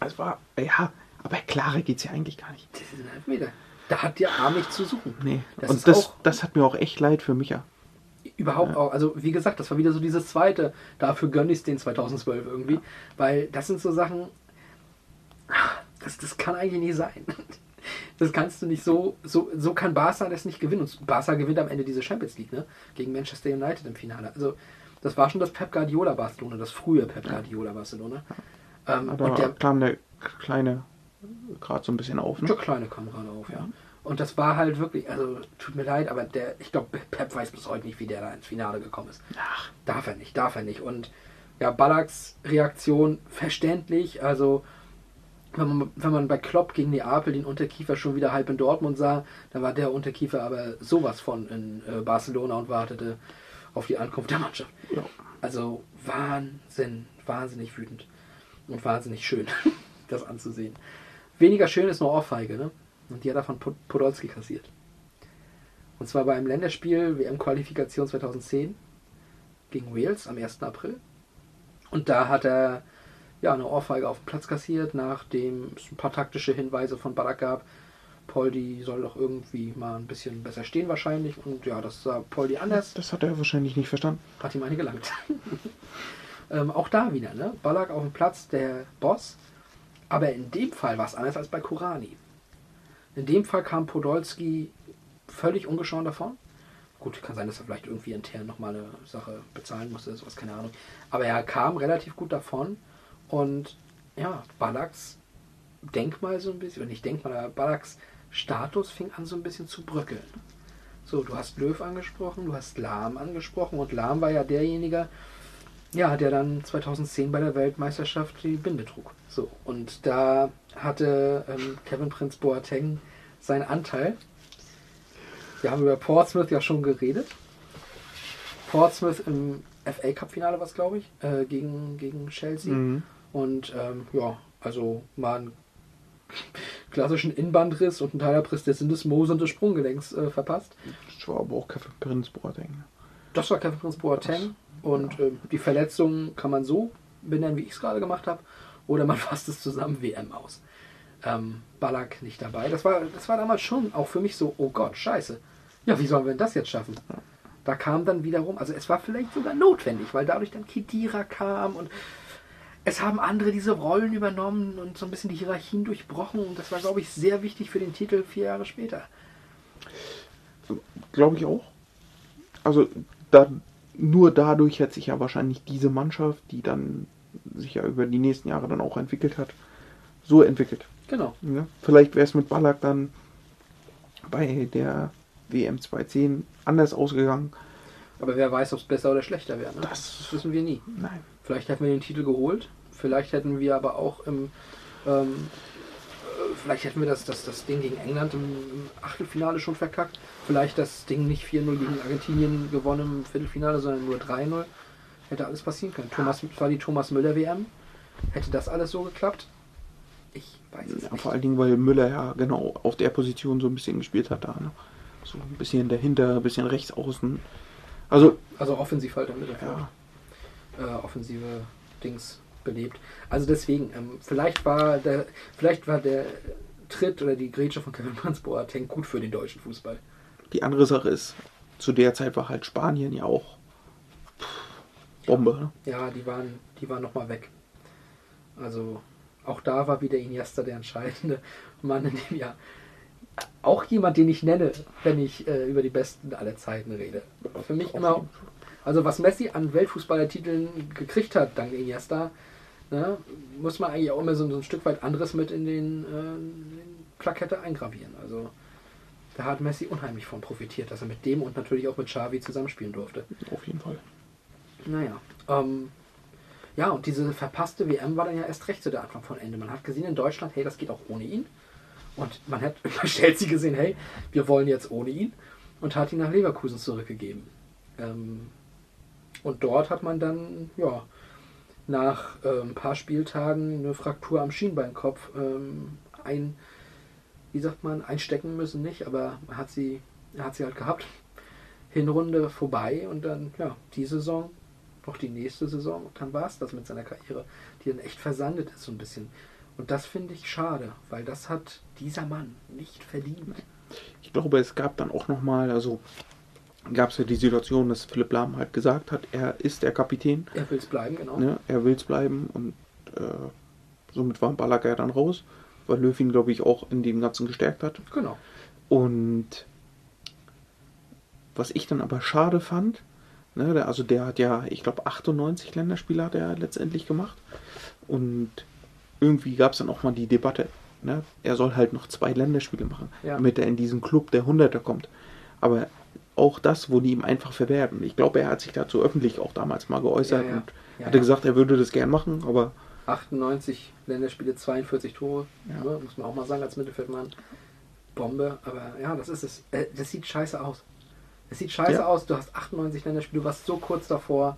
Speaker 1: Es war, ja, aber klarer geht es ja eigentlich gar nicht.
Speaker 2: Das ist ein Elfmeter. Da hat der Arm nicht zu suchen.
Speaker 1: Nee,
Speaker 2: Das
Speaker 1: und das, das hat mir auch echt leid für Micha.
Speaker 2: Überhaupt
Speaker 1: Ja.
Speaker 2: auch. Also, wie gesagt, das war wieder so dieses zweite. Dafür gönne ich es den 2012 irgendwie. Weil das sind so Sachen. Das, das kann eigentlich nicht sein. Das kannst du nicht so. So, so kann Barca das nicht gewinnen. Und Barca gewinnt am Ende diese Champions League, ne? Gegen Manchester United im Finale. Also, das war schon das Pep Guardiola Barcelona, das frühe Pep Guardiola Barcelona. Ähm,
Speaker 1: Da
Speaker 2: und der,
Speaker 1: kam der kleine gerade so ein bisschen auf. Ne?
Speaker 2: der kleine kam gerade auf, ja. Und das war halt wirklich, also tut mir leid, aber der, ich glaube, Pep weiß bis heute nicht, wie der da ins Finale gekommen ist.
Speaker 1: Ach,
Speaker 2: Darf er nicht, darf er nicht. Und ja, Ballacks Reaktion verständlich. Also, wenn man, wenn man bei Klopp gegen Neapel den Unterkiefer schon wieder halb in Dortmund sah, dann war der Unterkiefer aber sowas von in äh, Barcelona und wartete auf die Ankunft der Mannschaft.
Speaker 1: Ja.
Speaker 2: Also Wahnsinn, wahnsinnig wütend und wahnsinnig schön, das anzusehen. Weniger schön ist nur Ohrfeige, ne? Und die hat er von Pod- Podolski kassiert. Und zwar beim Länderspiel WM-Qualifikation 2010 gegen Wales am 1. April. Und da hat er ja eine Ohrfeige auf dem Platz kassiert, nachdem es ein paar taktische Hinweise von Ballack gab. Poldi soll doch irgendwie mal ein bisschen besser stehen wahrscheinlich. Und ja, das sah Poldi anders.
Speaker 1: das hat er wahrscheinlich nicht verstanden.
Speaker 2: Hat ihm eine gelangt. ähm, auch da wieder, ne? Ballack auf dem Platz, der Boss. Aber in dem Fall war es anders als bei Kurani. In dem Fall kam Podolski völlig ungeschoren davon. Gut, kann sein, dass er vielleicht irgendwie intern nochmal eine Sache bezahlen musste, sowas, keine Ahnung. Aber er kam relativ gut davon. Und ja, Ballacks Denkmal so ein bisschen, nicht Denkmal, aber Ballacks Status fing an so ein bisschen zu bröckeln. So, du hast Löw angesprochen, du hast Lahm angesprochen und Lahm war ja derjenige, ja, der dann 2010 bei der Weltmeisterschaft die Binde trug. So, und da hatte ähm, Kevin Prince Boateng seinen Anteil. Wir haben über Portsmouth ja schon geredet. Portsmouth im FA Cup Finale war es, glaube ich, äh, gegen, gegen Chelsea.
Speaker 1: Mhm.
Speaker 2: Und ähm, ja, also mal einen klassischen Innenbandriss und einen Teilabriss des Syndesmose und des Sprunggelenks äh, verpasst.
Speaker 1: Das war aber auch Kevin Prinz Boateng.
Speaker 2: Das war Kevin Prince Boateng. Und ähm, die Verletzung kann man so benennen, wie ich es gerade gemacht habe. Oder man fasst es zusammen WM aus. Ähm, Ballack nicht dabei. Das war, das war damals schon auch für mich so, oh Gott, scheiße. Ja, wie sollen wir denn das jetzt schaffen? Da kam dann wiederum, also es war vielleicht sogar notwendig, weil dadurch dann Kedira kam und es haben andere diese Rollen übernommen und so ein bisschen die Hierarchien durchbrochen. Und das war, glaube ich, sehr wichtig für den Titel vier Jahre später.
Speaker 1: Glaube ich auch. Also da, nur dadurch hat sich ja wahrscheinlich diese Mannschaft, die dann sich ja über die nächsten Jahre dann auch entwickelt hat, so entwickelt.
Speaker 2: Genau.
Speaker 1: Ja? Vielleicht wäre es mit Ballack dann bei der WM 2010 anders ausgegangen.
Speaker 2: Aber wer weiß, ob es besser oder schlechter wäre. Ne?
Speaker 1: Das-
Speaker 2: das wissen wir nie.
Speaker 1: Nein.
Speaker 2: Vielleicht hätten wir den Titel geholt. Vielleicht hätten wir aber auch im. Ähm, äh, vielleicht hätten wir das, das, das Ding gegen England im, im Achtelfinale schon verkackt. Vielleicht das Ding nicht 4-0 gegen Argentinien gewonnen im Viertelfinale, sondern nur 3-0. Hätte alles passieren können. Thomas, war die Thomas Müller WM. Hätte das alles so geklappt? Ich weiß es
Speaker 1: Ja,
Speaker 2: nicht.
Speaker 1: vor allen Dingen, weil Müller ja genau auf der Position so ein bisschen gespielt hat da. Ne? So ein bisschen dahinter, ein bisschen rechts außen. Also,
Speaker 2: Also offensiv halt im Mittelfeld.
Speaker 1: ja,
Speaker 2: äh, offensive Dings belebt. Also deswegen, ähm, vielleicht war der, vielleicht war der Tritt oder die Grätsche von Kevin Prince Boateng gut für den deutschen Fußball.
Speaker 1: die andere Sache ist, zu der Zeit war halt Spanien ja auch pff, Bombe. Ne?
Speaker 2: Ja, die waren, die waren nochmal weg. Also auch da war wieder Iniesta der entscheidende Mann in dem Jahr. Auch jemand, den ich nenne, wenn ich äh, über die Besten aller Zeiten rede. Für mich immer, also was Messi an Weltfußballertiteln gekriegt hat, dank Iniesta, ne, muss man eigentlich auch immer so, so ein Stück weit anderes mit in den, äh, Plakette eingravieren. Also da hat Messi unheimlich von profitiert, dass er mit dem und natürlich auch mit Xavi zusammenspielen durfte.
Speaker 1: Auf jeden Fall.
Speaker 2: Naja, ähm, ja, und diese verpasste WM war dann ja erst recht so der Anfang von Ende. Man hat gesehen in Deutschland, hey, das geht auch ohne ihn. Und man hat über Chelsea gesehen, hey, wir wollen jetzt ohne ihn. und hat ihn nach Leverkusen zurückgegeben. Ähm, und dort hat man dann, ja, nach äh, ein paar Spieltagen eine Fraktur am Schienbeinkopf ähm, ein, wie sagt man, einstecken müssen nicht, aber er hat sie, hat sie halt gehabt. Hinrunde vorbei und dann, ja, die Saison, noch die nächste Saison und dann war es das mit seiner Karriere, die dann echt versandet ist so ein bisschen. Und das finde ich schade, weil das hat dieser Mann nicht verdient.
Speaker 1: Ich glaube, es gab dann auch nochmal, also gab es ja die Situation, dass Philipp Lahm halt gesagt hat, er ist der Kapitän.
Speaker 2: Er will es bleiben, genau.
Speaker 1: Ne? Er will es bleiben und äh, somit war Ballack ja dann raus, weil Löw ihn, glaube ich, auch in dem Ganzen gestärkt hat.
Speaker 2: Genau.
Speaker 1: Und was ich dann aber schade fand, ne, der, also der hat ja, ich glaube, 98 Länderspiele hat er letztendlich gemacht. Und irgendwie gab es dann auch mal die Debatte, ne, er soll halt noch zwei Länderspiele machen,
Speaker 2: Ja.
Speaker 1: damit er in diesen Club der Hunderter kommt. Aber auch das wurde ihm einfach verwehrt. Und ich glaube, er hat sich dazu öffentlich auch damals mal geäußert
Speaker 2: Ja, ja.
Speaker 1: und
Speaker 2: Ja,
Speaker 1: hatte gesagt, er würde das gern machen, aber
Speaker 2: 98 Länderspiele, 42 Tore, ne, muss man auch mal sagen als Mittelfeldmann. Bombe, aber ja, das ist es. Äh, Das sieht scheiße aus. Es sieht scheiße aus. Du hast 98 Länderspiele, du warst so kurz davor.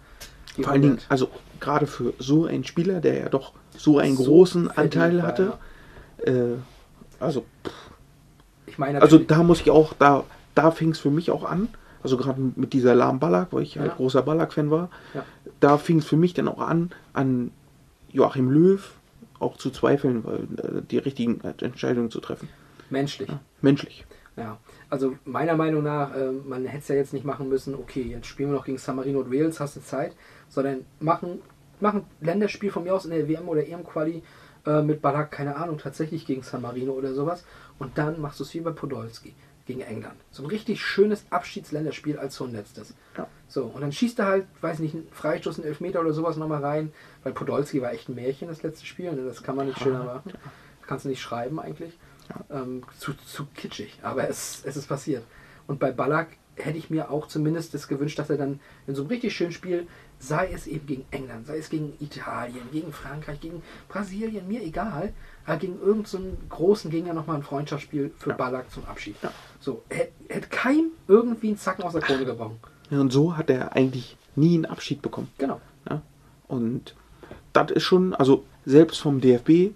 Speaker 2: die
Speaker 1: vor allen Dingen,
Speaker 2: 100.
Speaker 1: also gerade für so einen Spieler, der ja doch so einen
Speaker 2: So
Speaker 1: großen Anteil hatte, äh, also
Speaker 2: Ich meine,
Speaker 1: Also da muss ich auch, da, da fing es für mich auch an. Also gerade mit dieser Lahm Ballack, weil ich halt
Speaker 2: Ja.
Speaker 1: großer Ballack-Fan war.
Speaker 2: Ja.
Speaker 1: Da fing es für mich dann auch an, an Joachim Löw auch zu zweifeln, weil äh, die richtigen Entscheidungen zu treffen.
Speaker 2: menschlich.
Speaker 1: Menschlich.
Speaker 2: Ja, also meiner Meinung nach, äh, man hätte es ja jetzt nicht machen müssen, okay, jetzt spielen wir noch gegen San Marino und Wales, hast du Zeit, sondern machen, machen Länderspiel von mir aus in der WM oder EM-Quali äh, mit Ballack, keine Ahnung, tatsächlich gegen San Marino oder sowas und dann machst du es wie bei Podolski gegen England. So ein richtig schönes Abschiedsländerspiel als so ein letztes.
Speaker 1: Ja.
Speaker 2: So, und dann schießt er halt, weiß nicht, einen Freistoß, einen Elfmeter oder sowas nochmal rein, weil Podolski war echt ein Märchen, das letzte Spiel, ne? das kann man nicht schöner machen. Kannst du nicht schreiben eigentlich. Ähm, zu, zu kitschig, aber es, es ist passiert. Und bei Ballack hätte ich mir auch zumindest das gewünscht, dass er dann in so einem richtig schönen Spiel, sei es eben gegen England, sei es gegen Italien, gegen Frankreich, gegen Brasilien, mir egal, aber gegen irgendeinen so großen Gegner nochmal ein Freundschaftsspiel für Ballack zum Abschied. So, hätte hätte kein irgendwie einen Zacken aus der Krone gebrochen.
Speaker 1: Ja, und so hat er eigentlich nie einen Abschied bekommen.
Speaker 2: Genau.
Speaker 1: Ja? Und das ist schon, also selbst vom DFB,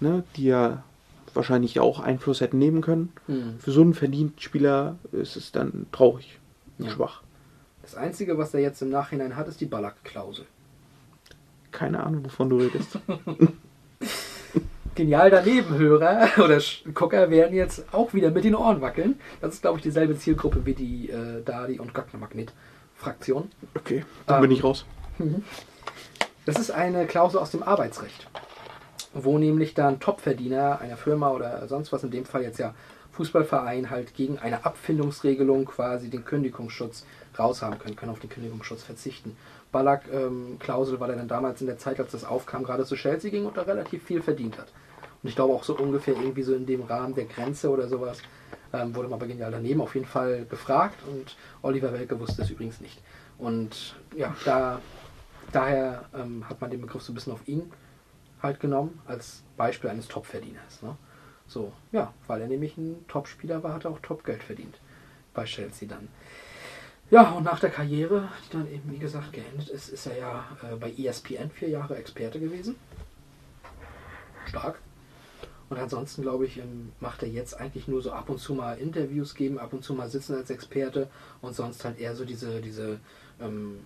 Speaker 1: ne, die ja wahrscheinlich auch Einfluss hätten nehmen können,
Speaker 2: Hm.
Speaker 1: für so einen verdienten Spieler ist es dann traurig und
Speaker 2: Ja.
Speaker 1: schwach.
Speaker 2: Das Einzige, was er jetzt im Nachhinein hat, ist die Ballack-Klausel.
Speaker 1: Keine Ahnung, wovon du redest.
Speaker 2: Genial daneben Hörer oder Gucker werden jetzt auch wieder mit den Ohren wackeln. Das ist, glaube ich, dieselbe Zielgruppe wie die äh, Dadi und Göckner Magnet Fraktion.
Speaker 1: Okay, dann
Speaker 2: Ähm,
Speaker 1: bin ich raus.
Speaker 2: Das ist eine Klausel aus dem Arbeitsrecht, wo nämlich dann Topverdiener einer Firma oder sonst was, in dem Fall jetzt ja Fußballverein, halt gegen eine Abfindungsregelung quasi den Kündigungsschutz raushaben können, können auf den Kündigungsschutz verzichten. Ballack-Klausel, weil er dann damals in der Zeit, als das aufkam, gerade zu Chelsea ging und da relativ viel verdient hat. Und ich glaube auch so ungefähr irgendwie so in dem Rahmen der Grenze oder sowas ähm, wurde mal bei Genial daneben auf jeden Fall gefragt und Oliver Welke wusste es übrigens nicht. Und ja, da daher ähm, hat man den Begriff so ein bisschen auf ihn halt genommen, als Beispiel eines Topverdieners. Ne? So, ja, weil er nämlich ein Topspieler war, hat er auch Topgeld verdient bei Chelsea dann. Ja, und nach der Karriere, die dann eben, wie gesagt, geendet ist, ist er ja äh, bei ESPN vier Jahre Experte gewesen. Stark. Und ansonsten, glaube ich, ähm, macht er jetzt eigentlich nur so ab und zu mal Interviews geben, ab und zu mal sitzen als Experte und sonst halt eher so diese, diese ähm,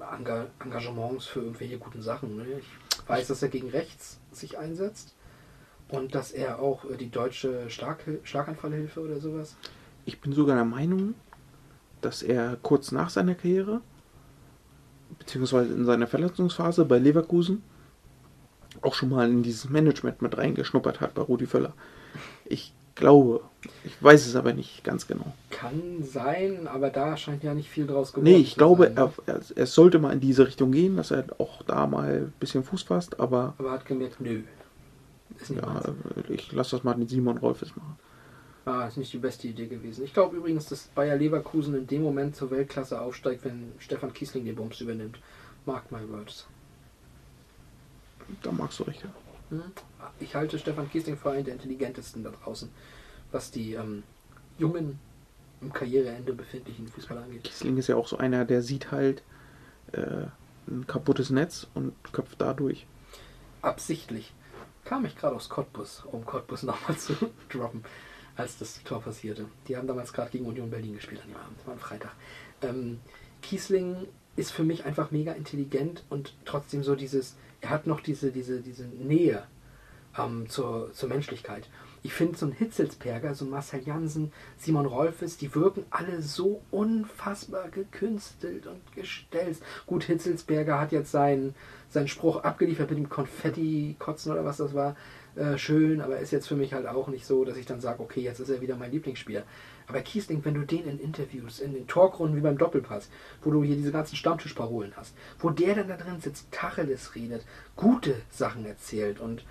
Speaker 2: Enga Engagements für irgendwelche guten Sachen. Ne? Ich weiß, dass er gegen rechts sich einsetzt und dass er auch äh, die deutsche Schlag Schlaganfallhilfe oder sowas.
Speaker 1: Ich bin sogar der Meinung, dass er kurz nach seiner Karriere, beziehungsweise in seiner Verletzungsphase bei Leverkusen, auch schon mal in dieses Management mit reingeschnuppert hat bei Rudi Völler. Ich glaube, ich weiß es aber nicht ganz genau.
Speaker 2: Kann sein, aber da scheint ja nicht viel draus geworden
Speaker 1: Nee, ich
Speaker 2: zu
Speaker 1: glaube,
Speaker 2: sein, ne?
Speaker 1: er, er, sollte mal in diese Richtung gehen, dass er auch da mal ein bisschen Fuß fasst, aber
Speaker 2: Aber hat gemerkt, nö.
Speaker 1: Ja,
Speaker 2: meins.
Speaker 1: ich lasse das mal mit Simon Rolfes machen.
Speaker 2: Ah, ist nicht die beste Idee gewesen. Ich glaube übrigens, dass Bayer Leverkusen in dem Moment zur Weltklasse aufsteigt, wenn Stefan Kiesling die Bums übernimmt. Mark my words.
Speaker 1: Da magst du recht. Ja.
Speaker 2: Hm? Ich halte Stefan Kiesling für einen der intelligentesten da draußen, was die ähm, jungen im Karriereende befindlichen Fußballer angeht.
Speaker 1: Kiesling ist ja auch so einer, der sieht halt äh, ein kaputtes Netz und köpft dadurch.
Speaker 2: Absichtlich kam ich gerade aus Cottbus, um Cottbus nochmal zu droppen, als das Tor passierte. Die haben damals gerade gegen Union Berlin gespielt an dem Abend, war ein Freitag. Ähm, Kiesling ist für mich einfach mega intelligent und trotzdem so dieses, er hat noch diese, diese, diese Nähe ähm, zur, zur Menschlichkeit. Ich finde so ein Hitzelsperger, so Marcel Jansen, Simon Rolfes, die wirken alle so unfassbar gekünstelt und gestelzt. Gut, Hitzelsberger hat jetzt seinen, seinen Spruch abgeliefert mit dem Konfetti-Kotzen oder was das war. Äh, schön, aber ist jetzt für mich halt auch nicht so, dass ich dann sage, okay, jetzt ist er wieder mein Lieblingsspieler. Aber Kiesling, wenn du den in Interviews, in den Talkrunden wie beim Doppelpass, wo du hier diese ganzen Stammtischparolen hast, wo der dann da drin sitzt, Tacheles redet, gute Sachen erzählt und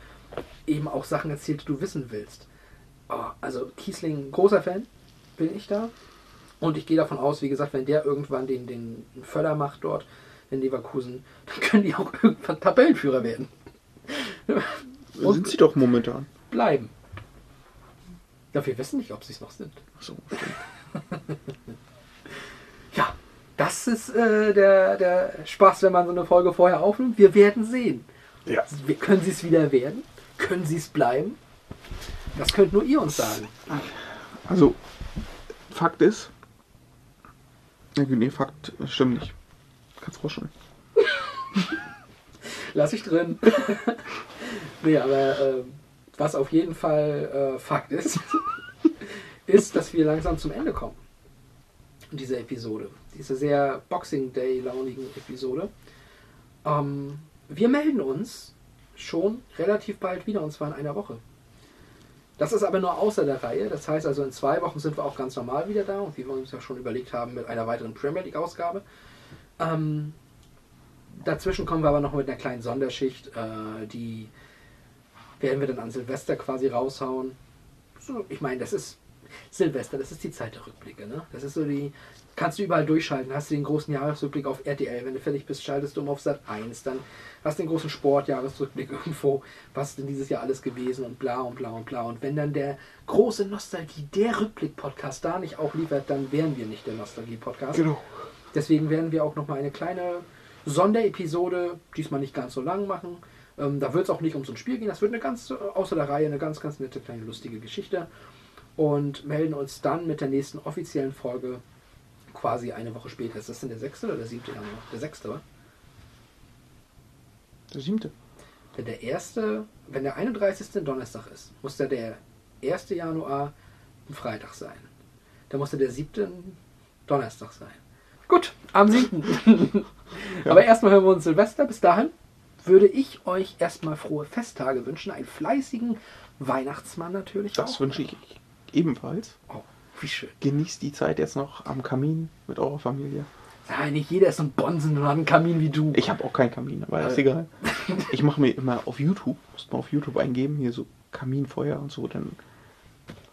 Speaker 2: eben auch Sachen erzählt, die du wissen willst. Oh, also Kiesling, großer Fan, bin ich da. Und ich gehe davon aus, wie gesagt, wenn der irgendwann den, den Förder macht dort in Leverkusen, dann können die auch irgendwann Tabellenführer werden.
Speaker 1: Und sind sie doch momentan.
Speaker 2: Bleiben. Ja, wir wissen nicht, ob sie es noch sind.
Speaker 1: Ach so,
Speaker 2: ja, das ist äh, der, der Spaß, wenn man so eine Folge vorher aufnimmt. Wir werden sehen.
Speaker 1: Ja.
Speaker 2: Wir, können sie es wieder werden? Können sie es bleiben? Das könnt nur ihr uns sagen.
Speaker 1: Also, Fakt ist. Ja, nee, Fakt stimmt nicht. Kannst vorstellen.
Speaker 2: Lass ich drin. nee, aber äh, was auf jeden Fall äh, Fakt ist, ist, dass wir langsam zum Ende kommen. Diese Episode. Diese sehr Boxing Day-launigen Episode. Ähm, wir melden uns schon relativ bald wieder und zwar in einer Woche. Das ist aber nur außer der Reihe. Das heißt also, in zwei Wochen sind wir auch ganz normal wieder da und wie wir uns ja schon überlegt haben, mit einer weiteren Premier League-Ausgabe. Ähm, dazwischen kommen wir aber noch mit einer kleinen Sonderschicht. Äh, die werden wir dann an Silvester quasi raushauen. So, ich meine, das ist Silvester, das ist die Zeit der Rückblicke. Ne? Das ist so die, kannst du überall durchschalten. Hast du den großen Jahresrückblick auf RTL, wenn du fertig bist, schaltest du um auf Sat 1, dann hast du den großen Sportjahresrückblick irgendwo, was ist denn dieses Jahr alles gewesen und bla und bla und bla. Und wenn dann der große Nostalgie, der Rückblick-Podcast da nicht auch liefert, dann wären wir nicht der Nostalgie-Podcast.
Speaker 1: Genau.
Speaker 2: Deswegen werden wir auch nochmal eine kleine Sonderepisode, diesmal nicht ganz so lang machen. Ähm, da wird es auch nicht um so ein Spiel gehen, das wird eine ganz, außer der Reihe, eine ganz, ganz nette, kleine, lustige Geschichte. Und melden uns dann mit der nächsten offiziellen Folge quasi eine Woche später. Ist das denn der sechste oder der siebte Januar? Der sechste, oder?
Speaker 1: Der siebte.
Speaker 2: Wenn der erste, wenn der 31. Donnerstag ist, muss der der 1. Januar ein Freitag sein. Dann muss der der siebte Donnerstag sein. Gut, am 7. Aber erstmal hören wir uns Silvester. Bis dahin würde ich euch erstmal frohe Festtage wünschen. Einen fleißigen Weihnachtsmann natürlich.
Speaker 1: Das
Speaker 2: auch.
Speaker 1: wünsche ich ebenfalls.
Speaker 2: Oh, wie schön.
Speaker 1: Genießt die Zeit jetzt noch am Kamin mit eurer Familie.
Speaker 2: Ja, nicht jeder ist so ein Bonsen und hat einen Kamin wie du.
Speaker 1: Ich habe auch keinen Kamin, aber ist
Speaker 2: Äh.
Speaker 1: egal. Ich mache mir immer auf YouTube, musst mal auf YouTube eingeben, hier so Kaminfeuer und so, dann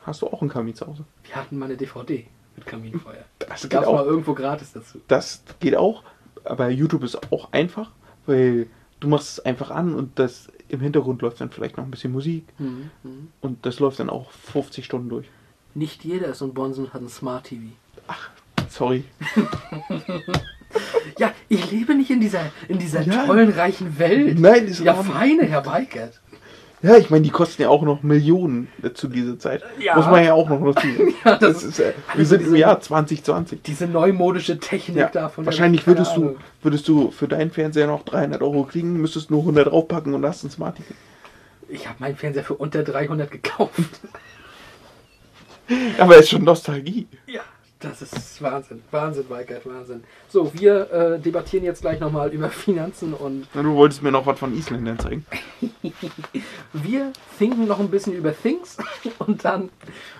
Speaker 1: hast du auch einen Kamin zu Hause.
Speaker 2: Wir hatten mal eine DVD mit Kaminfeuer.
Speaker 1: Das
Speaker 2: Das gab es mal irgendwo gratis dazu.
Speaker 1: Das geht auch, aber YouTube ist auch einfach, weil du machst es einfach an und das im Hintergrund läuft dann vielleicht noch ein bisschen Musik
Speaker 2: Mhm. mhm.
Speaker 1: und das läuft dann auch 50 Stunden durch.
Speaker 2: Nicht jeder ist ein Bonsen und hat ein Smart TV.
Speaker 1: Sorry.
Speaker 2: Ja, ich lebe nicht in dieser, in dieser
Speaker 1: Ja.
Speaker 2: tollen, reichen Welt.
Speaker 1: Nein, ist
Speaker 2: Ja, feine, Herr Weigert.
Speaker 1: Ja, ich meine, die kosten ja auch noch Millionen zu dieser Zeit.
Speaker 2: Ja.
Speaker 1: Muss man ja auch noch dazu.
Speaker 2: Ja, das
Speaker 1: das
Speaker 2: ist-
Speaker 1: äh, wir sind im
Speaker 2: diese-
Speaker 1: Jahr 2020.
Speaker 2: Diese neumodische Technik
Speaker 1: Ja,
Speaker 2: davon.
Speaker 1: wahrscheinlich würdest du, würdest du für deinen Fernseher noch 300 Euro kriegen, müsstest nur 100 draufpacken und hast ein Smart TV.
Speaker 2: Ich habe meinen Fernseher für unter 300 gekauft.
Speaker 1: Aber ist schon Nostalgie.
Speaker 2: Ja, das ist Wahnsinn. Wahnsinn, Weigert, Wahnsinn. So, wir äh, debattieren jetzt gleich nochmal über Finanzen und
Speaker 1: Na, Du wolltest mir noch was von Isländern zeigen.
Speaker 2: wir thinken noch ein bisschen über Things und dann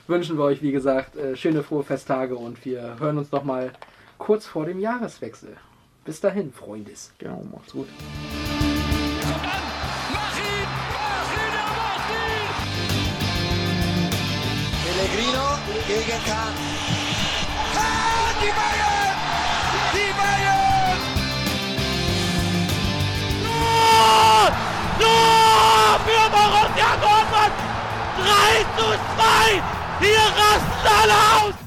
Speaker 2: wünschen wir euch, wie gesagt, äh, schöne, frohe Festtage und wir hören uns nochmal kurz vor dem Jahreswechsel. Bis dahin, Freundes.
Speaker 1: Genau, macht's gut.
Speaker 4: Pellegrino gegen Kahn. Die Bayern! Die Bayern!
Speaker 5: Tor! Tor für Borussia Dortmund! 3 zu 2! Hier rasten alle aus!